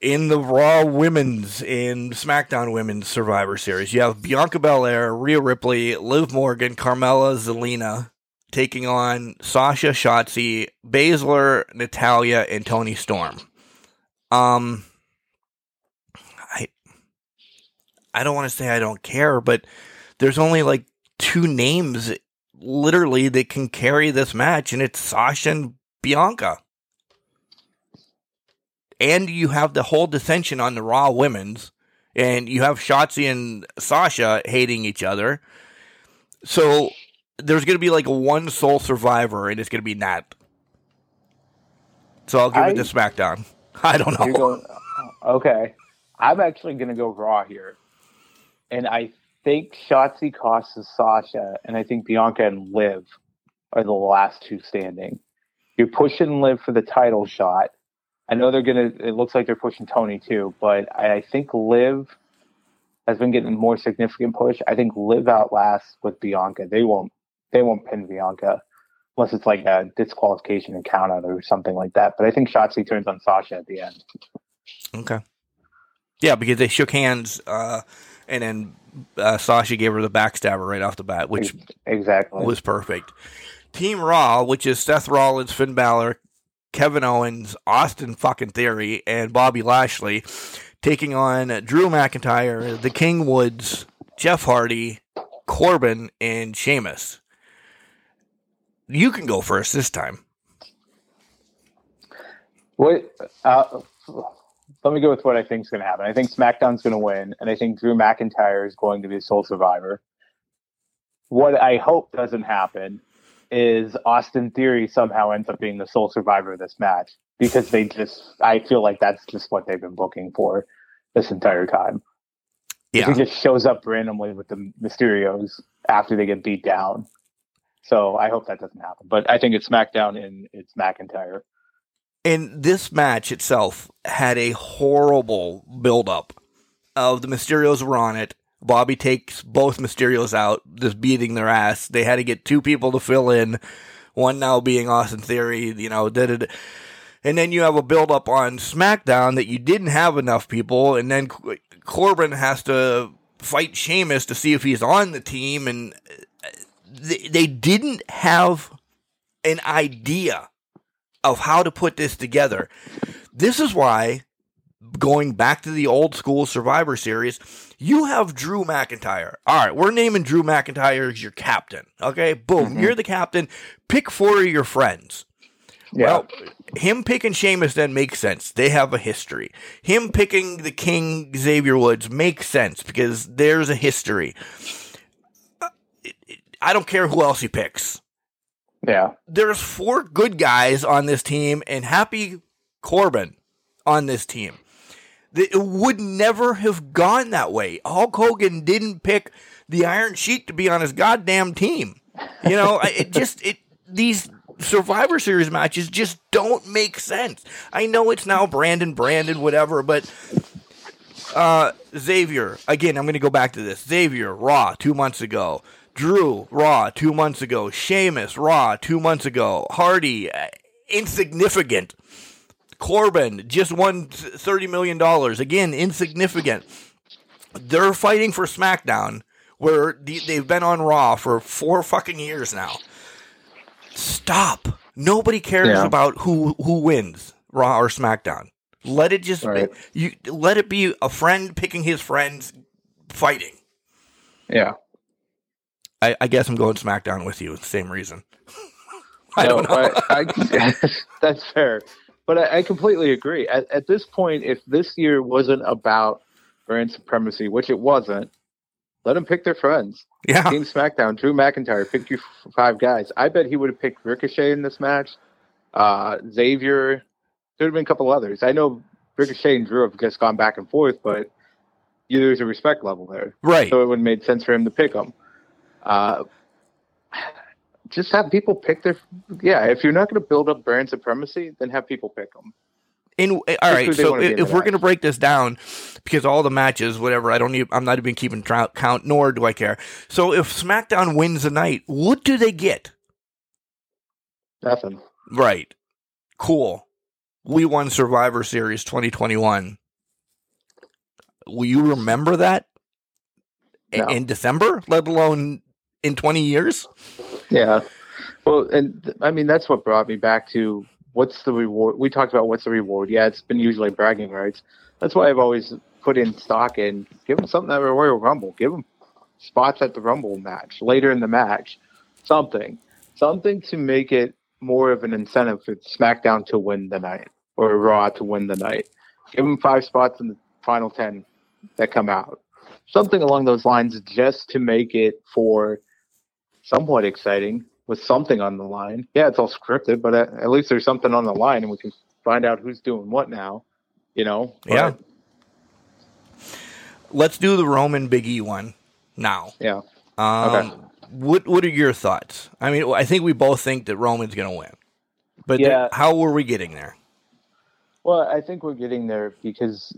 in the Raw Women's and SmackDown Women's Survivor Series. You have Bianca Belair, Rhea Ripley, Liv Morgan, Carmella, Zelina taking on Sasha, Shotzi, Baszler, Natalya, and Toni Storm. Um, I I don't want to say I don't care, but there's only like two names literally that can carry this match, and it's Sasha and Bianca and you have the whole dissension on the Raw women's, and you have Shotzi and Sasha hating each other. So there's going to be like one sole survivor, and it's going to be Nat. So I'll give I- it to SmackDown. I don't know. Going okay. I'm actually going to go Raw here, and I think Shotzi costs Sasha, and I think Bianca and Liv are the last two standing. You're pushing Liv for the title shot. I know they're gonna. It looks like they're pushing Toni too, but I, I think Liv has been getting more significant push. I think Liv outlasts with Bianca. They won't. They won't pin Bianca unless it's like a disqualification and count out or something like that. But I think Shotzi turns on Sasha at the end. Okay. Yeah, because they shook hands, uh, and then uh, Sasha gave her the backstabber right off the bat, which exactly. was perfect. Team Raw, which is Seth Rollins, Finn Balor, Kevin Owens, Austin fucking Theory, and Bobby Lashley, taking on Drew McIntyre, the King Woods, Jeff Hardy, Corbin, and Sheamus. You can go first this time. What? Uh, let me go with what I think is going to happen. I think SmackDown's going to win, and I think Drew McIntyre is going to be the sole survivor. what I hope doesn't happen is Austin Theory somehow ends up being the sole survivor of this match because they just I feel like that's just what they've been booking for this entire time. Yeah. He just shows up randomly with the Mysterios after they get beat down. So I hope that doesn't happen. But I think it's SmackDown and it's McIntyre. And this match itself had a horrible build-up of the Mysterios were on it. Bobby takes both Mysterios out, just beating their ass. They had to get two people to fill in, one now being Austin Theory, you know, did it. And then you have a build up on SmackDown that you didn't have enough people, and then Corbin has to fight Sheamus to see if he's on the team, and they, they didn't have an idea of how to put this together. This is why, going back to the old school Survivor Series, you have Drew McIntyre. All right, we're naming Drew McIntyre as your captain. Okay, boom, Mhm. you're the captain. Pick four of your friends. Yeah. Well, him picking Sheamus then makes sense. They have a history. Him picking the King Xavier Woods makes sense because there's a history. I don't care who else he picks. yeah. There's four good guys on this team and Happy Corbin on this team. It would never have gone that way. Hulk Hogan didn't pick the Iron Sheik to be on his goddamn team. You know, it just it these Survivor Series matches just don't make sense. I know it's now Brandon, Brandon, whatever, but uh, Xavier again. I'm going to go back to this. Xavier Raw two months ago. Drew Raw two months ago. Sheamus Raw two months ago. Hardy uh, insignificant. Corbin just won thirty million dollars. Again, insignificant. They're fighting for SmackDown, where they've been on Raw for four fucking years now. Stop. Nobody cares Yeah. about who who wins Raw or SmackDown. Let it just Right. be, you. Let it be a friend picking his friends fighting. Yeah. I, I guess I'm going SmackDown with you. Same reason. I No, don't know. I, I, that's fair, but I, I completely agree. At, at this point, if this year wasn't about brand supremacy, which it wasn't, let them pick their friends. yeah. Team SmackDown, Drew McIntyre, pick your f- five guys. I bet he would have picked Ricochet in this match. Uh, Xavier, there would have been a couple others. I know Ricochet and Drew have just gone back and forth, but there's a respect level there. Right. So it would have made sense for him to pick them. Uh, just have people pick their. Yeah, if you're not going to build up brand supremacy, then have people pick them. In, all right, so wanna be in if we're going to break this down, because all the matches, whatever, I don't even, I'm not even keeping count, nor do I care. So if SmackDown wins the night, what do they get? Nothing. Right. Cool. We won Survivor Series 2021. Will you remember that No. in December, let alone in 20 years? Yeah. Well, and I mean that's what brought me back to what's the reward. We talked about what's the reward. Yeah, it's been usually bragging rights. That's why I've always put in stock in give them something at the Royal Rumble. Give them spots at the Rumble match later in the match. Something, something to make it more of an incentive for SmackDown to win the night or Raw to win the night. Give them five spots in the final ten that come out. Something along those lines, just to make it for somewhat exciting with something on the line. Yeah, it's all scripted, but at, at least there's something on the line, and we can find out who's doing what now. You know? But, Yeah. Let's do the Roman Big E one now. yeah. Um, Okay. What What are your thoughts? I mean, I think we both think that Roman's going to win, but Yeah. th- how were we getting there? Well, I think we're getting there because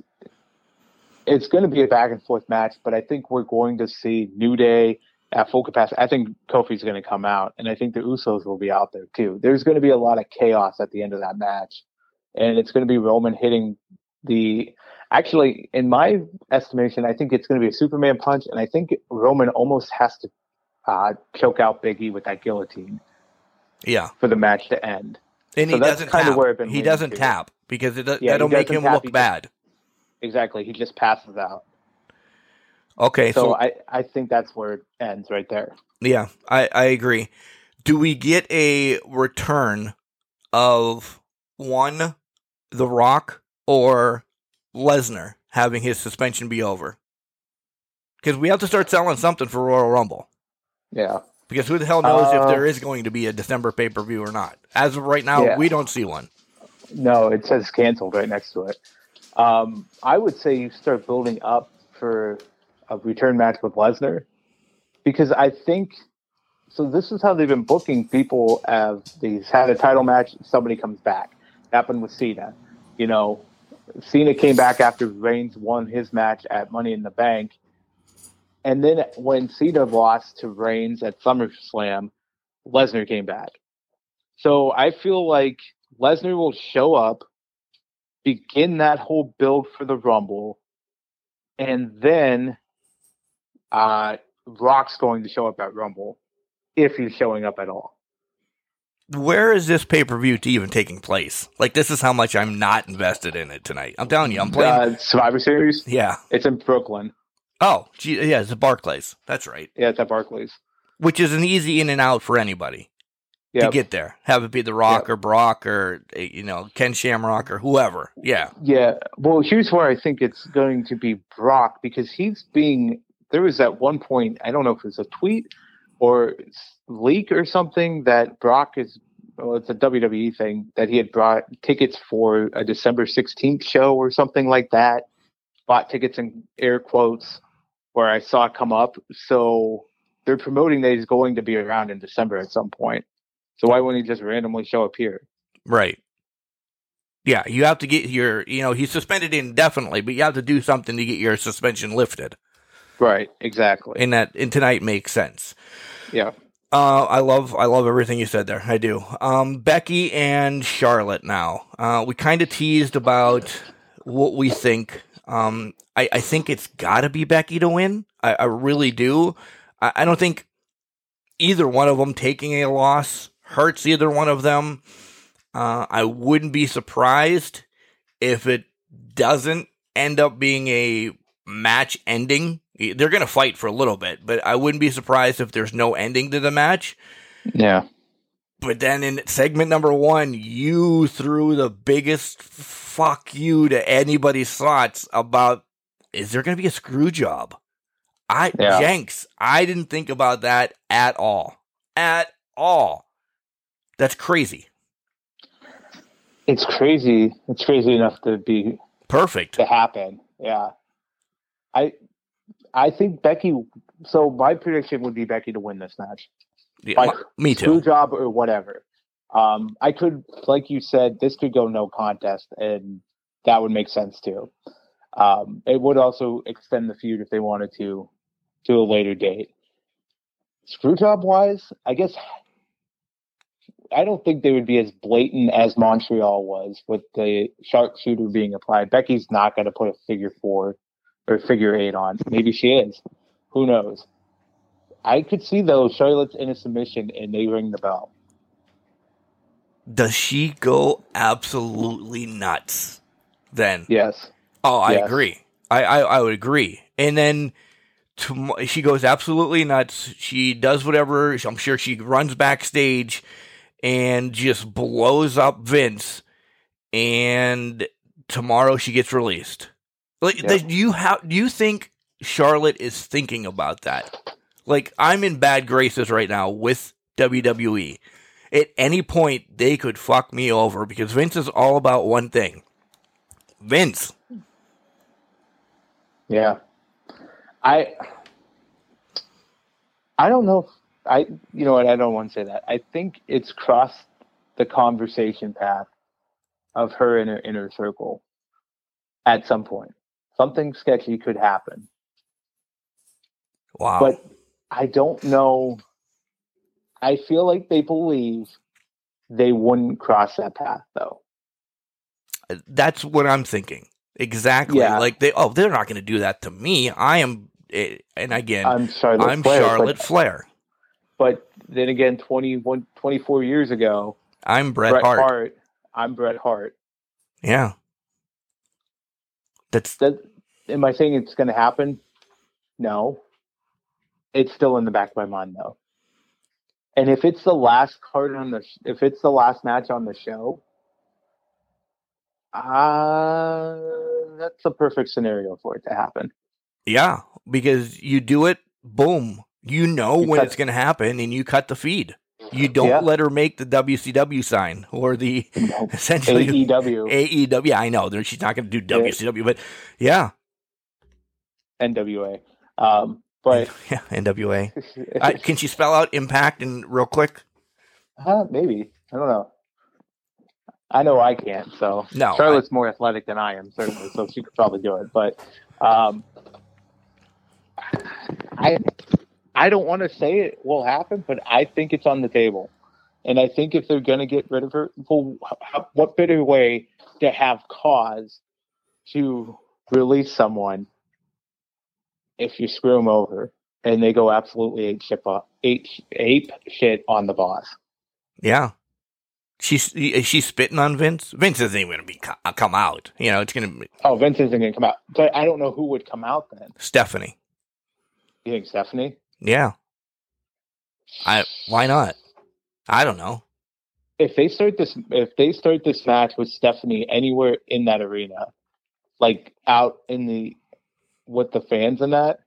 it's going to be a back and forth match, but I think we're going to see New Day at full capacity. I think Kofi's going to come out, and I think the Usos will be out there too. There's going to be a lot of chaos at the end of that match, and it's going to be Roman hitting the. Actually, in my estimation, I think it's going to be a Superman punch, and I think Roman almost has to uh, choke out Big E with that guillotine Yeah, for the match to end. and So he that's doesn't kinda tap. where I've been he doesn't to. tap because it, does- Yeah, that'll make him tap, look he just- bad. Exactly, he just passes out. Okay, so so, I, I think that's where it ends right there. yeah, I, I agree. Do we get a return of one, The Rock, or Lesnar having his suspension be over? Because we have to start selling something for Royal Rumble. Yeah. Because who the hell knows Uh, if there is going to be a December pay per view or not? As of right now, Yeah. we don't see one. No, it says canceled right next to it. Um, I would say you start building up for a return match with Lesnar because I think so. This is how they've been booking people. As they've had a title match, somebody comes back. Happened with Cena. You know, Cena came back after Reigns won his match at Money in the Bank, and then when Cena lost to Reigns at SummerSlam, Lesnar came back. So I feel like Lesnar will show up, begin that whole build for the Rumble, and then uh, Rock's going to show up at Rumble if he's showing up at all. Where is this pay per view even taking place? Like, this is how much I'm not invested in it tonight. I'm telling you, I'm playing. Uh, Survivor Series. yeah. It's in Brooklyn. Oh, gee, yeah, it's the Barclays. That's right. Yeah, it's at Barclays. Which is an easy in and out for anybody to Yeah, get there. Have it be The Rock Yep. or Brock or, eh, you know, Ken Shamrock or whoever. Yeah. yeah. Well, here's where I think it's going to be Brock because he's being. There was at one point, I don't know if it was a tweet or leak or something that Brock is. Well, it's a WWE thing that he had brought tickets for a December 16th show or something like that. Bought tickets in air quotes where I saw it come up. So they're promoting that he's going to be around in December at some point. So why wouldn't he just randomly show up here? Right. Yeah, you have to get your, you know, he's suspended indefinitely, but you have to do something to get your suspension lifted. Right. Exactly. And that, and tonight makes sense. yeah. Uh, I love, I love everything you said there. I do. Um, Becky and Charlotte now. Uh, we kind of teased about what we think. Um, I, I think it's got to be Becky to win. I, I really do. I, I don't think either one of them taking a loss hurts either one of them. Uh, I wouldn't be surprised if it doesn't end up being a match ending. They're going to fight for a little bit, but I wouldn't be surprised if there's no ending to the match. Yeah. But then in segment number one, you threw the biggest fuck you to anybody's thoughts about is there going to be a screw job? I Yeah. Jenks, I didn't think about that at all. At all. That's crazy. It's crazy. It's crazy enough to be Perfect. to happen. Yeah. I I think Becky so my prediction would be Becky to win this match. Yeah, Like, me Screw too. job or whatever. Um I could like you said, this could go no contest and that would make sense too. Um it would also extend the feud if they wanted to to a later date. Screw job wise, I guess I don't think they would be as blatant as Montreal was with the sharpshooter being applied. Becky's not going to put a figure four or figure eight on. Maybe she is. Who knows? I could see though Charlotte's in a submission and they ring the bell. Does she go absolutely nuts then? Yes. Oh, I Yes. agree. I, I, I would agree. And then she goes absolutely nuts. She does whatever. I'm sure she runs backstage and just blows up Vince. And tomorrow she gets released. Like, Yeah. the- do you have? Do you think Charlotte is thinking about that? Like, I'm in bad graces right now with WWE. At any point, they could fuck me over because Vince is all about one thing. Vince. Yeah. I I don't know if I you know what I don't want to say that. I think it's crossed the conversation path of her inner inner circle at some point. Something sketchy could happen. Wow. But I don't know I feel like they believe they wouldn't cross that path though. That's what I'm thinking. Exactly. Yeah. Like they, oh, they're not going to do that to me. I am, eh, and again, I'm, I'm Charlotte Flair, Charlotte But, Flair. but then again 21 24 years ago, I'm Bret, Bret Hart. Hart, I'm Bret Hart. Yeah. That's that am I saying it's going to happen? No. It's still in the back of my mind though. And if it's the last card on the sh- if it's the last match on the show, uh that's a perfect scenario for it to happen. yeah, because you do it, boom, You know You when cut- it's going to happen, and you cut the feed. You don't Yeah. let her make the WCW sign or the essentially AEW, AEW. Yeah, I know she's not going to do WCW, but yeah, NWA. Um, but yeah, NWA. Uh, can she spell out Impact and real quick? uh, maybe I don't know. I know I can't. So No, Charlotte's more athletic than I am, certainly, so she could probably do it. But um, I I don't want to say it will happen, but I think it's on the table. And I think if they're going to get rid of her, well, what better way to have cause to release someone if you screw them over and they go absolutely ape shit, ape, ape shit on the boss? Yeah. She's is she spitting on Vince? Vince isn't even going to be uh, come out. You know, it's going to be Oh, Vince isn't going to come out. But I don't know who would come out then. Stephanie. You think Stephanie? Yeah. I why not? I don't know. if they start this if they start this match with Stephanie anywhere in that arena, like out in the with the fans and that,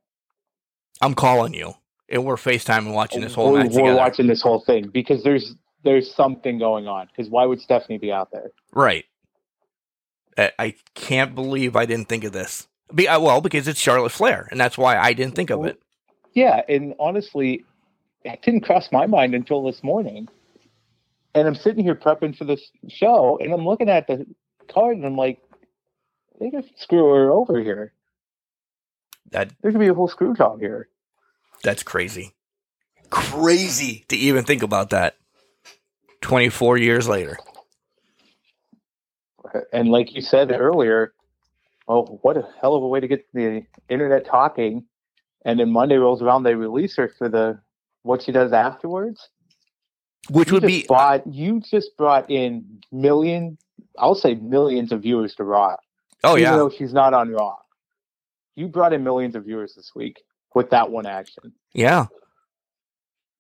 I'm calling you, and we're FaceTime watching this whole we're, match we're watching this whole thing because there's there's something going on. Because why would Stephanie be out there? Right. I, I can't believe I didn't think of this. Be, uh, well, because it's Charlotte Flair, and that's why I didn't think of it. Yeah, and honestly, it didn't cross my mind until this morning. And I'm sitting here prepping for this show, and I'm looking at the card, and I'm like, they could screw her over here. That There could be a whole screw job here. that's crazy, crazy to even think about that. Twenty four years later. And like you said earlier, oh, what a hell of a way to get the internet talking. And then Monday rolls around, they release her for the what she does afterwards. Which You would be brought, you just brought in million, I'll say millions of viewers to Raw. oh yeah. even yeah, though she's not on Raw. You brought in millions of viewers this week with that one action. yeah.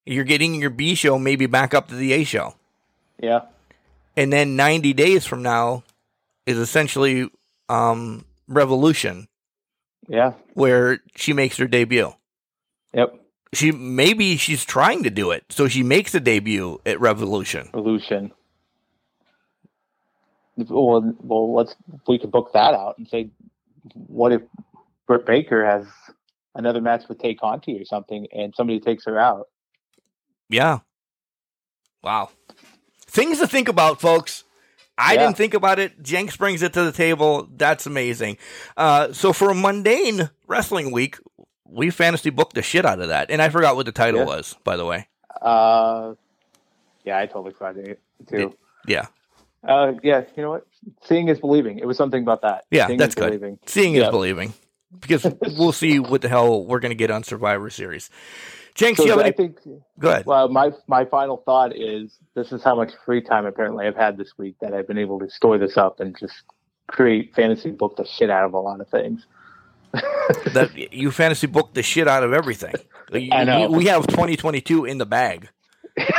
You're getting your B show maybe back up to the A show. Yeah, and then 90 days from now is essentially um revolution yeah, where she makes her debut yep. she maybe she's trying to do it so she makes a debut at revolution Revolution. Well, well, let's we could book that out and say, what if Britt Baker has another match with Tay Conti or something, and somebody takes her out? yeah wow things to think about folks I Yeah. didn't think about it. Jenks brings it to the table. That's amazing. Uh, so for a mundane wrestling week, we fantasy booked the shit out of that, and I forgot what the title Yeah. was, by the way. Uh, yeah, I totally forgot it too. Yeah, Uh, yeah, you know what? Seeing is believing. It was something about that. Yeah, Seeing that's is good. Believing. Seeing is believing. Because we'll see what the hell we're going to get on Survivor Series. Jenks, So you have I any? think Go ahead. Well, my my final thought is this is how much free time apparently I've had this week that I've been able to store this up and just create fantasy book the shit out of a lot of things. that you fantasy book the shit out of everything. I know. We, we have 2022 in the bag.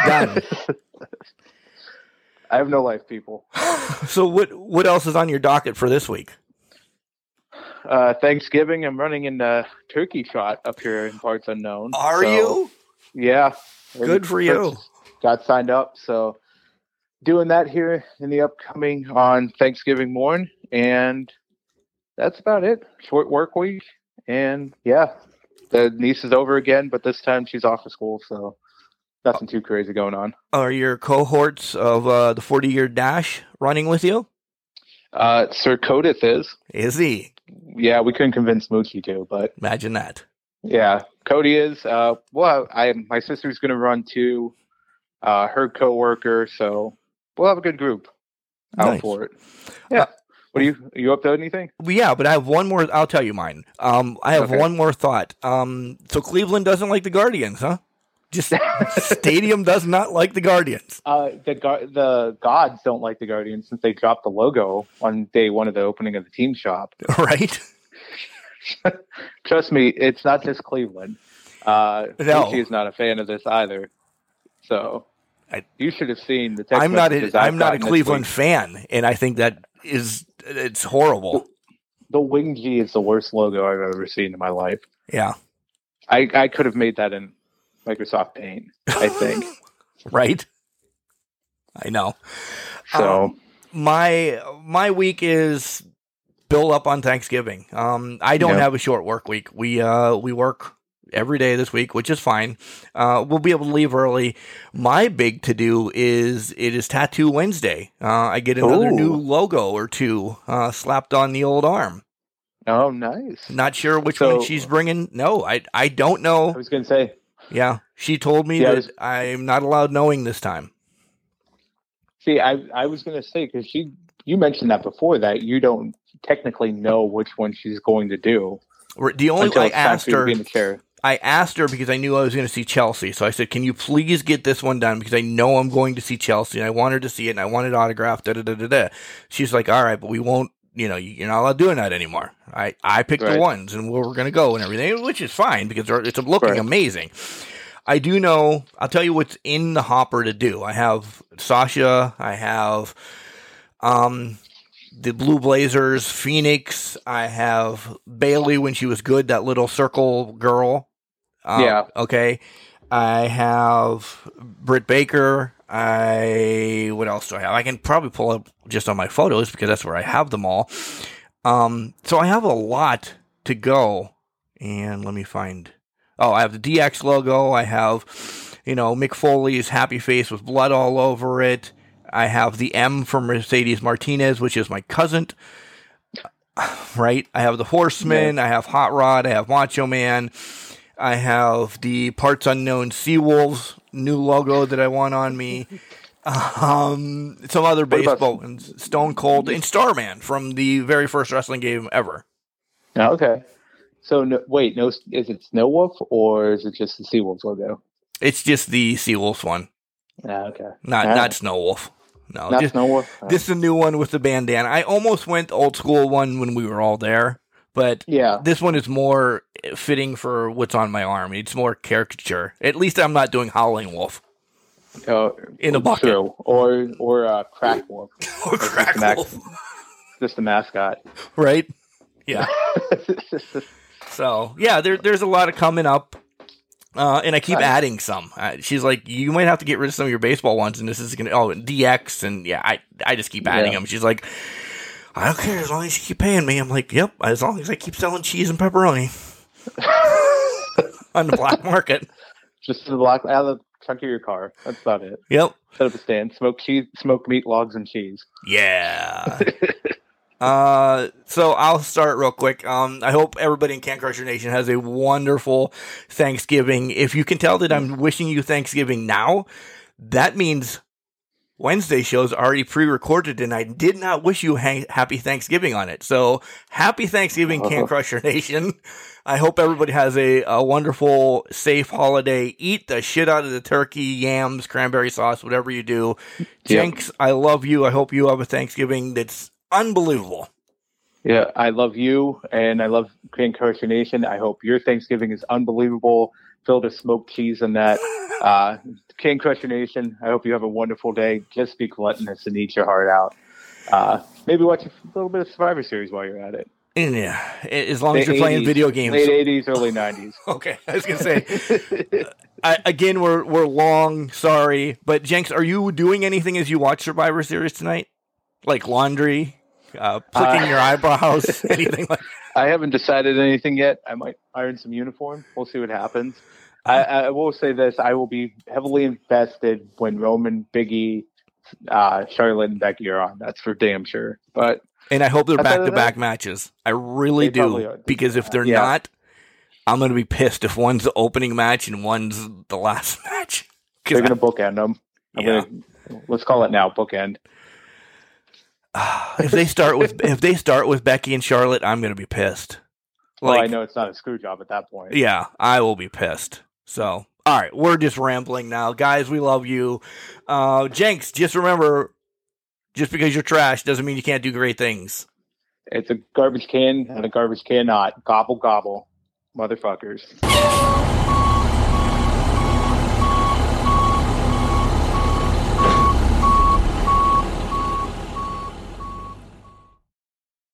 Done. I have no life, people. so what what else is on your docket for this week? Uh, Thanksgiving, I'm running in the turkey trot up here in parts unknown. Are So, you? Yeah. Good for you. Got signed up, so doing that here in the upcoming on Thanksgiving morn, and that's about it. Short work week, and yeah, the niece is over again, but this time she's off of school, so nothing too crazy going on. Are your cohorts of uh, the 40 year dash running with you? Uh, Sir Codith is. Is he? Yeah, we couldn't convince Moochie to, but Imagine that. yeah, Cody is. Uh, well, I my sister's going to run too. Uh, her coworker, so we'll have a good group out Nice. for it. Yeah. Uh, what are you? Are you up to anything? Yeah, but I have one more. I'll tell you mine. Um, I have Okay. one more thought. Um, so Cleveland doesn't like the Guardians, huh? Just stadium does not like the Guardians, Uh, the the gods don't like the Guardians since they dropped the logo on day one of the opening of the team shop. right? Trust me, it's not just Cleveland. Uh, No. Is not a fan of this either. So I- you should have seen the. I'm not. A, I'm not a Cleveland fan, and I think that is it's horrible. The Wing G is the worst logo I've ever seen in my life. Yeah, I, I could have made that in Microsoft Paint. I think right. I know. so. Um, my my week is built up on Thanksgiving. Um, I don't Yeah. have a short work week. We uh we work every day this week, which is fine. Uh, we'll be able to leave early. My big to do is it is Tattoo Wednesday. Uh, I get another Ooh. new logo or two uh, slapped on the old arm. oh, nice. Not sure which So- one she's bringing. No, I I don't know. I was gonna say. Yeah, she told me Yeah, that I'm not allowed knowing this time. See, I I was gonna say because she you mentioned that before that you don't technically know which one she's going to do The only I asked for you to her. in the chair. I asked her because I knew I was going to see Chelsea. So I said, "Can you please get this one done because I know I'm going to see Chelsea and I want her to see it and I want it autographed." Da da da da da. She's like, "All right, but we won't. You know, you're not allowed doing that anymore." I I picked the ones and where we're going to go and everything, which is fine because it's looking Right. amazing. I do know. I'll tell you what's in the hopper to do. I have Sasha. I have um the Blue Blazers, Phoenix. I have Bayley when she was good, that little circle girl. Um, Yeah. Okay. I have Britt Baker. I what else do I have? I can probably pull up just on my photos because that's where I have them all. Um, so I have a lot to go, and let me find. Oh, I have the DX logo. I have, you know, Mick Foley's happy face with blood all over it. I have the M from Mercedes Martinez, which is my cousin. Right. I have the Horseman. I have Hot Rod. I have Macho Man. I have the Parts Unknown Seawolves new logo that I want on me. Um, some other What about- baseball ones, Stone Cold and Starman from the very first wrestling game ever. Oh, okay. So no, wait, no, is it Snow Wolf or is it just the Seawolves logo? It's just the Seawolves one, Ah, okay. not Ah. not Snow Wolf. No, Not just, Snow Wolf. Ah. this is a new one with the bandana. I almost went old school one when we were all there, but yeah. this one is more fitting for what's on my arm. It's more caricature. At least I'm not doing Howling Wolf Oh, in a bucket True. Or or uh, Crack Wolf, or Crack Max- Wolf, just the mascot. right? Yeah. So yeah, there, there's a lot of coming up, uh, and I keep Nice. adding some. Uh, she's like, you might have to get rid of some of your baseball ones, and this is gonna oh and DX, and yeah, I I just keep adding Yeah. them. She's like, I don't care as long as you keep paying me. I'm like, yep, as long as I keep selling cheese and pepperoni on the black market. just the block out of the trunk of your car. That's about it. Yep. Set up a stand, smoke cheese, smoke meat, logs, and cheese. Yeah. Uh, so I'll start real quick. Um, I hope everybody in Can Crusher Nation has a wonderful Thanksgiving. If you can tell that I'm wishing you Thanksgiving now, that means Wednesday show's already pre-recorded, and I did not wish you ha- happy Thanksgiving on it. So happy Thanksgiving, Can Uh-huh. Crusher Nation. I hope everybody has a, a wonderful, safe holiday. Eat the shit out of the turkey, yams, cranberry sauce, whatever you do. Jenks, I love you. I hope you have a Thanksgiving that's unbelievable. Yeah, I love you, and I love Can Crusher Nation. I hope your Thanksgiving is unbelievable, filled with smoked cheese and that. Uh, Can Crusher Nation, I hope you have a wonderful day. Just be gluttonous and eat your heart out. Uh, maybe watch a little bit of Survivor Series while you're at it. Yeah, as long as you're playing video games. Late 80s, early 90s. Okay, I was gonna say. I, again, we're we're long. Sorry, but Jenks, are you doing anything as you watch Survivor Series tonight? Like laundry, uh, flicking Uh, your eyebrows, anything like? I haven't decided anything yet. I might iron some uniform. We'll see what happens. I, I will say this: I will be heavily invested when Roman, Biggie, uh, Charlotte, and Becky are on. That's for damn sure. But And I hope they're back to back matches. I really do because if they're Yeah. not, I'm gonna be pissed if one's the opening match and one's the last match. they're going to bookend them. I'm Yeah. gonna let's call it now bookend. If they start with if they start with Becky and Charlotte, I'm gonna be pissed. well, I know it's not a screw job at that point. Yeah, I will be pissed. So, all right, we're just rambling now, guys. We love you, uh, Jenks. Just remember, just because you're trash doesn't mean you can't do great things. It's a garbage can and a garbage can not. Gobble gobble, motherfuckers.